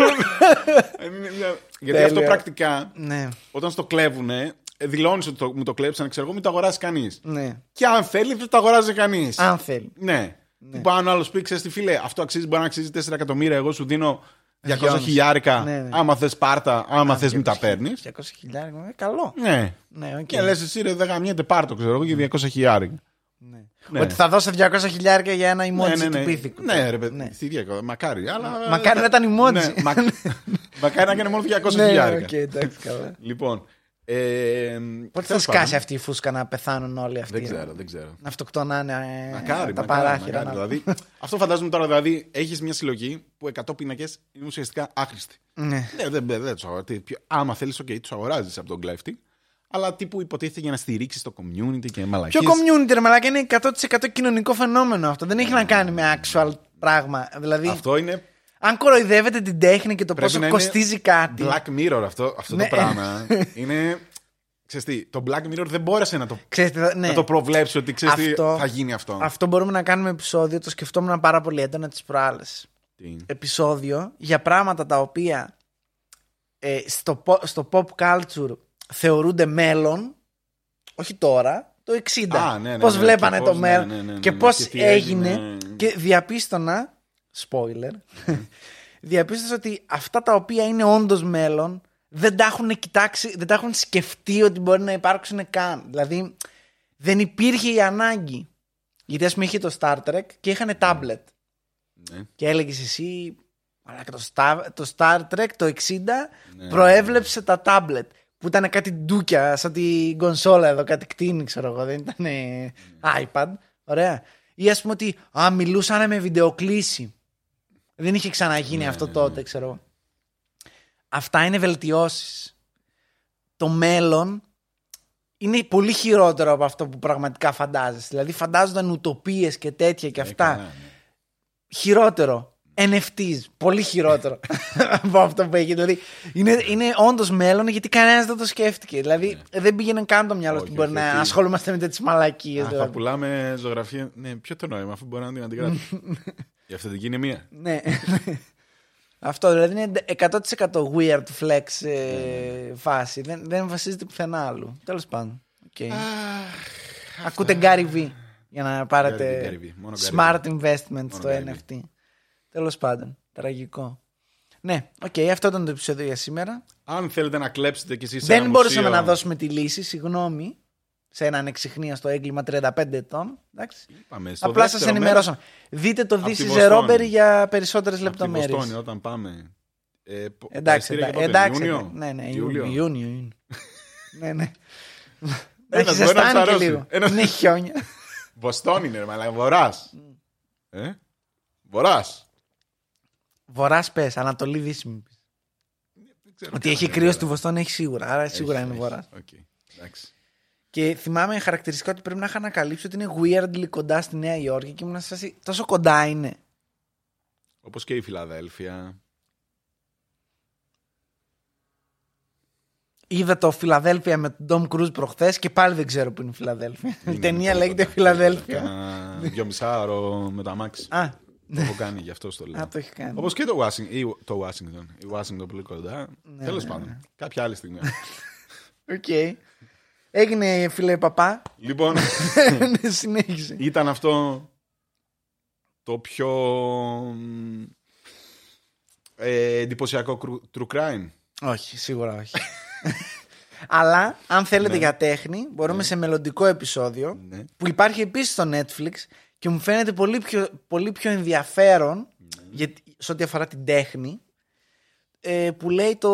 [SPEAKER 2] Είναι μια- Γιατί αυτό
[SPEAKER 1] Τέλειο.
[SPEAKER 2] πρακτικά,
[SPEAKER 1] Ναι,
[SPEAKER 2] όταν στο κλέβουνε, δηλώνεις ότι το- μου το κλέψανε, ξέρω εγώ, μην το αγοράσει κανείς.
[SPEAKER 1] ναι.
[SPEAKER 2] Και αν θέλει, δεν το αγοράζει κανείς.
[SPEAKER 1] Αν θέλει.
[SPEAKER 2] Ναι. Του πάνω άλλος πει, ξέρεις τι φίλε, αυτό αξίζει, μπορεί να αξίζει 4 εκατομμύρια. Εγώ σου δίνω 200
[SPEAKER 1] Δυόμιση.
[SPEAKER 2] χιλιάρικα.
[SPEAKER 1] Ναι, ναι.
[SPEAKER 2] Άμα θες πάρτα, άμα θες μην τα παίρνεις.
[SPEAKER 1] 200 χιλιάρια, ε, καλό.
[SPEAKER 2] Ναι.
[SPEAKER 1] Ναι, οκ.
[SPEAKER 2] Και λες εσύ, ρε, δεν γαμιέται, πάρτο, ξέρω εγώ, για 200 χιλιάρικα.
[SPEAKER 1] Ναι.
[SPEAKER 2] Ναι.
[SPEAKER 1] Ότι θα δώσω 200 χιλιάρια για ένα emoji
[SPEAKER 2] Ναι, ναι, ναι.
[SPEAKER 1] του πίθηκου.
[SPEAKER 2] Ναι, ρε παιδί.
[SPEAKER 1] Ναι.
[SPEAKER 2] τι διακο- Μακάρι. Αλλά...
[SPEAKER 1] Μακάρι να ήταν emoji.
[SPEAKER 2] Ναι, μα- Μακάρι να έκανε μόνο 200
[SPEAKER 1] Ναι,
[SPEAKER 2] χιλιάρικα.
[SPEAKER 1] οκ, εντάξει, καλά.
[SPEAKER 2] Λοιπόν. Ε,
[SPEAKER 1] Πότε θα
[SPEAKER 2] τέλος
[SPEAKER 1] σκάσει
[SPEAKER 2] πάντων.
[SPEAKER 1] αυτή η φούσκα να πεθάνουν όλοι αυτοί.
[SPEAKER 2] Δεν ξέρω, δεν ξέρω.
[SPEAKER 1] Να αυτοκτονάνε ε,
[SPEAKER 2] Μακάρι,
[SPEAKER 1] τα
[SPEAKER 2] μακάρι,
[SPEAKER 1] παράθυρα.
[SPEAKER 2] μακάρι.
[SPEAKER 1] να-
[SPEAKER 2] Δηλαδή, αυτό φαντάζομαι τώρα. Δηλαδή, έχεις μια συλλογή που 100 πίνακες είναι ουσιαστικά άχρηστοι.
[SPEAKER 1] Ναι.
[SPEAKER 2] Ναι, δεν, δεν, δεν τους αγοράζεις. Τι- Άμα θέλεις, OK, τους αγοράζεις από τον κλέφτη. Αλλά τύπου υποτίθεται για να στηρίξεις το community και μαλακίες.
[SPEAKER 1] Ποιο community, ρε μαλάκα, είναι 100% κοινωνικό φαινόμενο αυτό. Δεν έχει να κάνει με actual πράγμα. Δηλαδή,
[SPEAKER 2] Αυτό είναι.
[SPEAKER 1] Αν κοροϊδεύετε την τέχνη και το
[SPEAKER 2] Πρέπει
[SPEAKER 1] πόσο
[SPEAKER 2] να είναι
[SPEAKER 1] κοστίζει κάτι.
[SPEAKER 2] Black Mirror αυτό, αυτό
[SPEAKER 1] Ναι.
[SPEAKER 2] το πράγμα. είναι. Ξέρεις τι, το Black Mirror δεν μπόρεσε να το,
[SPEAKER 1] Ξέρετε, ναι.
[SPEAKER 2] να το προβλέψει ότι ξέρεις τι,
[SPEAKER 1] Αυτό-
[SPEAKER 2] θα γίνει αυτό.
[SPEAKER 1] Αυτό μπορούμε να κάνουμε επεισόδιο, το σκεφτόμουν πάρα πολύ έντονα τις προάλλες.
[SPEAKER 2] Τι;
[SPEAKER 1] Επεισόδιο για πράγματα τα οποία ε, στο, pop- στο pop culture θεωρούνται μέλλον όχι τώρα, το 60.
[SPEAKER 2] Α, ναι, ναι,
[SPEAKER 1] πώς
[SPEAKER 2] ναι,
[SPEAKER 1] βλέπανε
[SPEAKER 2] και
[SPEAKER 1] το
[SPEAKER 2] πώς,
[SPEAKER 1] μέλλον
[SPEAKER 2] ναι, ναι, ναι,
[SPEAKER 1] και
[SPEAKER 2] ναι,
[SPEAKER 1] πώς
[SPEAKER 2] και τι
[SPEAKER 1] έγινε.
[SPEAKER 2] έγινε.
[SPEAKER 1] Και διαπίστωνα, spoiler, διαπίστωσα ότι αυτά τα οποία είναι όντως μέλλον δεν τα έχουν κοιτάξει, δεν τα έχουν σκεφτεί ότι μπορεί να υπάρξουν καν. Δηλαδή δεν υπήρχε η ανάγκη. Γιατί ας πούμε είχε το Star Trek και είχαν tablet.
[SPEAKER 2] Ναι.
[SPEAKER 1] Και έλεγες εσύ, αλλά το, Star, το Star Trek το 60
[SPEAKER 2] Ναι.
[SPEAKER 1] προέβλεψε τα tablet. Που ήταν κάτι ντούκια, σαν την κονσόλα εδώ, κάτι κτίνη, ξέρω εγώ. Δεν ήταν
[SPEAKER 2] Ναι.
[SPEAKER 1] iPad. Ωραία. Ή ας πούμε ότι α, μιλούσαν με βιντεοκλήση. Δεν είχε ξαναγίνει
[SPEAKER 2] Ναι,
[SPEAKER 1] αυτό
[SPEAKER 2] ναι,
[SPEAKER 1] τότε, ξέρω εγώ. Αυτά είναι βελτιώσεις. Το μέλλον είναι πολύ χειρότερο από αυτό που πραγματικά φαντάζεσαι. Δηλαδή φαντάζονταν ουτοπίες και τέτοια και
[SPEAKER 2] Ε,
[SPEAKER 1] αυτά.
[SPEAKER 2] καλά, ναι.
[SPEAKER 1] Χειρότερο. NFTs. Πολύ χειρότερο από αυτό που έγινε. Δηλαδή είναι, είναι όντως μέλλον γιατί κανένας δεν το σκέφτηκε. Δηλαδή δεν πήγαινε καν το μυαλό
[SPEAKER 2] Ναι. Όχι,
[SPEAKER 1] του μπορεί
[SPEAKER 2] όχι,
[SPEAKER 1] να
[SPEAKER 2] όχι.
[SPEAKER 1] ασχολούμαστε με τέτοιες μαλακίες.
[SPEAKER 2] Α, θα
[SPEAKER 1] Δηλαδή.
[SPEAKER 2] πουλάμε ζωγραφία. Ναι, ποιο το νόημα, αφού μπορεί να την αντιγράψει. Η αυθεντική είναι μία.
[SPEAKER 1] Ναι. Αυτό δηλαδή είναι 100% weird flex
[SPEAKER 2] Ναι,
[SPEAKER 1] ε, φάση. Δεν, δεν βασίζεται πουθενά άλλου. Τέλος πάντων. Οκ. Ακούτε Gary V για να πάρετε
[SPEAKER 2] Gary V, μόνο Gary
[SPEAKER 1] smart
[SPEAKER 2] V.
[SPEAKER 1] investment στο
[SPEAKER 2] Gary V.
[SPEAKER 1] NFT. Τέλος πάντων. Τραγικό. Ναι, οκ, αυτό ήταν το επεισόδιο για σήμερα.
[SPEAKER 2] Αν θέλετε να κλέψετε κι εσείς σε
[SPEAKER 1] Δεν
[SPEAKER 2] ένα
[SPEAKER 1] μπορούσαμε
[SPEAKER 2] μουσείο-
[SPEAKER 1] να δώσουμε τη λύση, συγγνώμη, σε έναν εξυχνία στο έγκλημα 35 ετών. Εντάξει.
[SPEAKER 2] Είπαμε, στο
[SPEAKER 1] Απλά σας
[SPEAKER 2] δεύτερο
[SPEAKER 1] ενημερώσαμε. Δείτε το
[SPEAKER 2] Απ' τη
[SPEAKER 1] This is a
[SPEAKER 2] Βοστόνη.
[SPEAKER 1] Robbery για περισσότερες
[SPEAKER 2] μέρος, απ' τη
[SPEAKER 1] λεπτομέρειες.
[SPEAKER 2] Βοστόνη, όταν πάμε. Ε, πο- τα
[SPEAKER 1] Εντάξει,
[SPEAKER 2] εισιτήρια
[SPEAKER 1] εντάξει,
[SPEAKER 2] για πότε,
[SPEAKER 1] εντάξει.
[SPEAKER 2] Ιούνιο;
[SPEAKER 1] Ναι, ναι,
[SPEAKER 2] Ιούλιο.
[SPEAKER 1] Ιούνιο. Ιούνιο είναι. ναι, ναι.
[SPEAKER 2] Ένας,
[SPEAKER 1] Έχει
[SPEAKER 2] μπορεί να
[SPEAKER 1] ζεστάνει και
[SPEAKER 2] ψαρώσει.
[SPEAKER 1] λίγο.
[SPEAKER 2] Ένα-
[SPEAKER 1] Είναι χιόνια.
[SPEAKER 2] Βοστόνη είναι, ρε μαλάκα, βορράς. Ε; Βορράς.
[SPEAKER 1] Βορρά πες, Ανατολή Δύση μου πεις.
[SPEAKER 2] Δεν ξέρω
[SPEAKER 1] Ότι
[SPEAKER 2] τι
[SPEAKER 1] έχει
[SPEAKER 2] είναι,
[SPEAKER 1] κρύο
[SPEAKER 2] αλλά-
[SPEAKER 1] στη Βοστόνη έχει σίγουρα. Άρα σίγουρα
[SPEAKER 2] Έχει,
[SPEAKER 1] είναι
[SPEAKER 2] έχει.
[SPEAKER 1] βορρά.
[SPEAKER 2] Οκ, εντάξει.
[SPEAKER 1] Και θυμάμαι χαρακτηριστικά ότι πρέπει να είχα ανακαλύψει ότι είναι weirdly κοντά στη Νέα Υόρκη και ήμουν σε φάση, τόσο κοντά είναι.
[SPEAKER 2] Όπως και η Φιλαδέλφια.
[SPEAKER 1] Είδα το Φιλαδέλφια με τον Τομ Κρουζ προχθές και πάλι δεν ξέρω που είναι η Φιλαδέλφια. Η
[SPEAKER 2] Είναι
[SPEAKER 1] ταινία
[SPEAKER 2] πολύ
[SPEAKER 1] λέγεται
[SPEAKER 2] κοντά.
[SPEAKER 1] Φιλαδέλφια.
[SPEAKER 2] Κάνα δυομισάωρο με τ' αμάξι.
[SPEAKER 1] Α,
[SPEAKER 2] Το έχω κάνει, γι' αυτό στο λέω.
[SPEAKER 1] α, το έχει κάνει.
[SPEAKER 2] Όπως και το Washington. ή το Washington. Η Washington πολύ κοντά.
[SPEAKER 1] Ναι,
[SPEAKER 2] Τέλος πάντων. Κάποια άλλη στιγμή.
[SPEAKER 1] Οκ. Έγινε φίλε παπά.
[SPEAKER 2] λοιπόν,
[SPEAKER 1] Ναι, Συνέχισε.
[SPEAKER 2] ήταν αυτό το πιο μ, ε, εντυπωσιακό κρου- true crime.
[SPEAKER 1] Όχι, σίγουρα όχι. Αλλά αν θέλετε
[SPEAKER 2] Ναι.
[SPEAKER 1] για τέχνη, μπορούμε σε μελλοντικό επεισόδιο
[SPEAKER 2] Ναι.
[SPEAKER 1] που υπάρχει επίσης στο Netflix και μου φαίνεται πολύ πιο, πολύ πιο ενδιαφέρον
[SPEAKER 2] Ναι.
[SPEAKER 1] γιατί, σε ό,τι αφορά την τέχνη ε, που λέει το...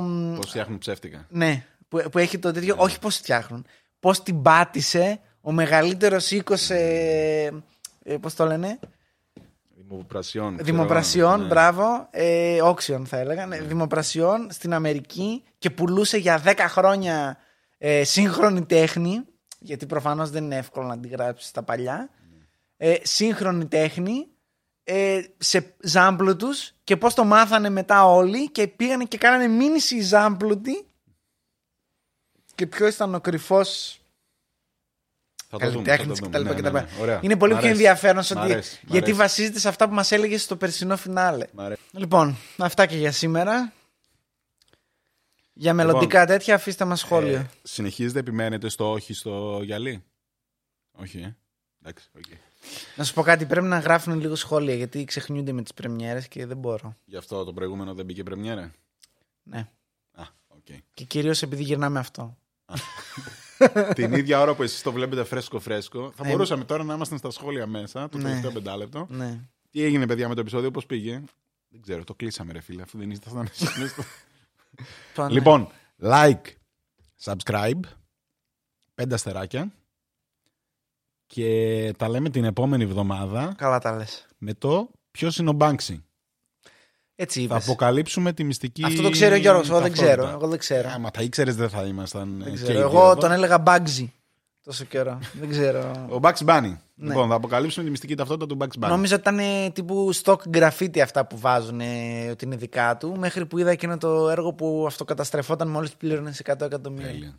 [SPEAKER 1] μ,
[SPEAKER 2] Πώς φτιάχνουν ψεύτικα.
[SPEAKER 1] Ναι, που, που έχει το τέτοιο, όχι πώς φτιάχνουν, πώς την πάτησε ο μεγαλύτερος οίκος, ε, ε, πώς το λένε,
[SPEAKER 2] Δημοπρασιών. ξέρω
[SPEAKER 1] δημοπρασιών,
[SPEAKER 2] εγώ, ναι.
[SPEAKER 1] μπράβο, ε, auction θα έλεγα, ναι, δημοπρασιών στην Αμερική και πουλούσε για 10 χρόνια ε, σύγχρονη τέχνη, γιατί προφανώς δεν είναι εύκολο να την γράψεις στα παλιά, ε, σύγχρονη τέχνη ε, σε ζάμπλουτους και πώς το μάθανε μετά όλοι και πήγανε και κάνανε μήνυση ζάμπλουτοι και ποιο ήταν ο κρυφός
[SPEAKER 2] Θα το δούμε. θα
[SPEAKER 1] καλλιτέχνης
[SPEAKER 2] το
[SPEAKER 1] κτλ.
[SPEAKER 2] δούμε. Ναι,
[SPEAKER 1] κτλ.
[SPEAKER 2] ναι, ναι. Ωραία.
[SPEAKER 1] Είναι πολύ
[SPEAKER 2] Μ'
[SPEAKER 1] πιο
[SPEAKER 2] αρέσει.
[SPEAKER 1] ενδιαφέρον σε
[SPEAKER 2] Μ'
[SPEAKER 1] ότι.
[SPEAKER 2] αρέσει, μ'
[SPEAKER 1] Γιατί
[SPEAKER 2] αρέσει.
[SPEAKER 1] βασίζεται σε αυτά που μας έλεγες στο περσινό φινάλε.
[SPEAKER 2] Μ' αρέσει.
[SPEAKER 1] Λοιπόν, αυτά και για σήμερα. Για μελλοντικά τέτοια, αφήστε μας σχόλιο.
[SPEAKER 2] Λοιπόν, Ε, συνεχίζετε, επιμένετε στο όχι στο γυαλί; Όχι, ε. Εντάξει, οκ.
[SPEAKER 1] Να σου πω κάτι, πρέπει να γράφουν λίγο σχόλια γιατί ξεχνιούνται με τις πρεμιέρες και δεν μπορώ.
[SPEAKER 2] Γι' αυτό το προηγούμενο δεν μπήκε πρεμιέρα;
[SPEAKER 1] Ναι.
[SPEAKER 2] Α, οκ.
[SPEAKER 1] Και κυρίως επειδή γυρνάμε αυτό.
[SPEAKER 2] Την ίδια ώρα που εσείς το βλέπετε φρέσκο-φρέσκο, θα
[SPEAKER 1] Ναι.
[SPEAKER 2] μπορούσαμε τώρα να ήμασταν στα σχόλια μέσα, το
[SPEAKER 1] Ναι.
[SPEAKER 2] τελευταίο πεντάλεπτο.
[SPEAKER 1] Ναι.
[SPEAKER 2] Τι έγινε, παιδιά, με το επεισόδιο, πώς πήγε; Δεν ξέρω, το κλείσαμε, ρε φίλε, αφού δεν ήσασταν εσείς.
[SPEAKER 1] Το ναι.
[SPEAKER 2] Λοιπόν, like, subscribe, πέντε αστεράκια και τα λέμε την επόμενη εβδομάδα
[SPEAKER 1] Καλά τα λες.
[SPEAKER 2] με το ποιος είναι ο Banksy.
[SPEAKER 1] Έτσι
[SPEAKER 2] Θα
[SPEAKER 1] είπες.
[SPEAKER 2] αποκαλύψουμε τη μυστική.
[SPEAKER 1] Αυτό το ξέρει ο Γιώργος, εγώ δεν
[SPEAKER 2] ταυτότητα.
[SPEAKER 1] ξέρω. Εγώ δεν ξέρω.
[SPEAKER 2] Άμα τα ήξερες, δεν θα ήμασταν.
[SPEAKER 1] Δεν
[SPEAKER 2] ε,
[SPEAKER 1] ξέρω.
[SPEAKER 2] και οι
[SPEAKER 1] Εγώ
[SPEAKER 2] δύο εδώ.
[SPEAKER 1] τον έλεγα Bugsy τόσο καιρό. δεν ξέρω.
[SPEAKER 2] Ο Bugs Bunny.
[SPEAKER 1] Ναι.
[SPEAKER 2] Λοιπόν, θα αποκαλύψουμε τη μυστική ταυτότητα του Bugs Bunny.
[SPEAKER 1] Νόμιζα ότι ήταν ε, τύπου stock graffiti αυτά που βάζουν ε, ότι είναι δικά του. Μέχρι που είδα εκείνο το έργο που αυτοκαταστρεφόταν μόλις πλήρωνε 100 εκατομμύρια.
[SPEAKER 2] Τέλεια.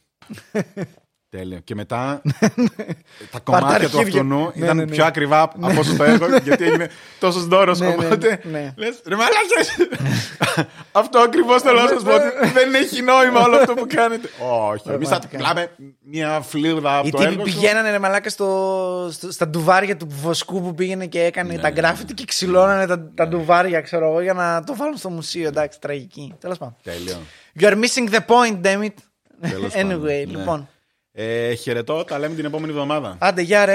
[SPEAKER 2] Τέλειο. Και μετά ναι,
[SPEAKER 1] ναι. τα
[SPEAKER 2] κομμάτια του αυτονού
[SPEAKER 1] ναι,
[SPEAKER 2] ήταν
[SPEAKER 1] ναι, ναι,
[SPEAKER 2] πιο ακριβά από όσο το έχω, γιατί έγινε
[SPEAKER 1] τόσος δώρος.
[SPEAKER 2] οπότε λες, ρε αυτό ακριβώς θέλω να σας πω δεν έχει νόημα όλο αυτό που κάνετε. Όχι, εμείς θα κλάμε μια φλίδα από
[SPEAKER 1] Οι
[SPEAKER 2] το έργο.
[SPEAKER 1] πηγαίνανε ρε μαλάκα στο, στο, στα ντουβάρια του βοσκού που πήγαινε και έκανε τα γκράφιτι και ξυλώνανε τα, ντουβάρια, ξέρω εγώ, για να το βάλουν στο μουσείο. Εντάξει, τραγική. Τέλος πάντων.
[SPEAKER 2] Τέλειο.
[SPEAKER 1] You are missing the point, damn it. Anyway, λοιπόν.
[SPEAKER 2] Ε, χαιρετώ, τα λέμε την επόμενη εβδομάδα.
[SPEAKER 1] Άντε, γεια.